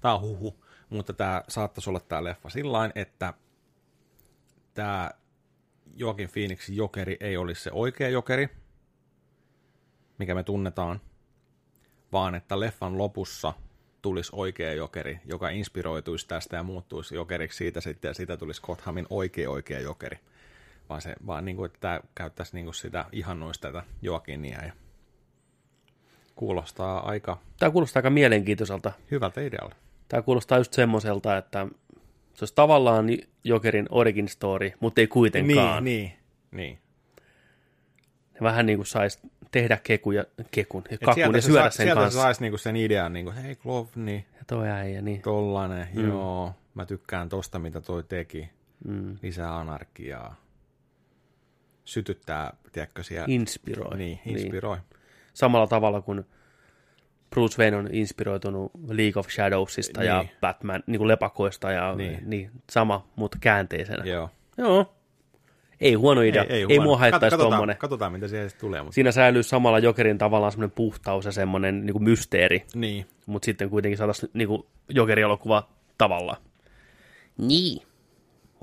Tää on huhu, mutta tämä saattaisi olla tämä leffa sillain, että tämä Joakin Phoenixin jokeri ei olisi se oikea jokeri, mikä me tunnetaan, vaan että leffan lopussa tulisi oikea jokeri, joka inspiroituisi tästä ja muuttuisi jokeriksi siitä sitten, ja siitä tulisi Gothamin oikea oikea jokeri. Vaan, se, vaan niin kuin, että tämä käyttäisi niin kuin sitä ihannoista tätä Joakinia ja kuulostaa aika Tämä kuulostaa aika mielenkiintoiselta. hyvältä idealta. Tämä kuulostaa just semmoiselta, että se olisi tavallaan Jokerin origin story, mutta ei kuitenkaan. niin, niin. Ne vähän niin kuin saisi tehdä kekuja, kekun ja kakun sieltä ja syödä sa- sen sieltä kanssa. se saisi niinku sen idean, niinku, hei Klovni, Ja toi äijä, niin. tollanen, mm. joo, mä tykkään tosta, mitä toi teki, Mm. lisää anarkiaa, sytyttää, tiedätkö, siellä, Inspiroi. niin, inspiroi. Niin. Samalla tavalla kuin Bruce Wayne on inspiroitunut League of Shadowsista ja Niin. Batman niin kuin lepakoista ja Niin. niin. niin sama, mutta käänteisenä. Joo. Joo. Ei huono idea. Ei, ei, ei mua haittaisi tuommoinen. katsotaan, mitä siellä sitten tulee. Mutta... Siinä säilyy samalla Jokerin tavallaan semmoinen puhtaus ja semmoinen niin kuin mysteeri, Niin. mutta sitten kuitenkin saataisiin niin kuin Joker-elokuva tavalla. Niin.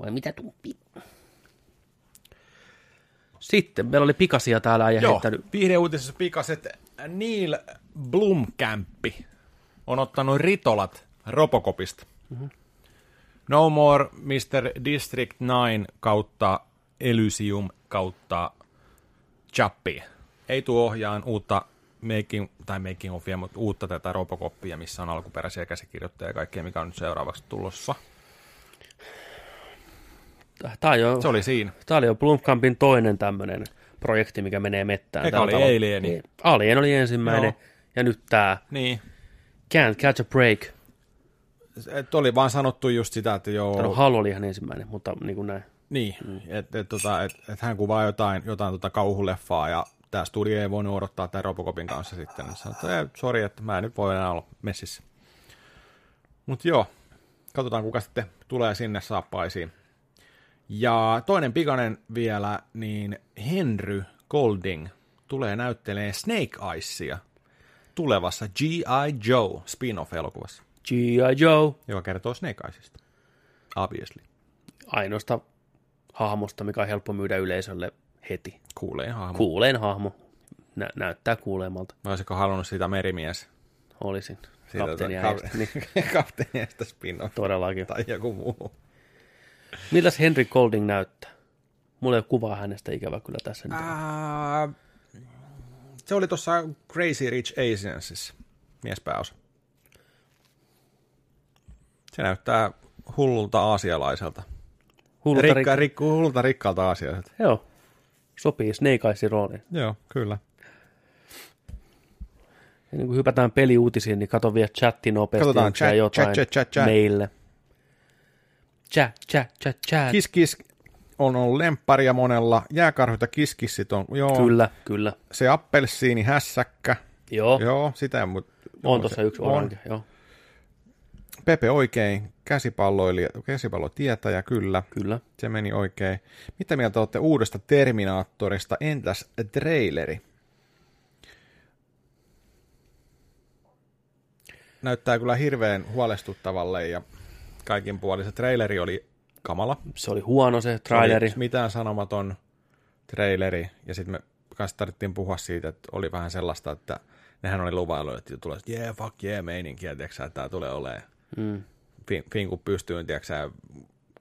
Vai mitä tumppi? Sitten meillä oli pikasia täällä ja Joo, heittänyt. viihdeuutisessa pikaset Neil Blomkampi on ottanut ritolat Robocopista. Mm-hmm. No more Mr. District 9 kautta Elysium kautta Chappie. Ei tuo ohjaan uutta making, tai making ofia, mutta uutta tätä Robocopia, missä on alkuperäisiä käsikirjoittajia ja kaikkea, mikä on nyt seuraavaksi tulossa. Tämä, jo, Se oli siinä. tämä oli jo Blomkampin toinen tämmöinen projekti, mikä menee mettään. Eka oli tavalla. Alieni. Niin, Alien oli ensimmäinen, Joo. ja nyt tämä Niin. Can't Catch a Break. Et oli vaan sanottu just sitä, että joo... No, Halo oli ihan ensimmäinen, mutta niin kuin näin. Niin, mm. että et, tota, et, et hän kuvaa jotain, jotain tota kauhuleffaa ja tämä studio ei voinut odottaa tämän Robocopin kanssa sitten. Niin sanoi, että "Ei, sori, että mä en nyt voi enää olla messissä. Mutta joo, katsotaan kuka sitten tulee sinne saappaisiin. Ja toinen pikainen vielä, niin Henry Golding tulee näyttelee Snake Eyesia tulevassa G.I. Joe spin-off-elokuvassa, G.I. Joe, joka kertoo Snake Eyesista. Obviously. ainoasta hahmosta, mikä on helppo myydä yleisölle heti. Kuulee hahmo. Kuuleen hahmo. Nä- näyttää kuulemalta. Olisiko halunnut sitä merimies? Olisin. Siitä Kapteeni tota- äijästä. Niin, Kapteeniasta spin todellakin. tai joku muu. Miltäs Henry Golding näyttää? Mulla ei ole kuvaa hänestä ikävä kyllä tässä. nyt. Uh, se oli tuossa Crazy Rich Asiansissa, miespääosa. Se näyttää hullulta aasialaiselta. Hullulta Rikka, rik- rikku, hullulta rikkaalta aasialaiselta. Joo. Sopii Snake Eyesin rooliin. Joo, kyllä. Ennen kuin hypätään peliuutisiin, niin kato vielä chatti nopeasti. Katsotaan chat, jotain chat, chat, chat, chat. meille. Chat, chat, chat, chat. Kiss Kiss on ollut lempparia monella. Jääkarhut ja kiskissit on, joo. Kyllä, kyllä. Se appelsiini hässäkkä. Joo, Joo, sitä, mutta... on tuossa yksi orange. Joo, Pepe oikein, käsipalloilija, käsipallotietäjä, kyllä. kyllä. Se meni oikein. Mitä mieltä olette uudesta Terminaattorista? Entäs traileri? Näyttää kyllä hirveän huolestuttavalle ja kaikin puolin. Se traileri oli kamala. Se oli huono se Se traileri. Oli mitään sanomaton traileri. Ja sitten me kanssa tarvittiin puhua siitä, että oli vähän sellaista, että nehän oli luvaillut, että tulee yeah, fuck yeah, meininkiä, että tämä tulee olemaan Mm. fin- finku pystyyn, tiiäksä,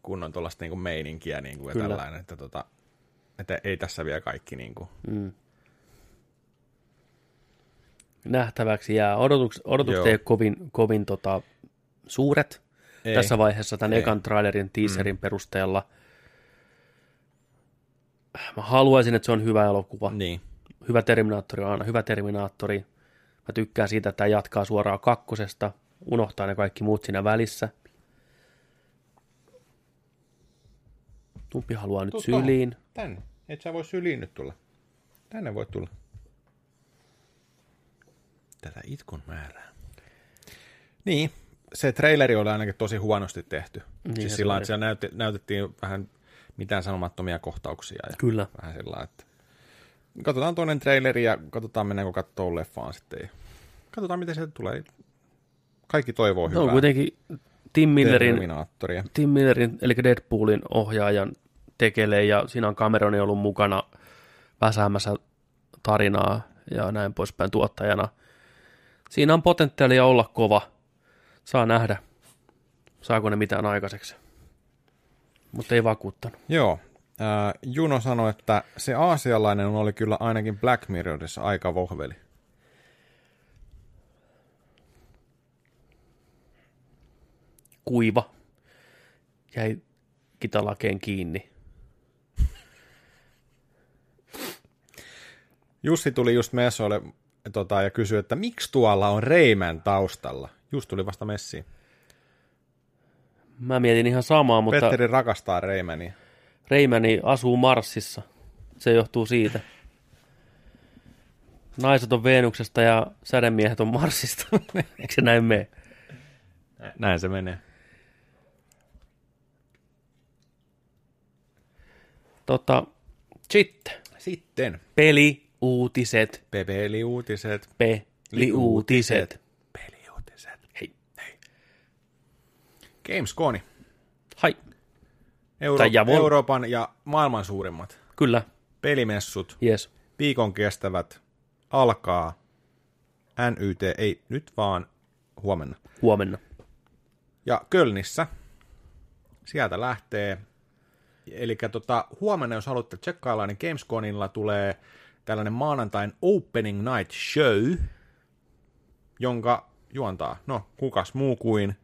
kunnon tuollaista niinku meininkiä niinku, ja Kyllä. tällainen, että, tota, että ei tässä vielä kaikki niinku. Mm. Nähtäväksi jää. Odotukset, odotukset ei ole kovin, kovin tota, suuret Ei. tässä vaiheessa tämän Ei. ekan trailerin, teaserin mm. perusteella. Mä haluaisin, että se on hyvä elokuva. Niin. Hyvä Terminaattori on aina hyvä Terminaattori. Mä tykkään siitä, että tämä jatkaa suoraan kakkosesta, unohtaa ne kaikki muut siinä välissä. Tumpi haluaa nyt Tuu syliin. Tänne. Et sä voi syliin nyt tulla. Tänne voi tulla. Tätä itkun määrää. Niin, se traileri oli ainakin tosi huonosti tehty. Niin, siis sillä että siellä näytti, näytettiin vähän mitään sanomattomia kohtauksia. Ja Kyllä. Vähän sillä että katsotaan toinen traileri ja katsotaan mennäänkö katsoa leffaan sitten. Ja katsotaan, miten se tulee. Kaikki toivoo No hyvää. on kuitenkin Tim Millerin. Tim Millerin, eli Deadpoolin ohjaajan tekele, ja siinä on Cameroni ollut mukana väsäämässä tarinaa ja näin poispäin tuottajana. Siinä on potentiaalia olla kova. Saa nähdä, saako ne mitään aikaiseksi. Mutta ei vakuuttanut. Joo. Äh, Juno sanoi, että se aasialainen oli kyllä ainakin Black Mirrorissa aika vohveli. Kuiva. Jäi kitalakeen kiinni. Jussi tuli just messoille tota, ja kysyi, että miksi tuolla on Reiman taustalla? Just tuli vasta messiin. Mä mietin ihan samaa, mutta Petteri rakastaa Reimania. Reimäni asuu Marsissa. Se johtuu siitä. Naiset on Veenuksesta ja sädemiehet on Marsista. Eikö se näin mene? Näin se menee. Tota, sitten. Sitten Peliuutiset. Pepeli-uutiset. Peliuutiset. Peliuutiset. Hei. Gamesconi. Hai. Euro-. Euroopan ja maailman suurimmat Kyllä. pelimessut, Yes. viikon kestävät, alkaa NYT, ei nyt vaan huomenna. Huomenna. Ja Kölnissä, sieltä lähtee, eli tota, huomenna jos haluatte tsekkailla, niin Gamesconilla tulee tällainen maanantain Opening Night Show, jonka juontaa, no kukas muu kuin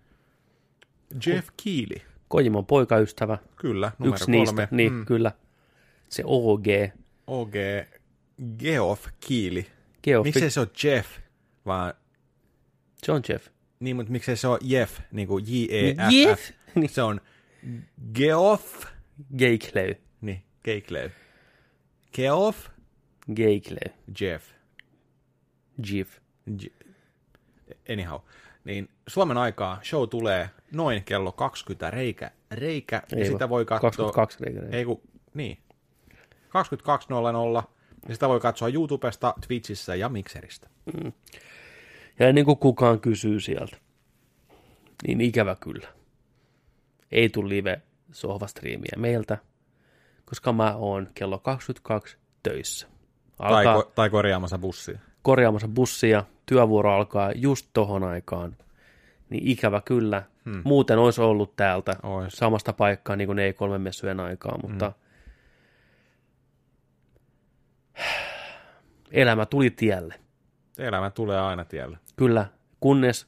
Jeff Keely. Kojimon poikaystävä. Kyllä, numero Yksi kolme. niistä. Niin, mm. kyllä. Se OG. OG Geoff Keely. Geoff. Miksei se ole Jeff, vaan John Jeff. Niin, mutta miksei se ole Jeff, niin kuin J-E-F-F. Jeff? Se on Geoff, Geikley. niin, Geiklev. Geoff, Geikley. Jeff. Jeff. J- Anyhow. Niin Suomen aikaa show tulee noin kello 20 reikä, reikä ja Ei sitä vaan, voi katsoa... 22 reikä. Ei kun, niin. 22.00 ja sitä voi katsoa YouTubesta, Twitchissä ja Mixeristä. Ja ennen kuin kukaan kysyy sieltä, niin ikävä kyllä. Ei tule live sohvastriimiä meiltä, koska mä oon kello 22 töissä. Tai, Alkaa ko- tai korjaamassa bussia. korjaamassa bussia, työvuoro alkaa just tohon aikaan. Niin ikävä kyllä. Hmm. Muuten olisi ollut täältä Ois. samasta paikkaa niin kuin E3-messujen aikaa, mutta hmm. elämä tuli tielle. Elämä tulee aina tielle. Kyllä, kunnes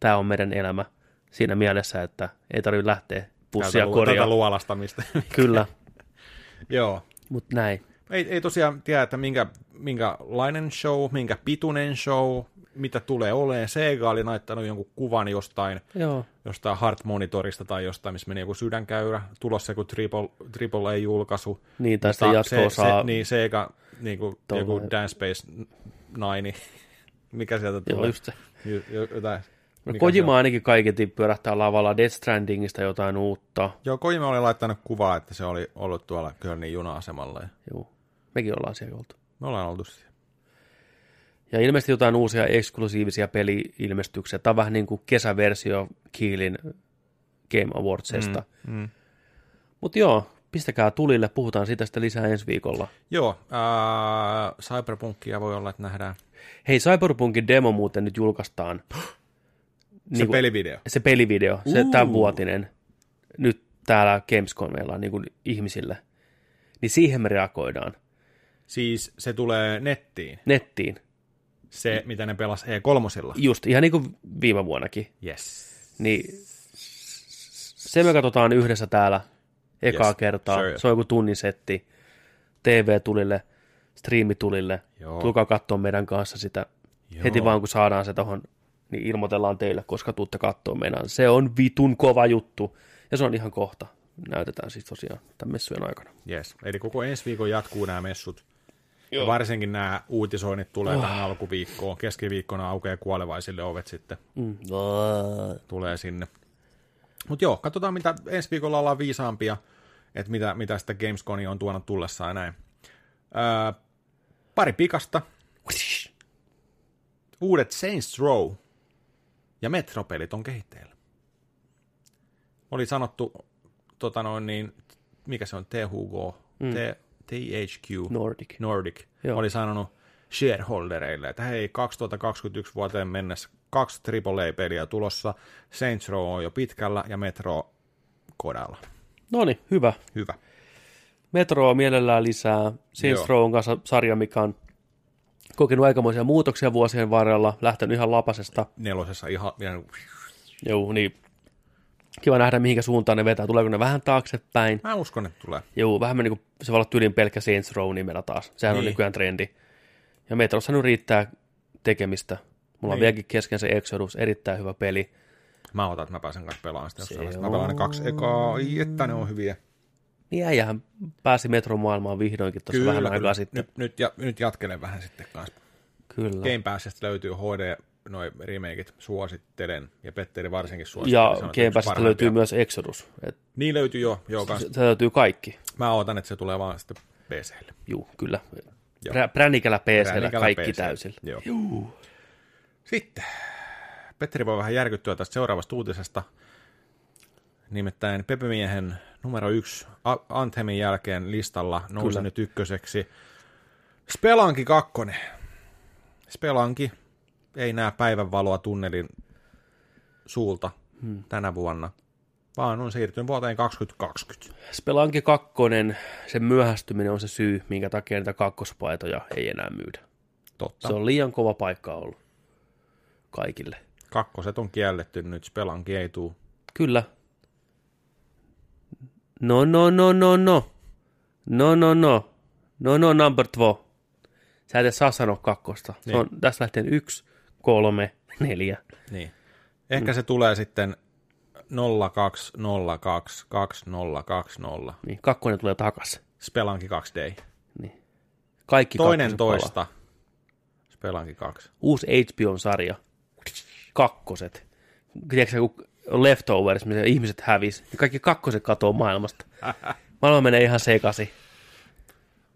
tämä on meidän elämä siinä mielessä, että ei tarvitse lähteä bussia Tätä, lu- tätä luolastamista. Kyllä, Joo. mutta näin. Ei, ei tosiaan tiedä, että minkä, minkälainen show, minkä pituinen show, mitä tulee olemaan. Sega oli naittanut jonkun kuvan jostain, Joo, jostain Heart Monitorista tai jostain, missä meni joku sydänkäyrä. Tulossa joku Triple, triple A-julkaisu. niin tai sitten jatko-osaa. Se, niin Sega, niin kuin joku. Dance Space 9, mikä sieltä Joo, tulee? just se. Jo- jo- jotain. No, Kojima ainakin kaiketi pyörähtää lavalla Death Strandingista jotain uutta. Joo, Kojima oli laittanut kuvaa, että se oli ollut tuolla Kölnin juna-asemalla. Joo, mekin ollaan siellä oltu. me ollaan oltu siellä. Ja ilmeisesti jotain uusia eksklusiivisia peli-ilmestyksiä. Tämä on vähän niin kuin kesäversio Kiilin Game Awardsesta. Mm, mm. Mutta joo, pistäkää tulille, puhutaan siitä sitten lisää ensi viikolla. Joo, äh, Cyberpunkia voi olla, että nähdään. Hei, Cyberpunkin demo muuten nyt julkaistaan. Se Niinku- pelivideo. Se pelivideo, se Uu. tämän vuotinen, nyt täällä Gamescomilla niin kuin ihmisille. Niin siihen me reagoidaan Siis se tulee nettiin. nettiin. Se, mitä ne pelas E3. Just, ihan niin kuin viime vuonnakin. Yes. Niin se me katsotaan yhdessä täällä ekaa Yes, kertaa. sure. Se on joku tunnin setti. TV-tulille, striimitulille. Joo. Tulkaa katsoa meidän kanssa sitä. Joo. Heti vaan kun saadaan se tohon, niin ilmoitellaan teille, koska tuutte katsoa meidän. Se on vitun kova juttu. Ja se on ihan kohta. Näytetään siis tosiaan tämän messujen aikana. Yes. Eli koko ensi viikon jatkuu nämä messut. Ja varsinkin nämä uutisoinnit tulee oh. tähän alkuviikkoon. Keskiviikkona aukeaa kuolevaisille ovet sitten. Mm. Tulee sinne. Mutta joo, katsotaan mitä ensi viikolla ollaan viisaampia, että mitä, mitä sitä Gamesconi on tuonut tullessaan näin. Öö, pari pikasta. Uudet Saints Row ja Metropelit on kehitteillä. Oli sanottu, tota noin niin, mikä se on, THQ, mm. THQ Nordic. Nordic Joo. oli sanonut shareholdereille, että hei, 2021 vuoteen mennessä kaksi AAA-peliä tulossa, Saints Row on jo pitkällä ja Metro kodalla. No niin, hyvä. Hyvä. Metroa mielellään lisää. Saints. Row on kanssa sarja, mikä on kokenut aikamoisia muutoksia vuosien varrella, lähtenyt ihan lapasesta. Nelosessa ihan, ihan Joo, niin kiva nähdä, mihinkä suuntaan ne vetää. Tuleeko ne vähän taaksepäin? mä uskon, että tulee. Joo, vähän niin kuin se voi olla tyylin pelkkä Saints Row nimellä taas. Sehän niin. on nykyään trendi. Ja Metrossa nyt riittää tekemistä. Mulla on Niin. vieläkin kesken se Exodus, erittäin hyvä peli. Mä otan, että mä pääsen kanssa pelaamaan sitä. Se vaiheessa. Mä on- pelaan ne kaksi ekaa, ai että ne on hyviä. Niin äijähän pääsi Metro-maailmaan vihdoinkin tuossa vähän aikaa sitten. Nyt, nyt, ja, nyt jatkelen vähän sitten kanssa. Kyllä. Game Passista löytyy HD, noi remakeit, suosittelen, ja Petteri varsinkin suosittelen. Ja Game Passista löytyy myös Exodus. Et Niin löytyy jo, joo, kans. se, se löytyy kaikki. Mä ootan, että se tulee vaan sitten PClle. Juu, kyllä. Joo. Prä, pränikällä PCllä kaikki PC. täysillä. Joo. Sitten Petteri voi vähän järkyttyä tästä seuraavasta uutisesta. Nimittäin Pepemiehen numero yksi Anthemin jälkeen listalla nousi nyt ykköseksi Spelanki 2. Spelanki ei näe päivänvaloa tunnelin suulta hmm. tänä vuonna, vaan on siirtynyt vuoteen 2020. Spelanki 2, sen myöhästyminen on se syy, minkä takia niitä kakkospaitoja ei enää myydä. Totta. Se on liian kova paikka ollut kaikille. Kakkoset on kielletty nyt, Spelanki ei tuu. Kyllä. No, no, no, no, no. No, no, no. No, no, number two. Sä et saa sanoa kakkosta. Se Niin. on tässä lähtien yksi, kolme, neljä. Niin. Ehkä mm. se tulee sitten 02022020. Niin, kakkonen tulee takas. Spelanki 2D. Kaikki Toinen palaa. toista. Spelanki 2. Uusi HBO-sarja. Kakkoset. Tiedätkö, kun leftovers, missä ihmiset hävis, niin kaikki kakkoset katoo maailmasta. Maailma menee ihan sekaisin.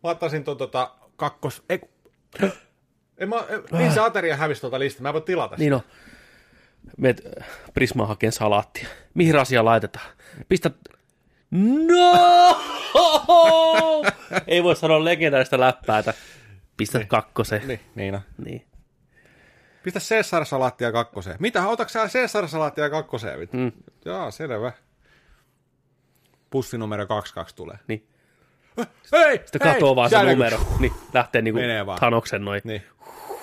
Mä ottaisin tuon tota kakkos... Ei, ku- en mä, en, niin se ateria hävisi tuota listaa. Mä en voi tilata sitä. Niin on. Meet Prismaan hakeen salaattia. Mihin rasia laitetaan? Pistä... No! Ei voi sanoa legendaarista läppäätä. Pistä kakkoseen. Niin, niin, Niin. Pistä Caesar-salaattia kakkoseen. Mitä, otatko sä Caesar-salaattia kakkoseen? Mm. Jaa, selvä. Pussi numero 22 tulee. niin. Hei! Sitten katoo vaan se numero. Niin, lähtee niinku. Thanoksen noin. Niin.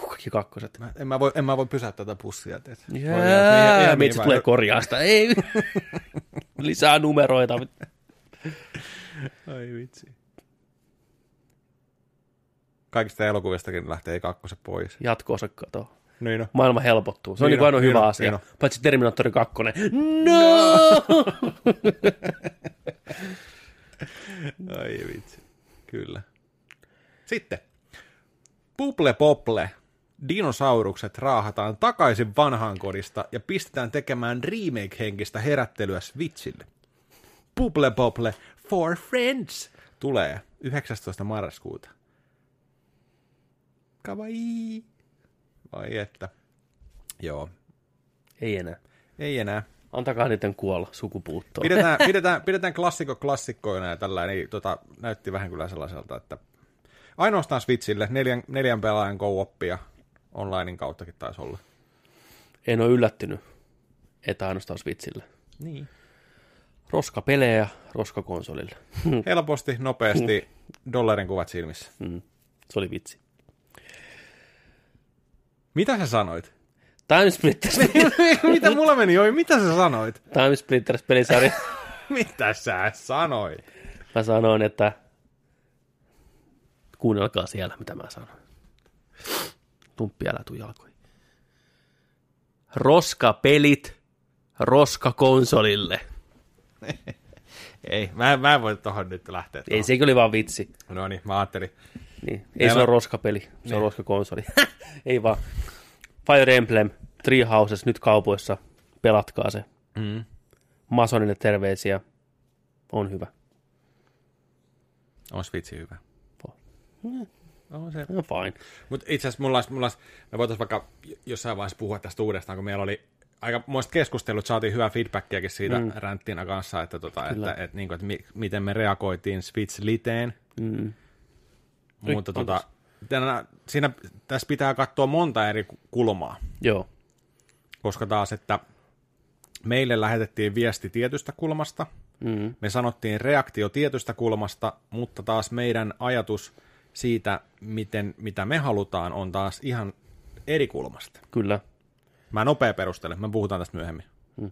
Kaikki kakkoset. Mä- En mä voi, en mä voi pysäyttää tätä pussia. Teet. Jää, meitsi tulee korjaa sitä. Ei. Lisää numeroita. Ai vitsi. Kaikista elokuvistakin lähtee kakkoset pois. Jatkoosa kato. Niin no. Maailma helpottuu. Se on Niin niin ainoa niin hyvä on, asia. niin. Paitsi Terminaattori 2. No! Ai vitsi. Kyllä. Sitten. Puple Pople. Dinosaurukset raahataan takaisin vanhaan kodista ja pistetään tekemään remake-henkistä herättelyä Switchille. Puple Pople for Friends tulee 19. marraskuuta. Kawaii. Vai että. Joo. Ei enää. Ei enää. Antakaa niiden kuolla sukupuuttoon. Pidetään, pidetään, pidetään klassikko klassikkoina ja tällä niin tota, näytti vähän kyllä sellaiselta, että ainoastaan Switchille neljän, neljän pelaajan co-oppia onlinein kauttakin taisi olla. En ole yllättynyt, että ainoastaan Switchille. Niin. Roskapelejä roskakonsolille. Helposti, nopeasti, dollarin kuvat silmissä. Mm. Se oli vitsi. Mitä sä sanoit? Time Splitters, Mitä mulla meni oi? Mitä sä sanoit? Time Splitters pelisarja. Mitä sä sanoit? Mä sanoin, että kuunnelkaa siellä, mitä mä sanon. Tumppi älä tuu jalkoihin. Roskapelit roskakonsolille. Ei, mä, mä en voi tohon nyt lähteä. Ei, sekin oli vaan vitsi. No niin, mä ajattelin. Niin. Ei Meillä- se ole roskapeli, se Niin. on roskakonsoli. Ei vaan. Fire Emblem, Three Houses, nyt kaupoissa. Pelatkaa se. Mm. Masonille terveisiä. On hyvä. On Switchi hyvä. On se. No fine. Mutta itse asiassa mulla, olisi- mulla, olisi- me voitaisiin vaikka jossain vaiheessa puhua tästä uudestaan, kun meillä oli aika muista keskustelut, saatiin hyvää feedbackiakin siitä mm. ränttinä kanssa, että, tota, että, että, niin kuin, että mi, miten me reagoitiin Switch Liteen. Mm. Mutta tota, tänä, siinä, tässä pitää katsoa monta eri ku- kulmaa, Joo. koska taas, että meille lähetettiin viesti tietystä kulmasta, Mm. me sanottiin reaktio tietystä kulmasta, mutta taas meidän ajatus siitä, miten, mitä me halutaan, on taas ihan eri kulmasta. Kyllä. Mä nopea perustelen, me puhutaan tästä myöhemmin. Mm.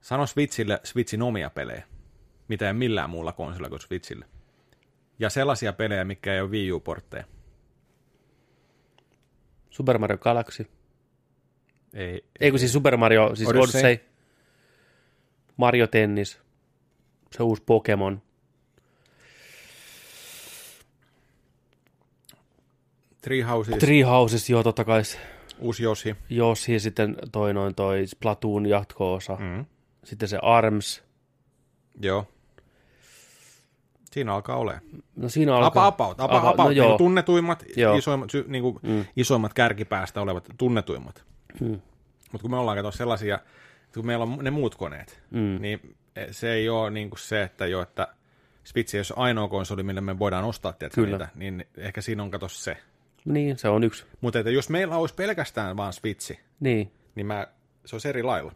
Sano Switchille Switchin omia pelejä, mitä ei millään muulla konsolilla kuin Switchille. Ja sellaisia pelejä, mikä ei ole Wii U-portteja. Super Mario Galaxy. Ei, Ei kun siis Super Mario, siis Odyssey. Odyssey. Mario Tennis. Se uusi Pokemon. Three Houses, Three Houses, joo totta kai. uusi Yoshi. Yoshi, sitten toi noin toi Splatoon jatko-osa. Mm. Sitten se ARMS. Joo. Siinä alkaa olemaan. No siinä Apa, alkaa. about, apa, Apa- about, no niin tunnetuimmat, Joo. isoimmat, sy, niin kuin Mm. isoimmat kärkipäästä olevat tunnetuimmat. Mm. Mutta kun me ollaan kato sellaisia, kun meillä on ne muut koneet, Mm. niin se ei ole niin kuin se, että jo, että Switch ei ole ainoa konsoli, millä me voidaan ostaa niitä, niin ehkä siinä on kato se. Niin, se on yksi. Mutta että jos meillä olisi pelkästään vaan Switchi, Niin. niin mä, se olisi eri lailla.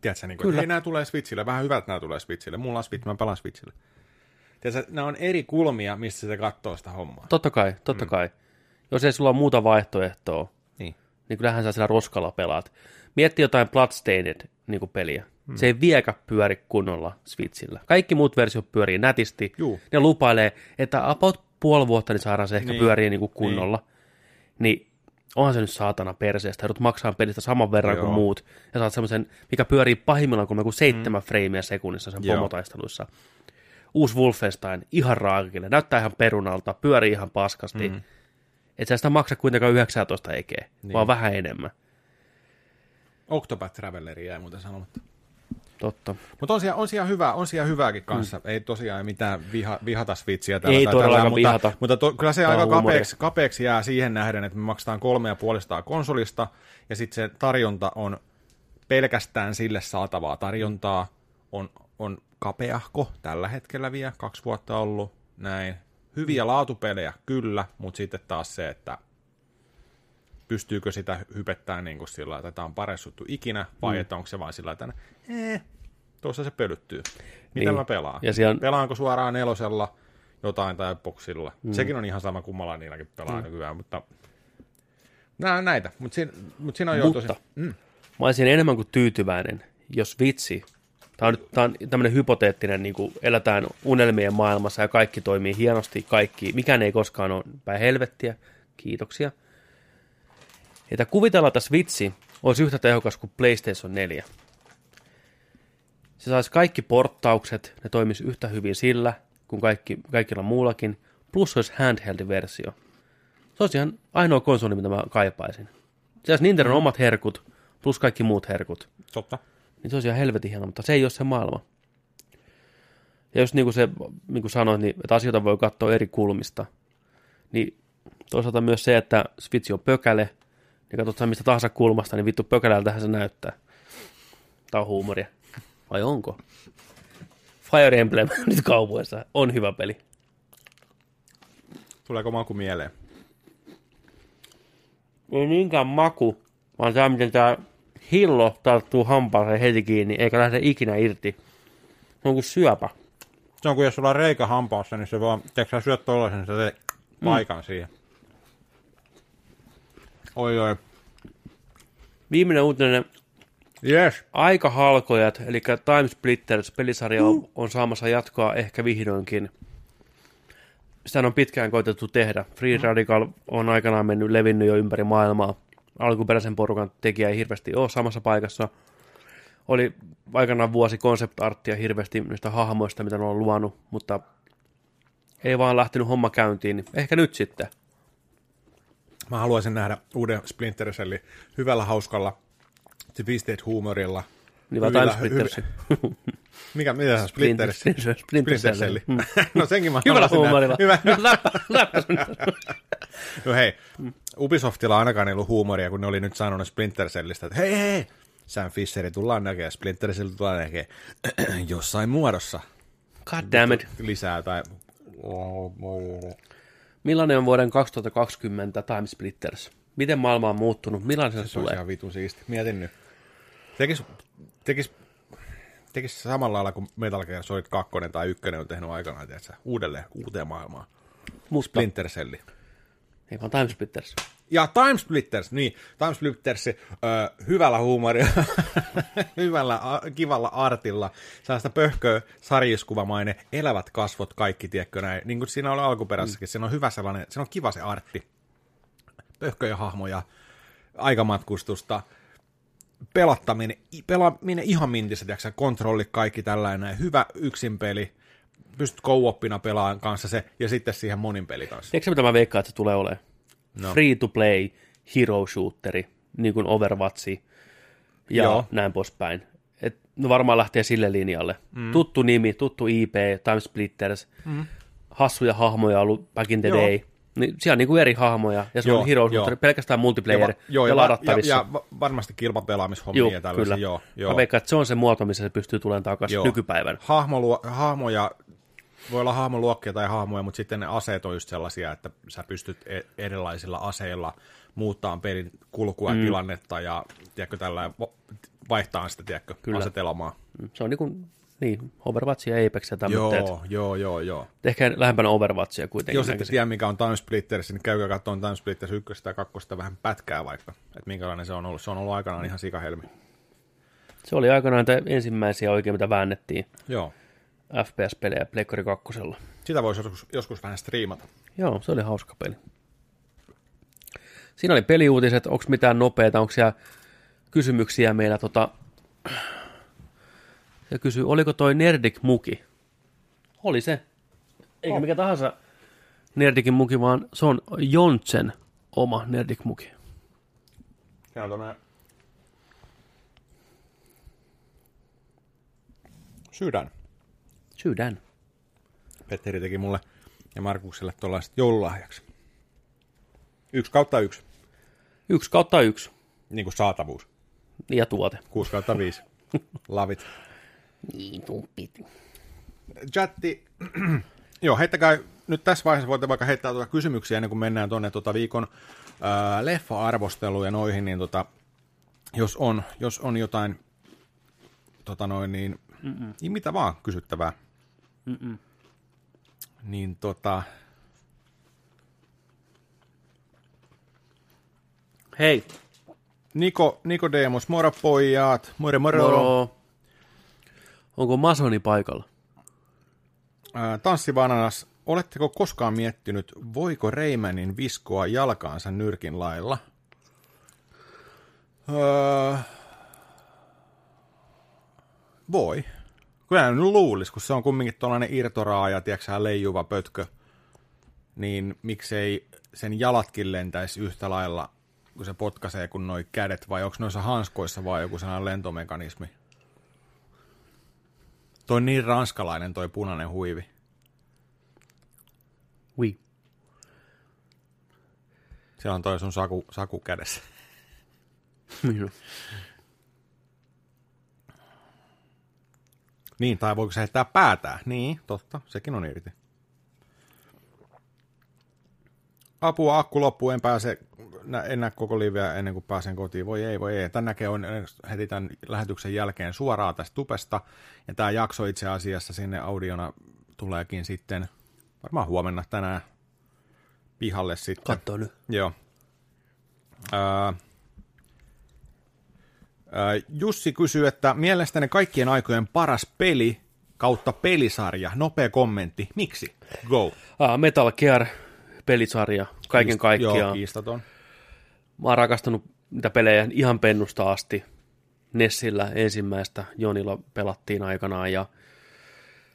Tiedätkö, niin kuin, Kyllä. hei, nämä tulee Switchille, vähän hyvät nämä tulee Switchille, mulla on Switch, mä pelaan Switchille. Tiedätkö, nämä on eri kulmia, missä se katsoo sitä hommaa. Totta kai, totta mm. kai. Jos ei sulla ole muuta vaihtoehtoa, Niin. niin kyllähän sä sillä roskalla pelaat. Mietti jotain Bloodstained niin peliä. Hmm. Se ei viekä pyöri kunnolla Switchillä. Kaikki muut versiot pyörii nätisti. Juu. Ne lupailee, että about puoli vuotta niin saadaan se ehkä Niin. pyörii niin kuin kunnolla. Niin. niin onhan se nyt saatana perseestä. Joudut maksaa pelistä saman verran Joo. kuin muut. Ja saat semmoisen, mikä pyörii pahimmillaan kuin seitsemän mm. freimiä sekunnissa sen Joo. pomotaisteluissa. Uusi Wolfenstein, ihan raakille. Näyttää ihan perunalta, pyörii ihan paskasti. Mm. Et sä sitä maksa kuitenkaan 19 ekeä, Niin. vaan vähän enemmän. Octopath Traveleri jäi muuten sanomatta. Totta. Mutta on siellä, on siellä, hyvä, on siellä hyvääkin kanssa. Mm. Ei tosiaan mitään viha, vihata Switchiä tällä Ei tällä, mutta, vihata. mutta to, kyllä se on aika kapeaksi, kapeaksi jää siihen nähden, että me maksetaan kolme ja puolestaan konsolista, ja sitten se tarjonta on pelkästään sille saatavaa tarjontaa, on, on kapeahko tällä hetkellä vielä, kaksi vuotta ollut, näin. Hyviä laatupelejä, kyllä, mutta sitten taas se, että pystyykö sitä hypettää niin kuin sillä, että tämä on paras juttu ikinä, vai mm. että onko se vain sillä, että eh, tuossa se pölyttyy. Mitä Niin. mä pelaan? Ja siellä- Pelaanko suoraan nelosella jotain tai boksilla? Mm. Sekin on ihan sama, kummalla niilläkin pelaa mm. nykyään, mutta nää, näitä. Mutta siinä, mut siinä on jo tosi... Mm. mä olisin enemmän kuin tyytyväinen, jos vitsi, tämä on, tää on tämmöinen hypoteettinen, niin kuin eletään unelmien maailmassa ja kaikki toimii hienosti, kaikki, mikään ei koskaan ole päin helvettiä, kiitoksia. Että kuvitellaan, että Switchi olisi yhtä tehokas kuin PlayStation 4. Se saisi kaikki porttaukset, ne toimisi yhtä hyvin sillä kuin kaikki, kaikilla muullakin, plus olisi handheld-versio. Se olisi ihan ainoa konsoli, mitä mä kaipaisin. Se olisi Nintendo omat herkut, plus kaikki muut herkut. Totta. Niin se olisi ihan helvetin hieno, mutta se ei ole se maailma. Ja jos niin kuin se, niin kuin sanoit, niin, että asioita voi katsoa eri kulmista, niin toisaalta myös se, että Switch on pökäle, niin katsotaan mistä tahansa kulmasta, niin vittu pökälältähän se näyttää. Tämä on huumoria. Vai onko? Fire Emblem nyt kaupoissa on hyvä peli. Tuleeko maku mieleen? Ei niinkään maku, vaan tämä, miten tämä hillo tarttuu hampaaseen heti kiinni, eikä lähde ikinä irti. Se on kuin syöpä. Se on kuin jos sulla on reikä hampaassa, niin se vaan, tiedätkö sä syöt tollasen, niin sä teet paikan mm. siihen. Oi oi. Viimeinen uutinen, Yes. aika halkojat, eli Time Splitters pelisarja on, on saamassa jatkoa ehkä vihdoinkin. Sitä on pitkään koitettu tehdä. Free Radical on aikanaan mennyt levinnyt jo ympäri maailmaa. Alkuperäisen porukan tekijä ei hirveästi ole samassa paikassa. Oli aikanaan vuosi concept arttia hirveästi niistä hahmoista, mitä ne on luonut, mutta ei vaan lähtenyt homma käyntiin, niin ehkä nyt sitten. Mä haluaisin nähdä uuden Splinter Cellin hyvällä, hauskalla, twisted huumorilla. Niin vaan Time Splittersi. Mikä, mitä se on? Splinter, Splinter- Splinter Cell. Cell. no senkin mä Hyvällä huumorilla. Hyvä. Läppä, läppä. No hei, Ubisoftilla ainakaan ei ollut huumoria, kun ne oli nyt sanonut Splinter Cellistä, että hei hei, Sam Fisheri tullaan näkemään, Splinter Cell tullaan näkemään jossain muodossa God damn it. lisää tai... Millainen on vuoden 2020 Time Splitters? Miten maailma on muuttunut? Millainen se, Se tulee? ihan vitun siisti. Mietin nyt. Tekis, tekis, tekis samalla lailla kuin Metal Gear Solid 2 tai 1 on tehnyt aikanaan, tiedätkö, uudelleen, uuteen maailmaan. Mutta, Splinter Celli. ei vaan Time Splitters. Ja Time Splitters, niin, Time Splitters ö, hyvällä huumorilla, hyvällä, kivalla artilla, sellaista pöhköä, sarjiskuvamainen, elävät kasvot, kaikki, tiedätkö näin, niin kuin siinä oli alkuperäisessäkin, siinä on hyvä sellainen, siinä on kiva se artti, pöhköjä hahmoja, aikamatkustusta, pelattaminen, pelaaminen ihan mintissä, tiedätkö, sä, kontrolli, kaikki tällainen, hyvä yksin peli, pystyt co pelaan kanssa se, ja sitten siihen monin peli kanssa. Tiedätkö mitä mä veikkaan, että se tulee olemaan? No. Free to play hero shooteri, niin kuin Overwatchi ja Joo. Joo. näin poispäin. Et, no varmaan lähtee sille linjalle. Mm. Tuttu nimi, tuttu IP, Time Splitters, mm. hassuja hahmoja ollut back in the Joo. day. Niin, siellä on niin kuin eri hahmoja, ja se Joo, on hero joo. shooter, pelkästään multiplayer ja, va- joo, ja, ja, ladattavissa. Ja, ja va- varmasti kilpapelaamishommia Joo, ja tällaisia. kyllä. Joo, joo. Mä veikkaan, että se on se muoto, missä se pystyy tulemaan takaisin joo. nykypäivän. Hahmoluo, hahmoja, voi olla hahmoluokkia tai hahmoja, mutta sitten ne aseet on just sellaisia, että sä pystyt e- erilaisilla aseilla muuttaa pelin kulkua ja Mm. tilannetta ja tiedätkö, tällä vaihtaa sitä tiedätkö, Kyllä. asetelmaa. Se on niin kuin, niin, Overwatch ja Apex ja tämmöiset. Joo, joo, joo, joo. Ehkä lähempänä Overwatchia kuitenkin. Jos ette tiedä, mikä on Time Splitters, niin käykää katsomaan Time Splitters 1 ja 2 vähän pätkää vaikka, että minkälainen se on ollut. Se on ollut aikanaan ihan sikahelmi. Se oli aikanaan niitä ensimmäisiä oikein, mitä väännettiin Joo. FPS-pelejä Pleikkari 2. Sitä voisi joskus, joskus vähän striimata. Joo, se oli hauska peli. Siinä oli peliuutiset, onko mitään nopeita, onko siellä kysymyksiä meillä tota... Se kysyy, oliko toi Nerdik muki? Oli se. Eikä mikä tahansa Nerdikin muki, vaan se on Jontsen oma Nerdik muki. Siinä on tommonen sydän. Sydän. Petteri teki mulle ja Markukselle tuollaiset joululahjaksi. Yksi kautta yksi, Yksi kautta yksi. niin kuin saatavuus. Ja tuote. 6 kautta 5. Lavit. Niin, tumpit. Chatti. Joo, heittäkää nyt tässä vaiheessa voitte vaikka heittää tuota kysymyksiä ennen kuin mennään tuonne tuota viikon ää, leffa-arvosteluun ja noihin, niin tota, jos on, jos on jotain tota noin, niin, niin mitä vaan kysyttävää, Mm-mm. niin tota, Hei, Niko, Niko Deemos, moro pojat, moro moro. moro. Onko Masoni paikalla? Ää, Tanssibananas, oletteko koskaan miettinyt, voiko Reimänin viskoa jalkaansa nyrkin lailla? Öö, voi. Kyllä nyt luulisi, kun se on kumminkin tuollainen irtoraaja, tiedätkö leijuva pötkö, niin miksei sen jalatkin lentäisi yhtä lailla, kun se potkaisee kuin noi kädet, vai onko noissa hanskoissa vai joku sellainen lentomekanismi? Toi on niin ranskalainen toi punainen huivi. Oui. Siellä on toi sun saku, saku kädessä. Minun. Niin, tai voiko se heittää päätään? Niin, totta, sekin on irti. Apua, akku loppuu, en pääse, nä- en näe koko liveä ennen kuin pääsen kotiin. Voi ei, voi ei. Tän näkee on heti tämän lähetyksen jälkeen suoraan tästä tupesta. Ja tämä jakso itse asiassa sinne audiona tuleekin sitten varmaan huomenna tänään pihalle sitten. Katso nyt. Joo. Ää, ää, Jussi kysyy, että mielestäni kaikkien aikojen paras peli kautta pelisarja. Nopea kommentti. Miksi? Go. Ah, Metal Gear pelisarja, kaiken Joo, kaikkiaan. kiistaton. Mä oon rakastanut niitä pelejä ihan pennusta asti. Nessillä ensimmäistä Jonilla pelattiin aikanaan ja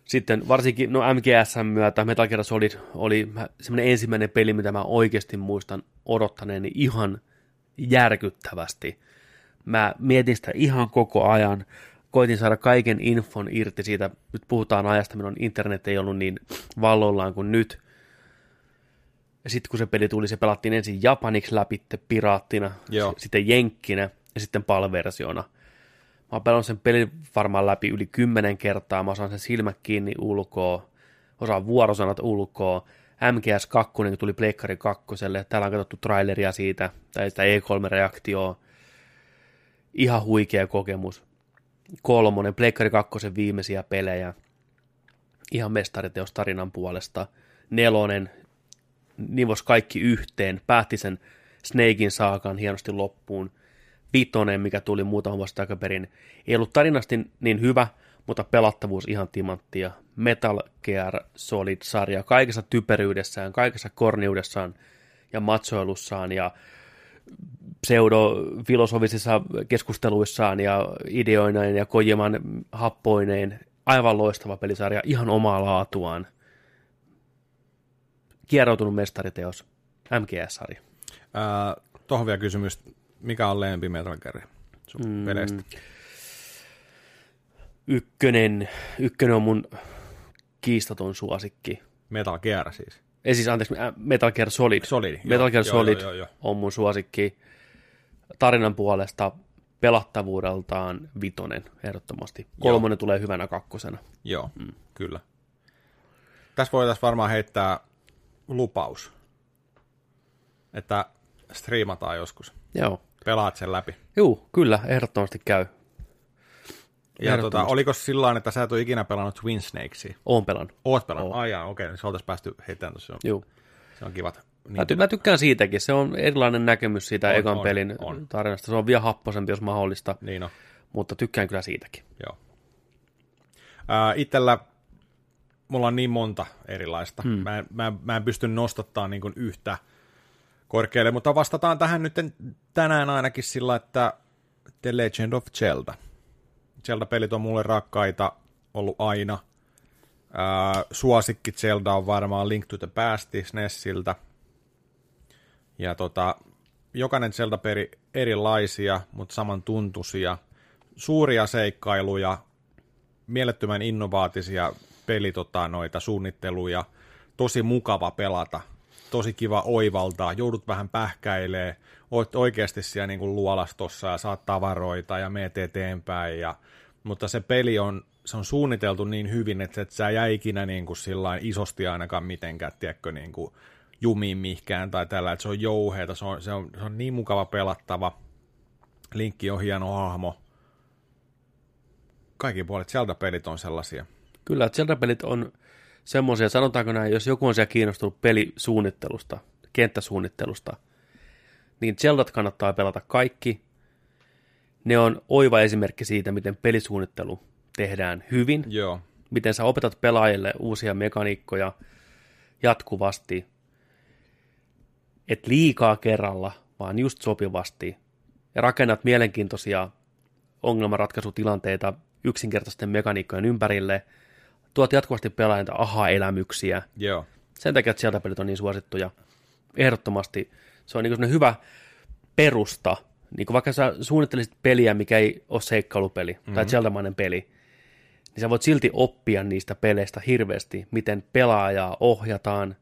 Sitten varsinkin no MGSn myötä Metal Gear Solid oli semmoinen ensimmäinen peli, mitä mä oikeasti muistan odottaneeni ihan järkyttävästi. Mä mietin sitä ihan koko ajan, koitin saada kaiken infon irti siitä, nyt puhutaan ajasta, milloin internet ei ollut niin vallollaan kuin nyt. Sitten kun se peli tuli, se pelattiin ensin japaniksi läpi piraattina, Joo. sitten jenkkinä ja sitten palversiona. Mä oon pelannut sen pelin varmaan läpi yli kymmenen kertaa, mä osaan sen silmät kiinni ulkoa, osaan vuorosanat ulkoa. MGS2, kun tuli Pleikkari 2, täällä on katsottu traileria siitä, tai sitä E3-reaktioa. Ihan huikea kokemus. Kolmonen, Pleikkari 2 viimeisiä pelejä. Ihan mestariteos tarinan puolesta. Nelonen, nivos kaikki yhteen, päätti sen Snakein saakan hienosti loppuun. Vitonen, mikä tuli muutama vuosi takaperin, ei ollut tarinasti niin hyvä, mutta pelattavuus ihan timanttia. Metal Gear Solid-sarja kaikessa typeryydessään, kaikessa korniudessaan ja matsoilussaan ja pseudofilosofisissa keskusteluissaan ja ideoineen ja Kojiman happoineen. Aivan loistava pelisarja, ihan omaa laatuaan. Kieroutunut mestariteos, MGS-sarja. Ää, Tuohon vielä kysymys, mikä on lempi Metal Gear sun mm. peleistä? Ykkönen, ykkönen on mun kiistaton suosikki. Metal Gear siis. Ei siis, anteeksi, äh, Metal Gear Solid. Solid, joo, Metal Gear joo, Solid joo, joo, joo. on mun suosikki. Tarinan puolesta pelattavuudeltaan vitonen ehdottomasti. Kolmonen tulee hyvänä kakkosena. Joo, mm. kyllä. Tässä voitaisiin varmaan heittää lupaus, että striimataan joskus. Joo. Pelaat sen läpi. Juu, kyllä, ehdottomasti käy. Ja tota, oliko sillä että sä et ole ikinä pelannut Twin Snakesia? Oon pelannut. Oot pelannut? Oo. Ai jaa, okei, niin se oltaisiin päästy heittämään tuossa. Juu. se on kivat. Mä, Niin, ty- mä tykkään siitäkin. Se on erilainen näkemys siitä On, ekan on, pelin on. tarinasta. Se on vielä happosempi, jos mahdollista, niin on, mutta tykkään kyllä siitäkin. joo. Ää, itellä mulla on niin monta erilaista. Hmm. Mä, en, mä, mä en pysty nostattaa niin yhtä korkealle, mutta vastataan tähän nyt tänään ainakin sillä, että The Legend of Zelda. Zelda-pelit on mulle rakkaita ollut aina. Ää, suosikki Zelda on varmaan Link to the Past SNESiltä. Ja tota, jokainen Zelda-peli erilaisia, mutta samantuntuisia. Suuria seikkailuja, mielettömän innovaatisia peli tota, noita suunnitteluja, tosi mukava pelata, tosi kiva oivaltaa, joudut vähän pähkäilee, oot oikeasti siellä niin kuin luolastossa ja saat tavaroita ja meet eteenpäin, ja, mutta se peli on, se on suunniteltu niin hyvin, että et sä jäi ikinä niin kuin isosti ainakaan mitenkään, tiedätkö, niin kuin jumiin mihkään tai tällä, että se on jouheeta, se on, se on, se on niin mukava pelattava, Linkki on hieno hahmo, kaikki puolet. Zelda-pelit on sellaisia. Kyllä, Zelda-pelit on semmoisia, sanotaanko näin, jos joku on siellä kiinnostunut pelisuunnittelusta, kenttäsuunnittelusta, niin Zeldat kannattaa pelata kaikki. Ne on oiva esimerkki siitä, miten pelisuunnittelu tehdään hyvin, Joo, miten sä opetat pelaajille uusia mekaniikkoja jatkuvasti, et liikaa kerralla, vaan just sopivasti, ja rakennat mielenkiintoisia ongelmanratkaisutilanteita yksinkertaisten mekaniikkojen ympärille, tuot jatkuvasti pelaajilta aha-elämyksiä. joo, Sen takia, että sieltä pelit on niin suosittuja. Ehdottomasti se on niin hyvä perusta. Niin kuin vaikka sä suunnittelisit peliä, mikä ei ole seikkailupeli mm-hmm. tai Zelda-mainen peli, niin sä voit silti oppia niistä peleistä hirveästi, miten pelaajaa ohjataan,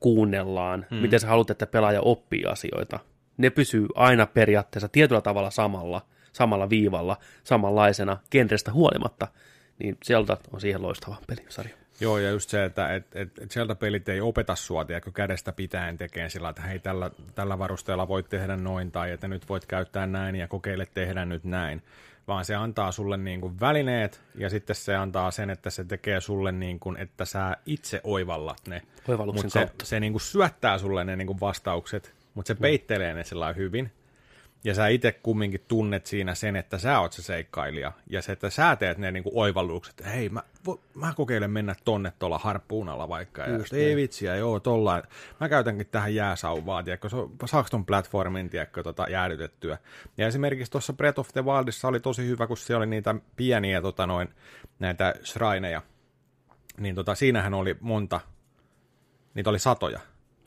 kuunnellaan, mm. miten sä haluat, että pelaaja oppii asioita. Ne pysyy aina periaatteessa tietyllä tavalla samalla, samalla viivalla, samanlaisena genrestä huolimatta. Niin Zelda on siihen loistava pelisarja. Joo, ja just se, että et, et, et sieltä pelit ei opeta sua, tiedätkö, kädestä pitäen tekee sillä, että hei, tällä, tällä varusteella voit tehdä noin, tai että nyt voit käyttää näin, ja kokeile tehdä nyt näin. Vaan se antaa sulle niin kuin välineet, ja sitten se antaa sen, että se tekee sulle niin kuin, että sä itse oivallat ne. Oivalluksen Mutta se, kautta. se niin kuin syöttää sulle ne niin kuin vastaukset, mutta se peittelee ne sillä hyvin. Ja sä itse kumminkin tunnet siinä sen, että sä oot se seikkailija. Ja se, että sä teet ne niinku oivallukset, että hei, mä, vo, mä kokeilen mennä tonne tuolla harppuunalla vaikka. Ja Just ei vitsiä, joo, tollain. Mä käytänkin tähän jääsauvaa, tiedätkö, se on Saxton platformin, tiedätkö, tota, jäädytettyä. Ja esimerkiksi tuossa Breath of the Wildissa oli tosi hyvä, kun siellä oli niitä pieniä tota, noin, näitä shrineja, niin tota, siinähän oli monta, niitä oli satoja,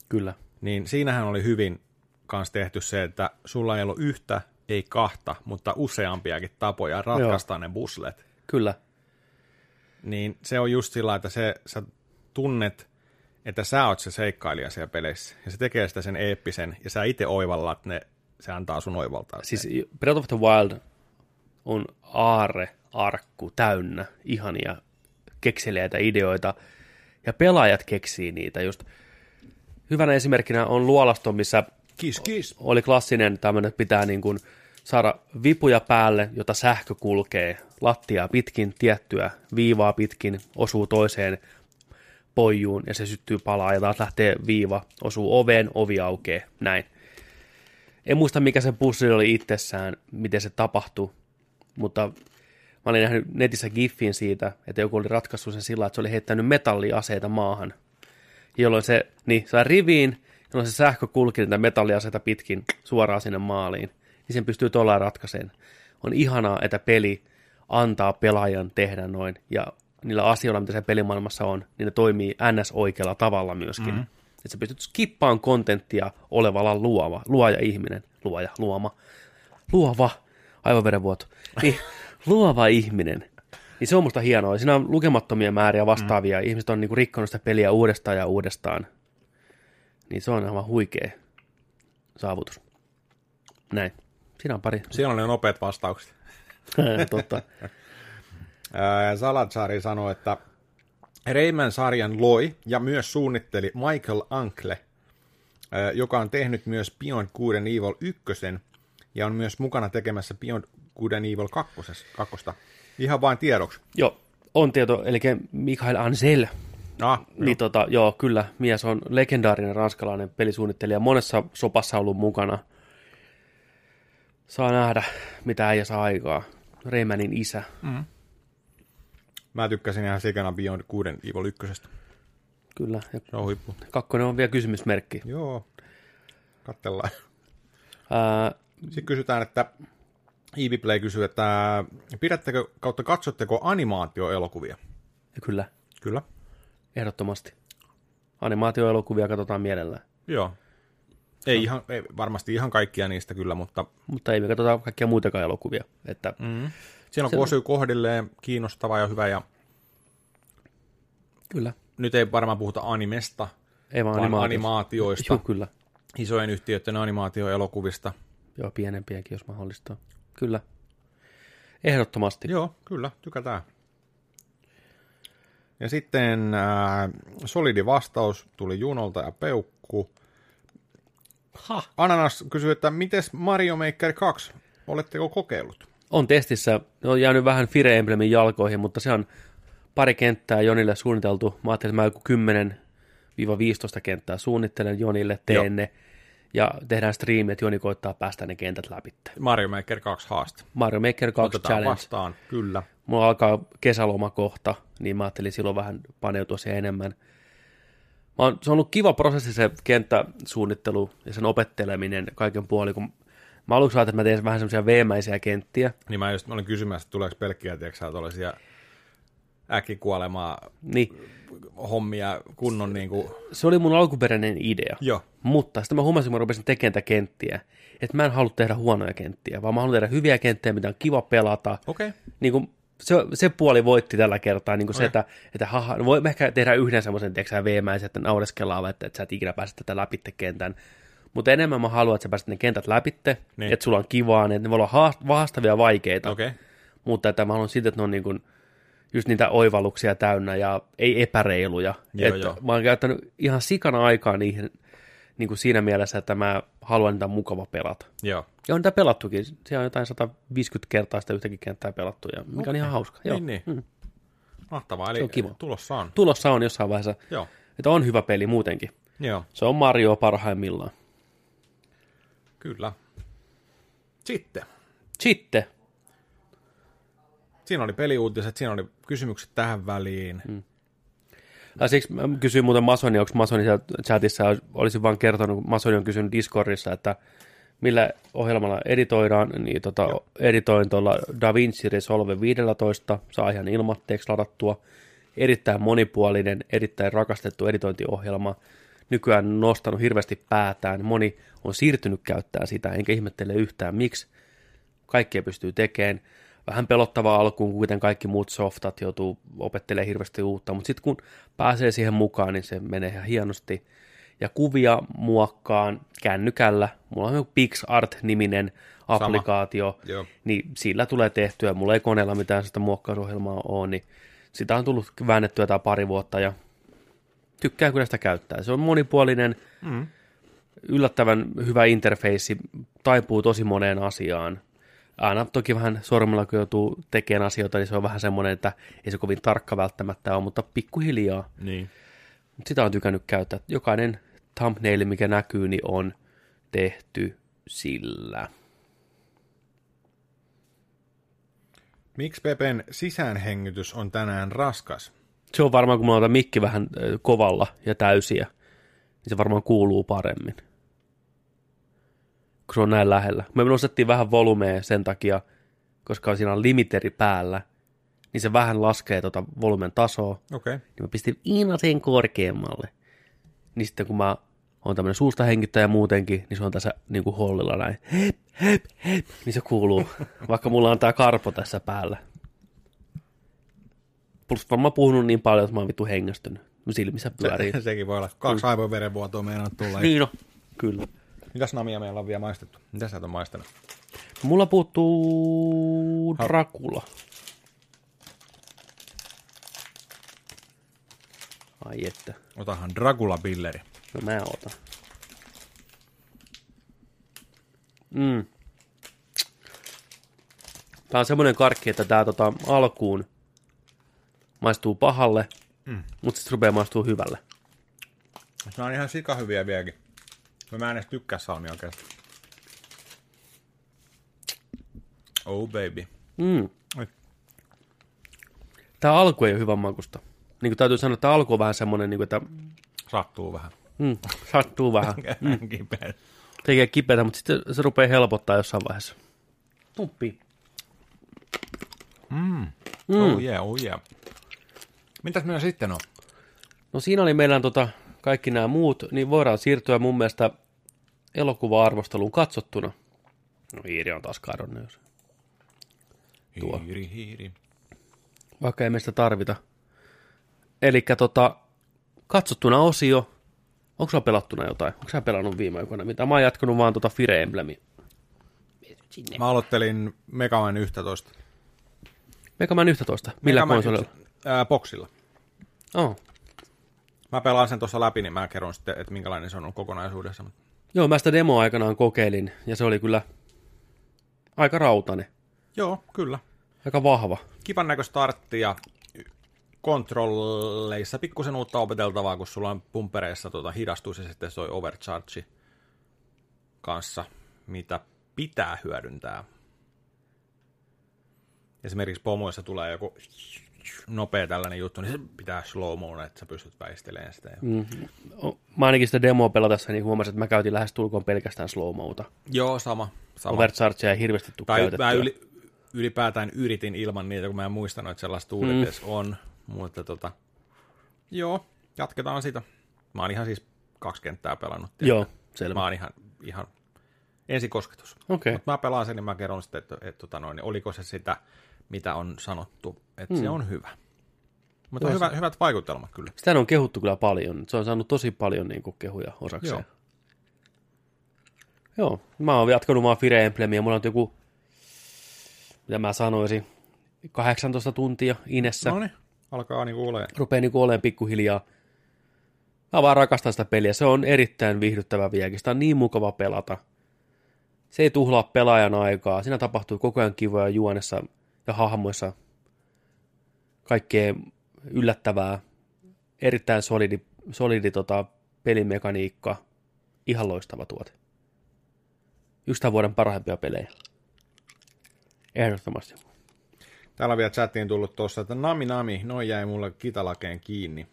Kyllä. niin siinähän oli hyvin kans tehty se, että sulla ei ollut yhtä, ei kahta, mutta useampiakin tapoja ratkaista ne buslet. Kyllä. Niin se on just sillä, että se, sä tunnet, että sä oot se seikkailija siellä peleissä. Ja se tekee sitä sen eeppisen, ja sä itse oivallat ne, se antaa sun oivaltaa. Siis Breath of the Wild on aarre, arkku täynnä ihania kekseliäitä ideoita, ja pelaajat keksii niitä just. Hyvänä esimerkkinä on Luolasto, missä Kiss, kiss. oli klassinen tämmöinen, että pitää niin kuin saada vipuja päälle, jota sähkö kulkee lattiaa pitkin, tiettyä viivaa pitkin, osuu toiseen poijuun ja se syttyy palaa ja taas lähtee viiva, osuu oveen, ovi aukeaa, näin. En muista mikä se pussi oli itsessään, miten se tapahtui, mutta mä olin nähnyt netissä giffin siitä, että joku oli ratkaissut sen sillä, että se oli heittänyt metalliaseita maahan, jolloin se, niin se riviin, jolloin se sähkö kulki niitä metalliaseita pitkin suoraan sinne maaliin, niin sen pystyy tuolla ratkaisemaan. On ihanaa, että peli antaa pelaajan tehdä noin, ja niillä asioilla, mitä se pelimaailmassa on, niin ne toimii ns. oikealla tavalla myöskin. Mm-hmm. Että sä pystyt skippaan kontenttia olevalla luova, luoja ihminen, luoja, luoma, luova, aivoverenvuoto, niin luova ihminen. Niin se on musta hienoa. Siinä on lukemattomia määriä vastaavia. Mm. Ihmiset on niinku rikkonut sitä peliä uudestaan ja uudestaan. Niin se on aivan huikea saavutus. Näin. Siinä on pari. Siellä on ne nopeat vastaukset. Totta. Salazari sanoi, että Rayman-sarjan loi ja myös suunnitteli Michael Ankle, joka on tehnyt myös Beyond Good and Evil 1 ja on myös mukana tekemässä Beyond Good and Evil 2. kakkosta. Ihan vain tiedoksi. joo, on tieto, eli Mikael Ansel. Ah, Niin tota, joo, kyllä, mies on legendaarinen ranskalainen pelisuunnittelija, monessa sopassa ollut mukana. Saa nähdä, mitä äijä saa aikaa. Raymanin isä. Mä tykkäsin ihan sikana Beyond Good and Evil 1. Kyllä. Ja Se on huippu. kakkonen on vielä kysymysmerkki. Joo, katsellaan. Ää, Sitten kysytään, että Eevee Play kysyy, että pidättekö kautta katsotteko animaatioelokuvia? kyllä, Kyllä. Ehdottomasti. Animaatioelokuvia katsotaan mielellään. Joo. Ei, ihan, ei varmasti ihan kaikkia niistä kyllä, mutta Mutta ei me katsota kaikkia muitakaan elokuvia. Että mm. siinä on Se- kun osuu kohdilleen kiinnostava ja hyvä. Ja kyllä, nyt ei varmaan puhuta animesta, ei vaan vaan animaatiosta. animaatioista, Joo, kyllä. isojen yhtiöiden animaatioelokuvista. Joo, pienempiäkin, jos mahdollista. Kyllä. Ehdottomasti. Joo, kyllä, tykätään. Ja sitten äh, solidi vastaus tuli Junolta ja Peukku. Ha. Ananas kysyy, että mites Mario Maker 2? Oletteko kokeillut? On testissä, on jäänyt vähän Fire Emblemin jalkoihin, mutta se on pari kenttää Jonille suunniteltu. Mä ajattelin, että mä joku 10-15 kenttää suunnittelen Jonille, teen Joo. ne. Ja tehdään striimi, että Joni koittaa päästä ne kentät läpi. Mario Maker 2 haaste. Mario Maker 2 Otetaan Challenge. vastaan, kyllä. Mulla alkaa kesäloma kohta, niin mä ajattelin silloin vähän paneutua siihen enemmän. Mä oon, se on ollut kiva prosessi se kenttäsuunnittelu ja sen opetteleminen kaiken puoli, kun mä aluksi ajattelin, että mä teen vähän semmoisia veemäisiä kenttiä. Niin mä just mä olin kysymässä, että tuleeko pelkkiä, tiedätkö tuollaisia äkkikuolemaa Niin, hommia kunnon niin kuin... se oli mun alkuperäinen idea. Joo. Mutta sitten mä huomasin, kun mä rupesin tekemään kenttiä, että mä en halua tehdä huonoja kenttiä, vaan mä haluan tehdä hyviä kenttejä, mitä on kiva pelata. Okei. Okay. Niin kuin, se, se puoli voitti tällä kertaa, niin kuin se, että, että haha, no voi ehkä tehdä yhden semmoisen, tiedätkö veemäisen, että naureskellaan, että, että sä et ikinä pääse tätä läpi kentän. Mutta enemmän mä haluan, että sä pääset ne kentät läpi, Niin. että sulla on kivaa, niin että ne voi olla haast- haastavia vaikeita. Okay. Mutta että mä haluan silti, että ne on niin kuin just niitä oivalluksia täynnä ja ei epäreiluja. Joo, että joo. Mä oon käyttänyt ihan sikana aikaa niihin niin kuin siinä mielessä, että mä haluan niitä mukava pelata. Joo. Ja on niitä pelattukin. Siellä on jotain 150 kertaa sitä yhtäkin kenttää pelattu, ja mikä on ihan hauska. Joo. Niin, niin. Mm. Mahtavaa, eli Se on kiva. tulossa on. Tulossa on jossain vaiheessa, Joo. että on hyvä peli muutenkin. Joo, Se on Mario parhaimmillaan. kyllä. Sitten. Sitten, Siinä oli peliuutiset, siinä oli kysymykset tähän väliin. Mm. Ja siksi mä kysyin muuten Masonia, onko Masoni chatissa, olisin vaan kertonut, kun Masoni on kysynyt Discordissa, että millä ohjelmalla editoidaan, niin tota, editoin tuolla DaVinci Resolve 15, saa ihan ilmatteeksi ladattua. erittäin monipuolinen, erittäin rakastettu editointiohjelma. Nykyään nostanut hirveästi päätään. Moni on siirtynyt käyttää sitä, enkä ihmettele yhtään miksi. Kaikkea pystyy tekemään. Vähän pelottavaa alkuun, kuten kaikki muut softat joutuu opettelemaan hirveästi uutta, mutta sitten kun pääsee siihen mukaan, niin se menee ihan hienosti. Ja kuvia muokkaan kännykällä. Mulla on PixArt-niminen applikaatio, Joo. niin sillä tulee tehtyä. Mulla ei koneella mitään sitä muokkausohjelmaa ole, niin sitä on tullut väännettyä tämä pari vuotta ja tykkään kyllä sitä käyttää. Se on monipuolinen, mm. yllättävän hyvä interfeissi, taipuu tosi moneen asiaan. Aina toki vähän sormella, kun joutuu tekemään asioita, niin se on vähän semmoinen, että ei se kovin tarkka välttämättä ole, mutta pikkuhiljaa. Niin. Mut Sitä on tykännyt käyttää. Jokainen thumbnail, mikä näkyy, niin on tehty sillä. Miksi Pepen sisäänhengitys on tänään raskas? Se on varmaan, kun mä otan mikki vähän kovalla ja täysiä, niin se varmaan kuuluu paremmin. Kun se on näin lähellä. Me nostettiin vähän volumea sen takia, koska siinä on limiteri päällä, niin se vähän laskee tota volumen tasoa, Okei. Okay. niin mä pistin Iinasen korkeammalle. Niin sitten kun mä oon tämmönen suusta hengittäjä muutenkin, niin se on tässä niin kuin hollilla näin. Hep, hep, hep, niin se kuuluu, vaikka mulla on tää karpo tässä päällä. Plus varmaan puhunut niin paljon, että mä oon vittu hengästynyt. Silmissä pyörii. Se, sekin voi olla. Kaksi aivoverenvuotoa meinaa tulla. niin no, kyllä. Mitäs namia meillä on vielä maistettu? Mitä sä et ole maistanut? Mulla puuttuu Dracula. Ai että. Otahan Dracula Billeri. No mä otan. Mm. Tää on semmonen karkki, että tää tota, alkuun maistuu pahalle, mm. mutta sitten rupeaa maistuu hyvälle. Nämä on ihan sikahyviä vieläkin. Mä en edes tykkää salmia oikeasti. Oh baby. Mm. Oi. Tää alku ei ole hyvän makusta. Niin kuin täytyy sanoa, että alku on vähän semmonen, niin kuin, että Sattuu vähän. mm, sattuu vähän. Mm. Kipeä. Tekee kipeätä, mutta sitten se rupeaa helpottaa jossain vaiheessa. Tuppi. Mm. Oh yeah, oh yeah. Mitäs meillä sitten on? No siinä oli meillä tota, kaikki nämä muut, niin voidaan siirtyä mun mielestä elokuva-arvosteluun katsottuna. No hiiri on taas kadonnut. Tuo. Hiiri, hiiri. vaikka ei meistä tarvita. Eli tota, katsottuna osio. Onko sulla pelattuna jotain? Onko sä pelannut viime aikoina mitä? Mä oon jatkanut vaan tota Fire Emblemia. Mä aloittelin Mega Man 11. Mega Man 11. Millä Mega konsolilla? 11, Ää, boxilla. Oh. Mä pelaan sen tuossa läpi, niin mä kerron sitten, että minkälainen se on ollut kokonaisuudessa. Mutta Joo, mä sitä demoa aikanaan kokeilin, ja se oli kyllä aika rautainen. Joo, kyllä. Aika vahva. Kivan näkö startti ja kontrolleissa pikkusen uutta opeteltavaa, kun sulla on pumpereissa tuota, hidastus ja sitten soi overcharge kanssa, mitä pitää hyödyntää. Esimerkiksi pomoissa tulee joku nopea tällainen juttu, niin se pitää slow että sä pystyt väistelemään sitä. Mm. Mä ainakin sitä demoa pelatessa niin huomasin, että mä käytin lähes tulkoon pelkästään slow mota. Joo, sama. sama. Overchargea ei hirveästi tule tai käytettyä. mä yli, ylipäätään yritin ilman niitä, kun mä en muistanut, että sellaista tuulet mm. on. Mutta tota, joo, jatketaan sitä. Mä oon ihan siis kaksi kenttää pelannut. tiedätkö? Joo, selvä. Mä oon ihan, ihan ensikosketus. Okei. Mutta mä pelaan sen, niin mä kerron sitten, että, että, että tota noin, oliko se sitä, mitä on sanottu, että mm. se on hyvä. Mutta hyvä, hyvät vaikutelmat kyllä. Sitä on kehuttu kyllä paljon. Se on saanut tosi paljon niin kuin, kehuja osakseen. Joo. Joo. Mä oon jatkanut vaan Fire Emblemia. Mulla on joku, mitä mä sanoisin, 18 tuntia Inessä. No niin, alkaa niinku olemaan. Rupeaa niin olemaan pikkuhiljaa. Mä vaan rakastan sitä peliä. Se on erittäin viihdyttävä vieläkin. Sitä on niin mukava pelata. Se ei tuhlaa pelaajan aikaa. Siinä tapahtuu koko ajan kivoja juonessa ja hahmoissa. Kaikkea yllättävää. Erittäin solidi, solidi tota, pelimekaniikka. Ihan loistava tuote. Yksi tämän vuoden parhaimpia pelejä. Ehdottomasti. Täällä on vielä chattiin tullut tuossa, että nami nami, noin jäi mulle kitalakeen kiinni.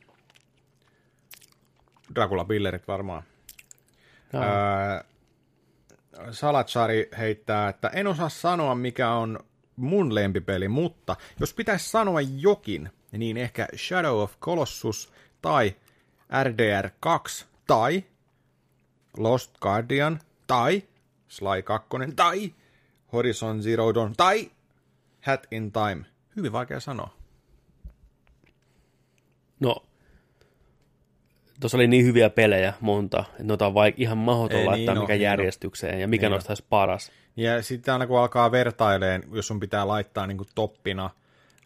Dracula Billerit varmaan. Jaa. Ää, Salatsari heittää, että en osaa sanoa mikä on mun lempipeli, mutta jos pitäisi sanoa jokin, niin ehkä Shadow of Colossus tai RDR 2 tai Lost Guardian tai Sly 2 tai Horizon Zero Dawn tai Hat in Time. Hyvin vaikea sanoa. No, tuossa oli niin hyviä pelejä monta, että noita on vaik- ihan mahdoton Ei, laittaa niin mikä on. järjestykseen ja mikä Niin noista olisi paras. Ja sitten aina kun alkaa vertaileen, jos sun pitää laittaa niin toppina,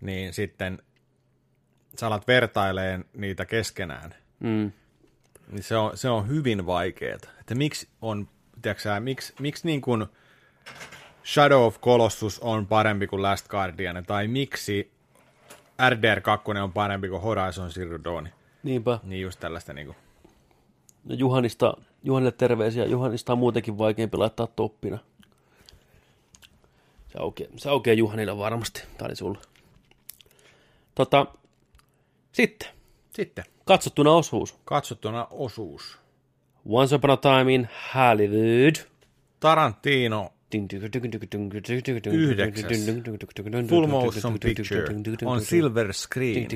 niin sitten sä alat vertaileen niitä keskenään. Mm. Niin se on, se on hyvin vaikeaa. Että miksi on, tiedätkö sä, miksi, miksi niin kuin Shadow of Colossus on parempi kuin Last Guardian, tai miksi RDR2 on parempi kuin Horizon Zero Dawn. Niinpä. Niin just tällaista niin kuin, No Juhanista, Juhanille terveisiä. Juhanista on muutenkin vaikeampi laittaa toppina. Se aukeaa, se aukeaa Juhanille varmasti. Tämä oli sulle. Tota, sitten, Sitten katsottuna osuus. katsottuna osuus. Once Upon a Time in Hollywood. Tarantino Full motion picture on silver screen.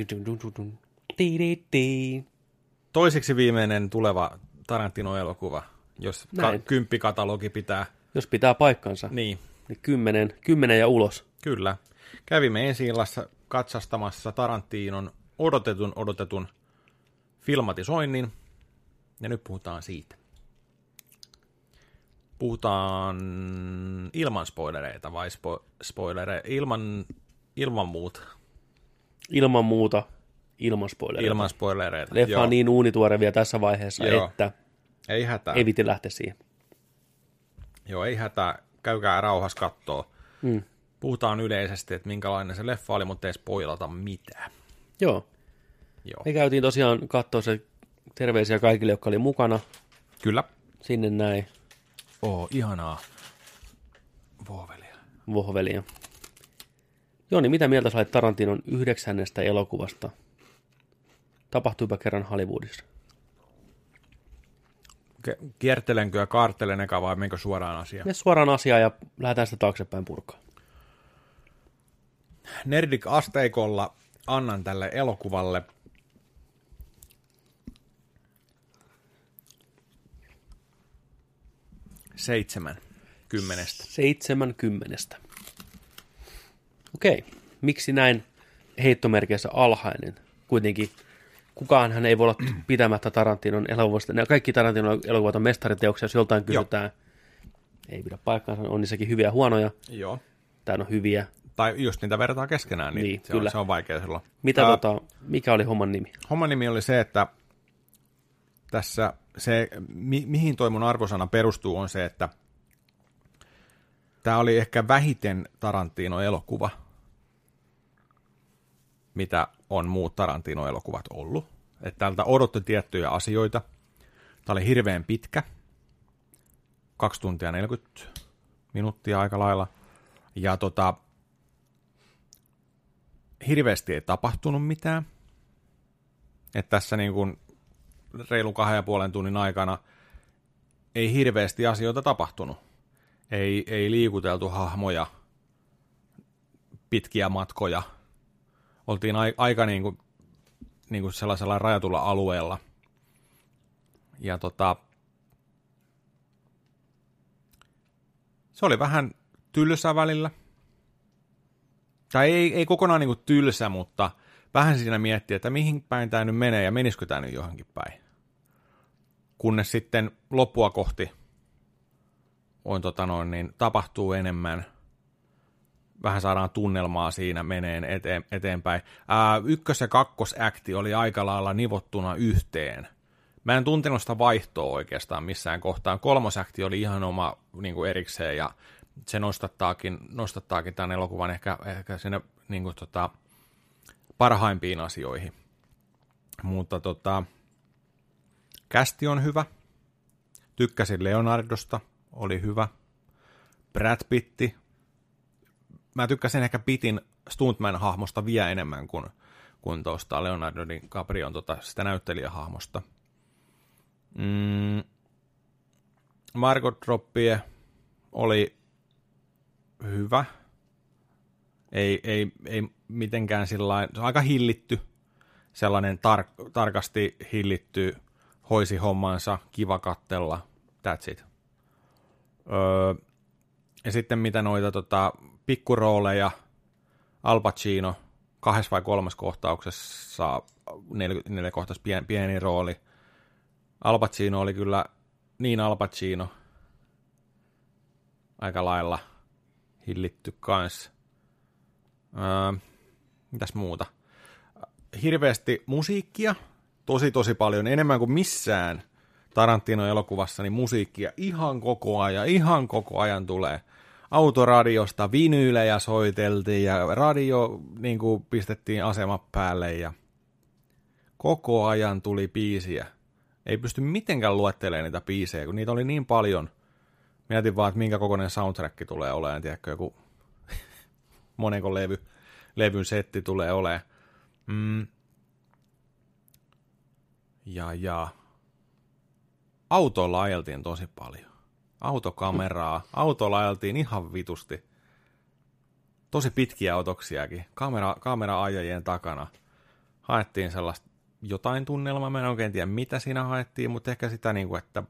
Toiseksi viimeinen tuleva Tarantino-elokuva, jos ka- Näin. kymppikatalogi pitää. Jos pitää paikkansa, Niin, niin kymmenen, kymmenen ja ulos. kyllä. Kävimme ensi illassa katsastamassa Tarantinon odotetun odotetun filmatisoinnin, ja nyt puhutaan siitä. Puhutaan ilman spoilereita vai spo- spoilereita? Ilman, ilman muuta. Ilman muuta, ilman spoilereita. Ilman spoilereita. Leffa Joo. on niin uunituore vielä tässä vaiheessa, Joo. että Ei hätää. ei viti lähteä siihen. Joo, ei hätää. Käykää rauhassa kattoo. Mm. Puhutaan yleisesti, että minkälainen se leffa oli, mutta ei spoilata mitään. Joo. Joo. Me käytiin tosiaan katsoa se terveisiä kaikille, jotka oli mukana. Kyllä. Sinne näin, Oo, ihanaa. Vohvelia. Joo, niin mitä mieltä sä olet Tarantinon yhdeksännestä elokuvasta? Tapahtuipa kerran Hollywoodissa. Kiertelenkö ja kaartelen eka vai menkö suoraan asiaan? Mene suoraan asiaan ja lähdetään sitä taaksepäin purkaa. Nerdik asteikolla annan tälle elokuvalle seitsemän kymmenestä. Seitsemän kymmenestä. Okei, miksi näin heittomerkeissä alhainen? Kuitenkin kukaan hän ei voi olla pitämättä Tarantinon elokuvasta. Ne kaikki Tarantinon elokuvat on mestariteoksia, jos joltain kysytään. Ei pidä paikkaansa, on niissäkin hyviä ja huonoja. Joo. Tai on hyviä. Tai just niitä vertaa keskenään, niin, Niin, se, kyllä. on, se on vaikea silloin. Mitä Ää, tota, mikä oli homman nimi? Homman nimi oli se, että tässä se, mi, mihin toi mun arvosana perustuu, on se, että tämä oli ehkä vähiten Tarantino-elokuva, mitä on muut Tarantino-elokuvat ollut. Että tältä odotti tiettyjä asioita. Tämä oli hirveän pitkä, 2 tuntia 40 minuuttia aika lailla. Ja tota, hirveästi ei tapahtunut mitään. Että tässä niin kuin reilun kahden ja puolen tunnin aikana ei hirveästi asioita tapahtunut. Ei, ei liikuteltu hahmoja pitkiä matkoja. Oltiin ai, aika niin kuin, niin kuin sellaisella rajatulla alueella. Ja tota, se oli vähän tylsä välillä. Tai ei, ei kokonaan niin kuin tylsä, mutta vähän siinä miettii, että mihin päin tämä nyt menee ja menisikö tämä nyt johonkin päin. Kunnes sitten loppua kohti on, tota noin, niin tapahtuu enemmän. Vähän saadaan tunnelmaa siinä meneen eteen, eteenpäin. Ää, ykkös- ja kakkosakti oli aika lailla nivottuna yhteen. Mä en tuntenut sitä vaihtoa oikeastaan missään kohtaan. Kolmosakti oli ihan oma niin kuin erikseen ja se nostattaakin, nostattaakin tämän elokuvan ehkä, ehkä sinne niin kuin, tota, parhaimpiin asioihin. Mutta tota, kästi on hyvä. Tykkäsin Leonardosta, oli hyvä. Brad Pitti. Mä tykkäsin ehkä Pittin Stuntman-hahmosta vielä enemmän kuin, kuin tuosta Leonardo DiCaprion tota, sitä näyttelijähahmosta. Mm. Margot Robbie oli hyvä. Ei, ei, ei mitenkään sillä se on aika hillitty, sellainen tar- tarkasti hillitty, hoisi hommansa, kiva kattella, that's it. Öö, ja sitten mitä noita tota, pikkurooleja, Al Pacino, kahdessa vai kolmas kohtauksessa, neljä, neljä kohtaus pien, pieni rooli. Al Pacino oli kyllä niin Al Pacino, aika lailla hillitty kanssa. Öö, mitäs muuta? Hirveästi musiikkia, tosi tosi paljon, enemmän kuin missään Tarantino-elokuvassa, niin musiikkia ihan koko ajan, ihan koko ajan tulee. Autoradiosta vinyylejä soiteltiin ja radio niin kuin pistettiin asema päälle ja koko ajan tuli biisiä. Ei pysty mitenkään luettelemaan niitä biisejä, kun niitä oli niin paljon. Mietin vaan, että minkä kokoinen soundtrack tulee olemaan, tiedätkö, joku monenko levy, levyn setti tulee olemaan. Mm. Ja, ja. Autolla ajeltiin tosi paljon. Autokameraa. Autolla ajeltiin ihan vitusti. Tosi pitkiä otoksiakin. Kamera, kamera-ajajien takana. Haettiin sellaista jotain tunnelmaa. Mä en oikein tiedä, mitä siinä haettiin, mutta ehkä sitä, niin kuin, että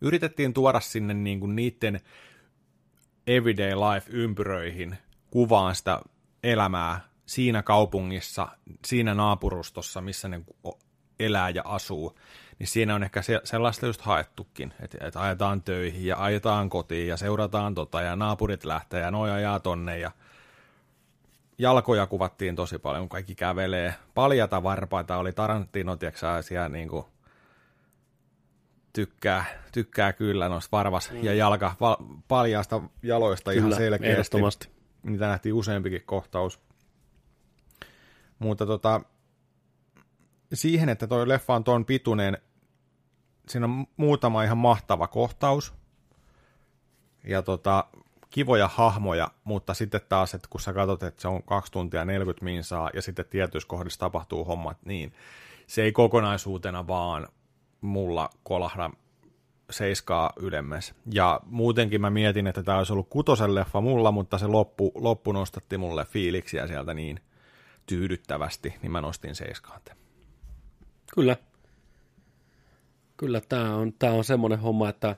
yritettiin tuoda sinne niin kuin niiden everyday life-ympyröihin kuvaan sitä elämää siinä kaupungissa, siinä naapurustossa, missä ne elää ja asuu, niin siinä on ehkä se, sellaista just haettukin, että, että ajetaan töihin ja ajetaan kotiin ja seurataan tota ja naapurit lähtee ja noja ajaa tonne ja jalkoja kuvattiin tosi paljon, kun kaikki kävelee. Paljata varpaita oli Tarantino, tiedätkö siellä niin kuin tykkää, tykkää kyllä noista varvas mm. ja jalka val, paljaasta jaloista kyllä, ihan selkeästi. Niitä nähtiin useampikin kohtaus. Mutta tota, siihen, että toi leffa on tuon pituinen, siinä on muutama ihan mahtava kohtaus. Ja tota, kivoja hahmoja, mutta sitten taas, että kun sä katsot, että se on 2 tuntia 40 minsaa ja sitten tietyissä kohdissa tapahtuu hommat niin, se ei kokonaisuutena vaan mulla kolahda seiskaa ylemmäs. Ja muutenkin mä mietin, että tämä olisi ollut kutosen leffa mulla, mutta se loppu, loppu nostatti mulle fiiliksiä sieltä niin tyydyttävästi, niin mä nostin seiskaan. Kyllä. Kyllä tämä on, tää on semmoinen homma, että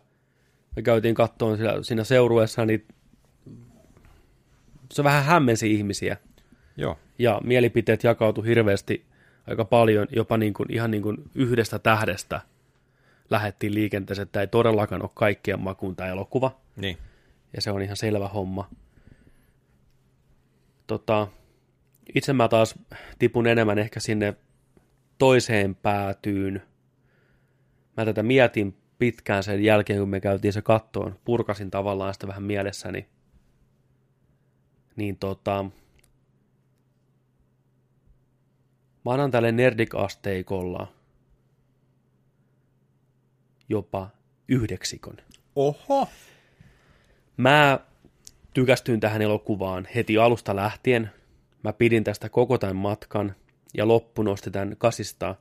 me käytiin kattoon siinä, siinä seurueessa, niin se vähän hämmensi ihmisiä. Joo. Ja mielipiteet jakautui hirveästi aika paljon, jopa niin kuin, ihan niin kuin yhdestä tähdestä lähettiin liikenteeseen, että ei todellakaan ole kaikkien makuun tämä elokuva. Niin. Ja se on ihan selvä homma. Tota, itse mä taas tipun enemmän ehkä sinne toiseen päätyyn. Mä tätä mietin pitkään sen jälkeen, kun me käytiin se kattoon. Purkasin tavallaan sitä vähän mielessäni. Niin tota, mä annan tälle Nerdik-asteikolla jopa yhdeksikon. Oho! Mä tykästyin tähän elokuvaan heti alusta lähtien. Mä pidin tästä koko tämän matkan ja loppu nosti tämän kasista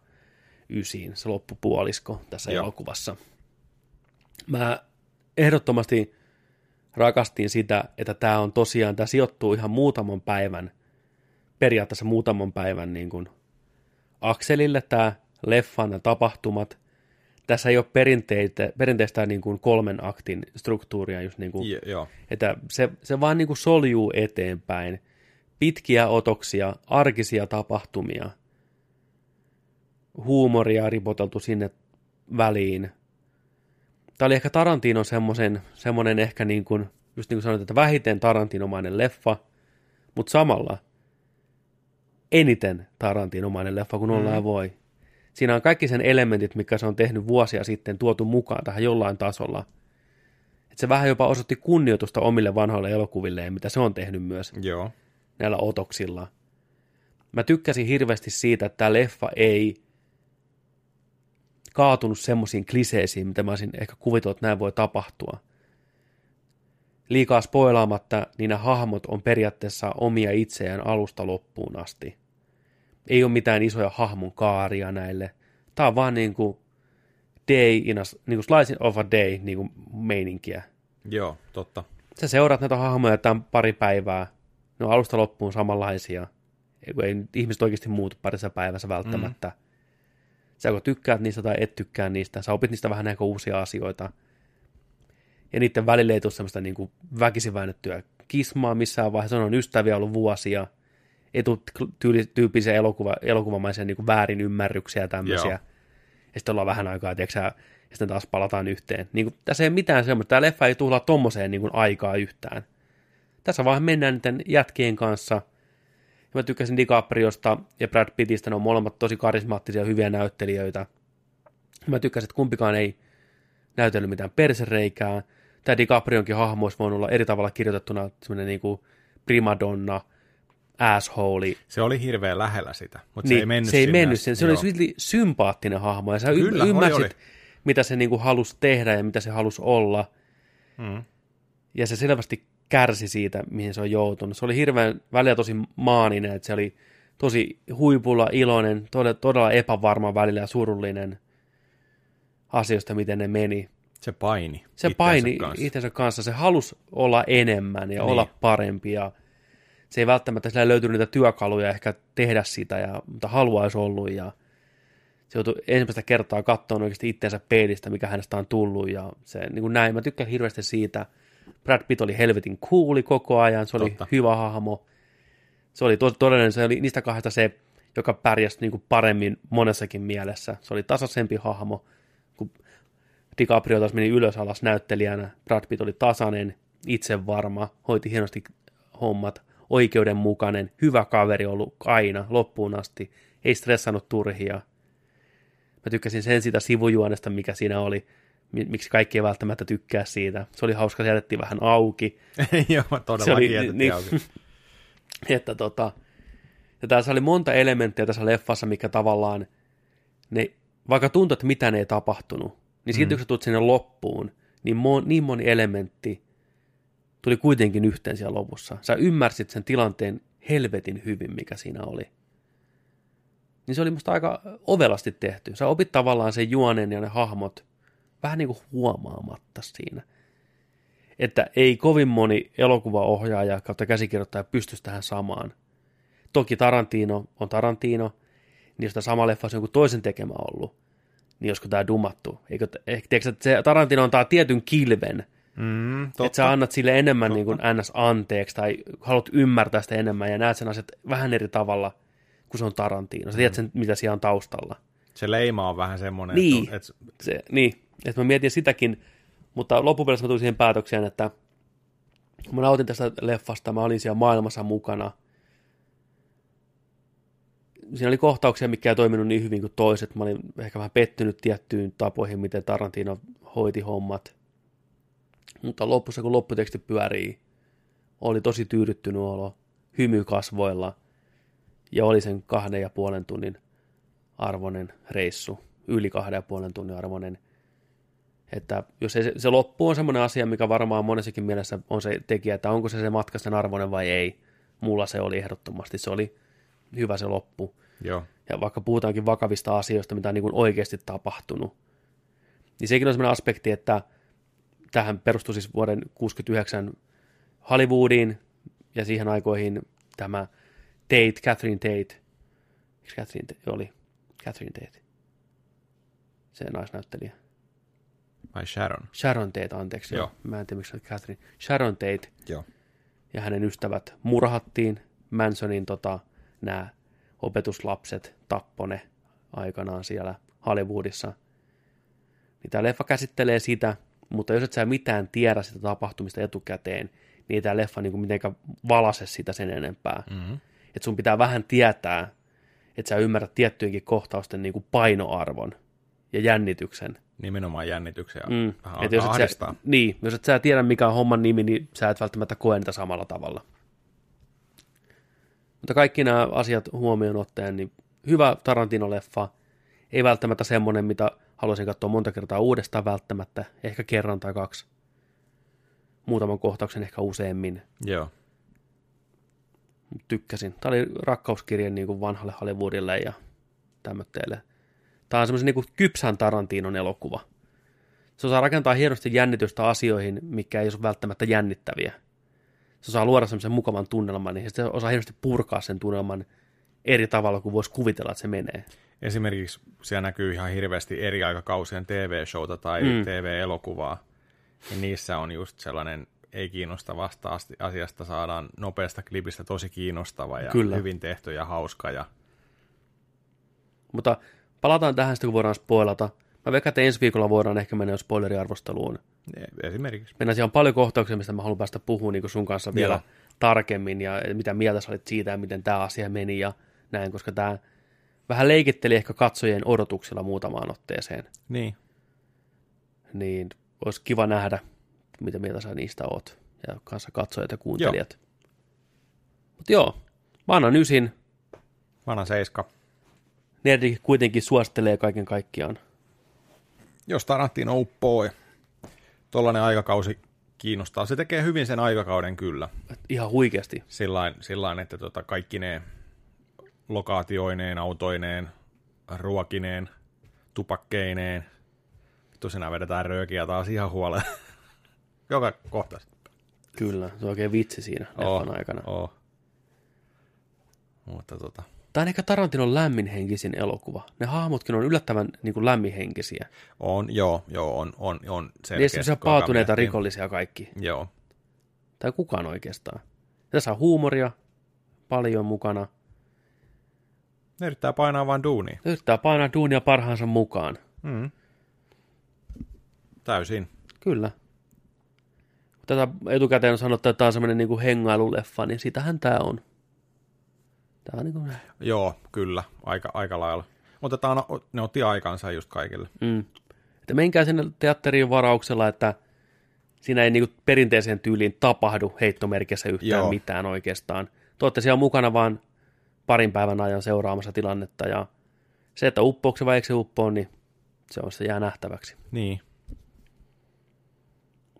ysiin, se loppupuolisko tässä Joo. elokuvassa. Mä ehdottomasti rakastin sitä, että tämä on tosiaan, tämä sijoittuu ihan muutaman päivän, periaatteessa muutaman päivän niin kuin akselille tämä leffan ja tapahtumat. Tässä ei ole perinteitä, perinteistä niin kuin kolmen aktin struktuuria, just niin kuin, Je, joo. että se, se vaan niin kuin soljuu eteenpäin. Pitkiä otoksia, arkisia tapahtumia, huumoria ripoteltu sinne väliin, tämä oli ehkä Tarantino semmoisen, semmoinen ehkä niin kuin, just niin kuin sanoit, että vähiten Tarantinomainen leffa, mutta samalla eniten Tarantinomainen leffa, kun ollaan mm. voi. Siinä on kaikki sen elementit, mikä se on tehnyt vuosia sitten, tuotu mukaan tähän jollain tasolla. Et se vähän jopa osoitti kunnioitusta omille vanhoille elokuvilleen, mitä se on tehnyt myös Joo. Näillä otoksilla. Mä tykkäsin hirveästi siitä, että tämä leffa ei kaatunut semmoisiin kliseisiin, mitä mä olisin ehkä kuvitellut, että näin voi tapahtua. Liikaa spoilaamatta, niin nämä hahmot on periaatteessa omia itseään alusta loppuun asti. Ei ole mitään isoja hahmon kaaria näille. Tämä on vaan niin kuin day in a, niin kuin slice of a day niin kuin meininkiä. Joo, totta. Sä seuraat näitä hahmoja tämän pari päivää. Ne on alusta loppuun samanlaisia. Ei, ihmiset oikeasti muutu parissa päivässä välttämättä. Mm. Sä joko tykkäät niistä tai et tykkää niistä. Sä opit niistä vähän ehkä uusia asioita. Ja niiden välillä ei tule semmoista niin kuin väkisin väännettyä kismaa missään vaiheessa. On ystäviä ollut vuosia. Ei tule tyyppisiä elokuva, elokuvamaisia niin väärin ymmärryksiä ja tämmöisiä. Joo. Ja sitten ollaan vähän aikaa, tiedätkö, sä, ja sitten taas palataan yhteen. Niin kuin, tässä ei ole mitään semmoista. Tämä leffa ei tuhlaa tommoseen niin kuin aikaa yhtään. Tässä vaan mennään niiden jätkien kanssa. Ja mä tykkäsin DiCapriosta ja Brad Pittistä, ne on molemmat tosi karismaattisia, hyviä näyttelijöitä. Mä tykkäsin, että kumpikaan ei näytellyt mitään persereikää. Tämä DiCaprionkin hahmo olisi voinut olla eri tavalla kirjoitettuna semmoinen niin kuin primadonna, asshole. Se oli hirveän lähellä sitä, mutta Niin, se ei mennyt se ei sinne. mennyt sen. Se oli Joo. silti sympaattinen hahmo ja sä Kyllä, y- oli, ymmärsit, oli. mitä se niinku halusi tehdä ja mitä se halusi olla. Mm. Ja se selvästi kärsi siitä, mihin se on joutunut. Se oli hirveän välillä tosi maaninen, että se oli tosi huipulla iloinen, todella, todella epävarma välillä ja surullinen asioista, miten ne meni. Se paini. Se itsensä paini kanssa. itsensä kanssa, se halusi olla enemmän ja Niin. olla parempi ja se ei välttämättä sillä löytynyt niitä työkaluja ehkä tehdä sitä, ja, mutta haluaisi ollut ja se joutui ensimmäistä kertaa katsoa oikeasti itsensä peilistä, mikä hänestä on tullut ja se niin kuin näin. Mä tykkään hirveästi siitä. Brad Pitt oli helvetin cooli koko ajan, se oli Totta. hyvä hahmo. Se oli to- todellinen, se oli niistä kahdesta se, joka pärjäsi niin kuin paremmin monessakin mielessä. Se oli tasaisempi hahmo, kun DiCaprio taas meni ylös alas näyttelijänä. Brad Pitt oli tasainen, itsevarma, hoiti hienosti hommat, oikeudenmukainen, hyvä kaveri ollut aina loppuun asti, ei stressannut turhia. Mä tykkäsin sen sitä sivujuonesta, mikä siinä oli, miksi kaikki ei välttämättä tykkää siitä. Se oli hauska, se jätettiin vähän auki. Joo, todella Se oli- kiertettiin niin- auki. että tota, ja tässä oli monta elementtiä tässä leffassa, mikä tavallaan, ne, vaikka tuntui, että mitään ei tapahtunut, niin silti mm. kun sä tulet sinne loppuun, niin, mo, niin moni elementti tuli kuitenkin yhteen siellä lopussa. Sä ymmärsit sen tilanteen helvetin hyvin, mikä siinä oli. Niin se oli musta aika ovelasti tehty. Sä opit tavallaan sen juonen ja ne hahmot vähän niin kuin huomaamatta siinä että ei kovin moni elokuvaohjaaja kautta käsikirjoittaja pystyisi tähän samaan. Toki Tarantino on Tarantino, niin jos tämä sama leffa olisi jonkun toisen tekemä ollut, niin olisiko tämä dumattu? Eikö, ehkä, tiedätkö, että se Tarantino antaa tietyn kilven, Mm, että sä totta. annat sille enemmän niin kuin ns. anteeksi tai haluat ymmärtää sitä enemmän ja näet sen asiat vähän eri tavalla, kun se on Tarantino. Sä tiedät sen, mitä siellä on taustalla. Se leima on vähän semmoinen, Niin. että, että Se, niin, että mä mietin sitäkin, mutta loppupeleissä mä tulin siihen päätökseen, että kun mä nautin tästä leffasta, mä olin siellä maailmassa mukana. Siinä oli kohtauksia, mikä ei toiminut niin hyvin kuin toiset. Mä olin ehkä vähän pettynyt tiettyyn tapoihin, miten Tarantino hoiti hommat. Mutta lopussa, kun lopputeksti pyörii, oli tosi tyydyttynyt olo, hymy kasvoilla ja oli sen kahden ja puolen tunnin arvoinen reissu, yli kahden ja puolen tunnin arvoinen. Että jos ei se, se loppu on semmoinen asia, mikä varmaan monessakin mielessä on se tekijä, että onko se se matka sen arvoinen vai ei. Mulla se oli ehdottomasti, se oli hyvä se loppu. joo. Ja vaikka puhutaankin vakavista asioista, mitä on niin oikeasti tapahtunut, niin sekin on semmoinen aspekti, että tähän perustui siis vuoden 69 Hollywoodiin ja siihen aikoihin tämä Tate, Catherine Tate, Catherine Tate oli? Catherine Tate, se naisnäyttelijä. Vai Sharon. Sharon Tate, anteeksi. Joo. Mä en tiedä, miksi Catherine. Sharon Tate Joo. ja hänen ystävät murhattiin. Mansonin tota, nämä opetuslapset tappone aikanaan siellä Hollywoodissa. Niin tämä leffa käsittelee sitä, mutta jos et sä mitään tiedä sitä tapahtumista etukäteen, niin ei tämä leffa niin mitenkään valase sitä sen enempää. Mm-hmm. Että sun pitää vähän tietää, että sä ymmärrät tiettyjenkin kohtausten niin kuin painoarvon ja jännityksen. Nimenomaan jännityksen Mm. vähän Et jos et sä, niin, jos et sä tiedä mikä on homman nimi, niin sä et välttämättä koe niitä samalla tavalla. Mutta kaikki nämä asiat huomioon ottaen, niin hyvä Tarantino-leffa. Ei välttämättä semmoinen, mitä haluaisin katsoa monta kertaa uudestaan välttämättä. Ehkä kerran tai kaksi. Muutaman kohtauksen ehkä useammin. Joo. Tykkäsin. Tämä oli rakkauskirje niin kuin vanhalle Hollywoodille ja tämmötteelle. Tämä on semmoisen niin kypsän Tarantinon elokuva. Se osaa rakentaa hienosti jännitystä asioihin, mikä ei ole välttämättä jännittäviä. se osaa luoda semmoisen mukavan tunnelman, niin se osaa hienosti purkaa sen tunnelman eri tavalla kuin voisi kuvitella, että se menee. Esimerkiksi siellä näkyy ihan hirveästi eri aikakausien TV-showta tai Mm. TV-elokuvaa. Ja niissä on just sellainen ei kiinnostavasta asiasta saadaan nopeasta klipistä tosi kiinnostava ja Kyllä. hyvin tehty ja hauska. Ja... Mutta palataan tähän sitten, kun voidaan spoilata. Mä veikkaan, että ensi viikolla voidaan ehkä mennä jo spoileriarvosteluun. Esimerkiksi. Mennään siellä on paljon kohtauksia, mistä mä haluan päästä puhumaan niin sun kanssa vielä Joo. tarkemmin ja mitä mieltä sä olit siitä ja miten tämä asia meni ja näin, koska tämä vähän leikitteli ehkä katsojien odotuksilla muutamaan otteeseen. Niin. Niin olisi kiva nähdä, mitä mieltä sä niistä oot ja kanssa katsojat ja kuuntelijat. Mutta joo, mä annan ysin. Vanha seiska. Nerdi kuitenkin suosittelee kaiken kaikkiaan. Jos Tarantino uppoo ja tollainen aikakausi kiinnostaa. Se tekee hyvin sen aikakauden kyllä. Ihan huikeasti. Sillain, sillain että tota kaikki ne lokaatioineen, autoineen, ruokineen, tupakkeineen. Sinä vedetään röökiä taas ihan huolella. Joka kohta. Kyllä, se on oikein vitsi siinä leffan aikana. Oo. Mutta tota, Tämä on ehkä Tarantinon lämminhenkisin elokuva. Ne hahmotkin on yllättävän niin kuin lämminhenkisiä. on, joo, joo, on, on, on selkeästi. semmoisia kun alkaa paatuneita rikollisia kaikki. Joo, Tai kukaan oikeastaan. Tässä on huumoria paljon mukana. ne yrittää painaa vaan duunia. Ne yrittää painaa duunia parhaansa mukaan. Mm. Täysin. Kyllä. Tätä etukäteen on sanottu, että tämä on semmoinen niin hengailuleffa, niin sitähän tämä on. Tämä on niin kuin, Joo, kyllä, aika, aika lailla. Otetaan, ne otti aikansa just kaikille. mm. Että menkää sinne teatteriin varauksella, että siinä ei niin perinteiseen tyyliin tapahdu heittomerkissä yhtään Joo. mitään oikeastaan. Te olette siellä mukana vaan parin päivän ajan seuraamassa tilannetta ja se, että uppoako se vai eikö se uppoo, niin se on se jää nähtäväksi. Niin.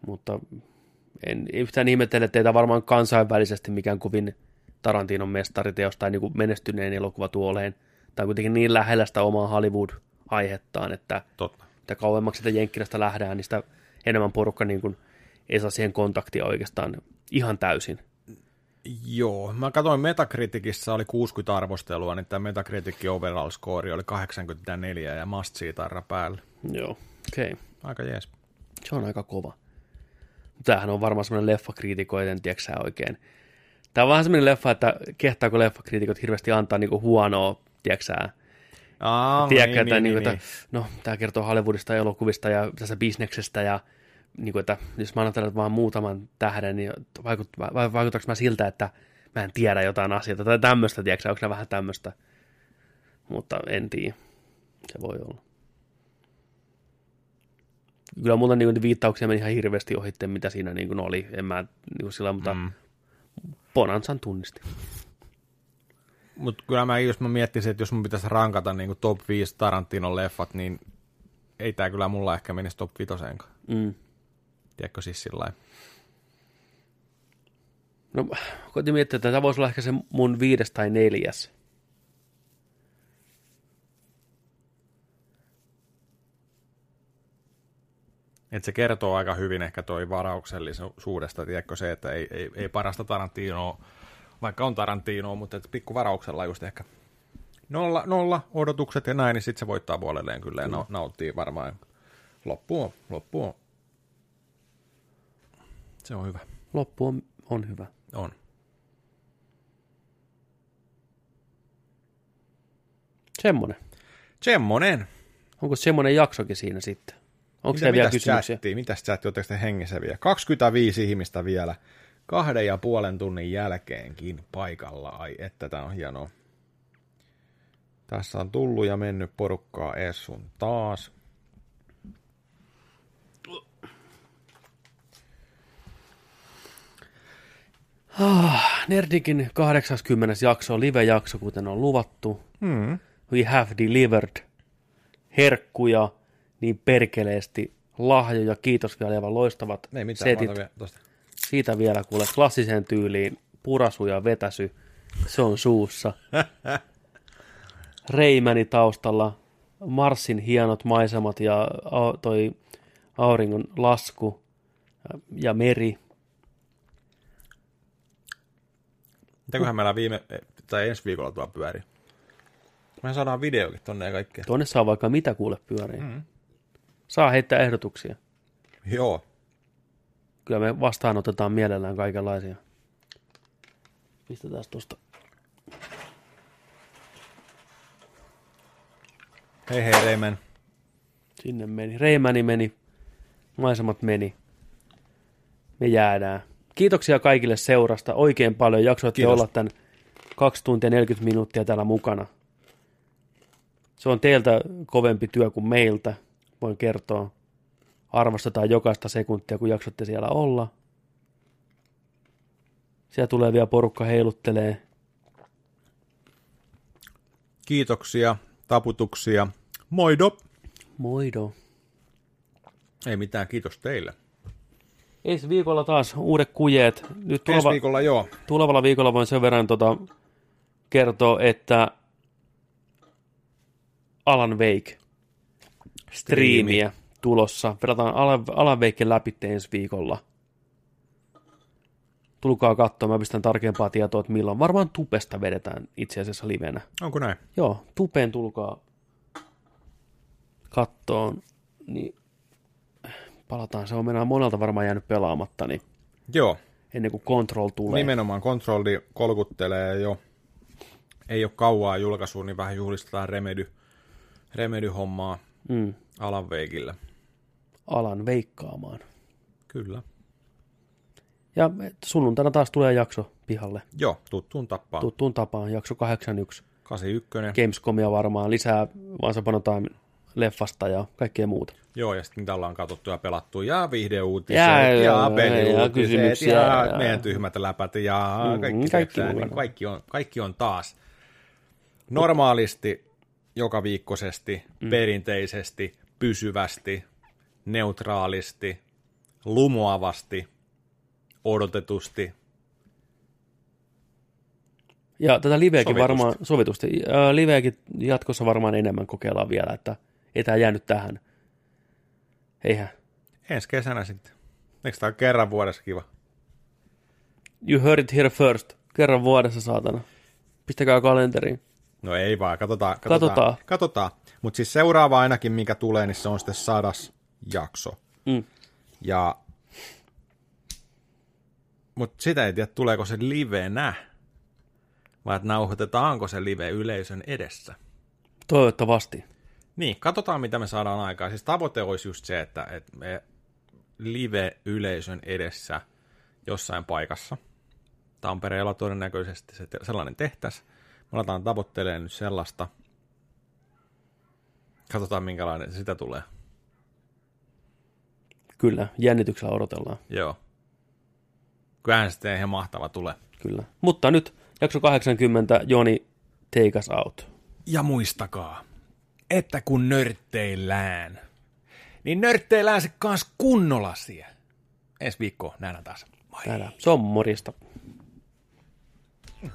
Mutta en yhtään ihmettele, että ei tämä varmaan kansainvälisesti mikään kovin Tarantinon mestariteos tai niin kuin menestyneen elokuva tuoleen. Tämä on kuitenkin niin lähellä sitä omaa Hollywood-aihettaan, että Totta. mitä kauemmaksi sitä Jenkkilästä lähdään, niin sitä enemmän porukka niin kuin ei saa siihen kontaktia oikeastaan ihan täysin. Joo, mä katsoin Metacriticissa oli 60 arvostelua, niin tämä Metacritic overall score oli 84 ja must tarra päällä. Joo, okei. Okay. Aika jees. Se on aika kova. Tämähän on varmaan semmoinen leffakriitikoiden, tiedätkö oikein. Tämä on vähän semmoinen leffa, että kehtaako leffakriitikot hirveästi antaa niinku huonoa, tiedätkö sä, Aa, Tiedätkö, että, niin, niin, että no, tämä kertoo Hollywoodista ja elokuvista ja tästä bisneksestä ja niin kuin, että jos mä annan tälle vaan muutaman tähden, niin vaikut, vai, vaikuttaako mä siltä, että mä en tiedä jotain asioita tai tämmöistä, tiedätkö, onko se vähän tämmöistä, mutta en tiedä, se voi olla. Kyllä mulla niin viittauksia meni ihan hirveästi ohitte, mitä siinä niin kuin oli, en mä niin kuin sillä, mutta mm. Bonansan tunnisti. Mutta kyllä mä, jos mä miettisin, että jos mun pitäisi rankata niin top 5 Tarantinon leffat, niin ei tää kyllä mulla ehkä menisi top 5 Mm. Tiedätkö siis sillä? No, koitin miettiä, että tämä voisi olla ehkä se mun viides tai neljäs. Et se kertoo aika hyvin ehkä toi varauksellisuudesta, tiedätkö se, että ei, ei, ei parasta Tarantinoa, vaikka on Tarantinoa, mutta et pikku varauksella just ehkä nolla, nolla odotukset ja näin, niin sitten se voittaa puolelleen kyllä ja na- nauttii varmaan. Loppu on, loppu on. Se on hyvä. Loppu on, on hyvä. On. Semmonen. Semmonen. Onko semmonen jaksokin siinä sitten? Onko siellä vielä kysymyksiä? Chatti? Mitäs chatti? Oletteko te hengissä vielä? 25 ihmistä vielä. Kahden ja puolen tunnin jälkeenkin paikalla. Ai että tää on hienoa. Tässä on tullut ja mennyt porukkaa ees sun taas. Nerdikin 80. jakso on live-jakso, kuten on luvattu. Hmm. We have delivered herkkuja niin perkeleesti, lahjoja, kiitos vielä aivan loistavat Ei mitään, setit. vielä tosta. Siitä vielä kuule klassiseen tyyliin purasu ja vetäsy. Se on suussa. Reimäni taustalla, Marsin hienot maisemat ja toi auringon lasku ja- meri. Mitäköhän meillä viime, tai ensi viikolla tuo pyöri. Me saadaan videokin tonne ja kaikkea. Tuonne saa vaikka mitä kuule pyöriä. Mm. Saa heittää ehdotuksia. Joo. Kyllä me vastaanotetaan mielellään kaikenlaisia. Pistetään tuosta. Hei hei Reimen. Sinne meni. Reimäni meni. Maisemat meni. Me jäädään. Kiitoksia kaikille seurasta. Oikein paljon jaksoitte Kiitos. olla tämän 2 tuntia 40 minuuttia täällä mukana. Se on teiltä kovempi työ kuin meiltä, voin kertoa. Arvostetaan jokaista sekuntia, kun jaksotte siellä olla. Siellä tulee vielä porukka heiluttelee. Kiitoksia, taputuksia. Moido. Moido. Ei mitään, kiitos teille. Ensi viikolla taas uudet kujeet. Nyt Ensi tuleva, viikolla joo. tulevalla viikolla voin sen verran tota, kertoa, että Alan Wake striimiä tulossa. Pelataan Alan, Alan Wake läpi ensi viikolla. Tulkaa katsoa, mä pistän tarkempaa tietoa, että milloin. Varmaan Tupesta vedetään itse asiassa livenä. Onko näin? Joo, Tupeen tulkaa kattoon, niin palataan. Se on mennään monelta varmaan jäänyt pelaamatta, niin Joo. ennen kuin Control tulee. Nimenomaan kontrolli kolkuttelee jo. Ei ole kauaa julkaisua, niin vähän juhlistetaan Remedy, Remedy-hommaa Mm, Alan Wakeille. alan veikkaamaan. Kyllä. Ja sunnuntaina taas tulee jakso pihalle. Joo, tuttuun tappaan. Tut- Tuttuun tapaan, jakso 81. 81. Gamescomia varmaan lisää, vaan se panotaan leffasta ja kaikkea muuta. Joo, ja sitten mitä ollaan katsottu ja pelattu, ja viihdeuutiset, Ja- ja, ja- ja ja peliuutiset, ja, ja- meidän tyhmät läpät, ja Mhm, kaikki, kaikki niin kaikki, on, kaikki on taas normaalisti, joka viikkoisesti, mm. perinteisesti, pysyvästi, neutraalisti, lumoavasti, odotetusti. Ja tätä liveäkin Sovitusti. varmaan, sovitusti, ää, liveäkin jatkossa varmaan enemmän kokeillaan vielä, että ei tämä jäänyt tähän. Eihän. Ensi kesänä sitten. Eikö tämä ole kerran vuodessa kiva? You heard it here first. Kerran vuodessa, saatana. Pistäkää kalenteriin. No ei vaan, katsotaan. Katsotaan. Katsotaan. katsotaan. Mutta siis seuraava ainakin, mikä tulee, niin se on sitten sadas jakso. Mm. Ja... Mutta sitä ei tiedä, tuleeko se livenä, vai että nauhoitetaanko se live yleisön edessä. Toivottavasti. Niin, katsotaan mitä me saadaan aikaa. Siis tavoite olisi just se, että, että me live-yleisön edessä jossain paikassa. Tampereella todennäköisesti se, sellainen tehtäisiin. Aletaan tavoittelemaan nyt sellaista. Katsotaan minkälainen sitä tulee. Kyllä, jännityksellä odotellaan. Joo. Kyllähän se sitten ihan mahtava tulee. Kyllä. Mutta nyt jakso 80, Joni, take us out. Ja muistakaa, että kun nörtteillään, niin nörtteillään se kans kunnolla siellä. Ensi viikkoon nähdään taas. Moi. Täällä. Se on morista. Mm.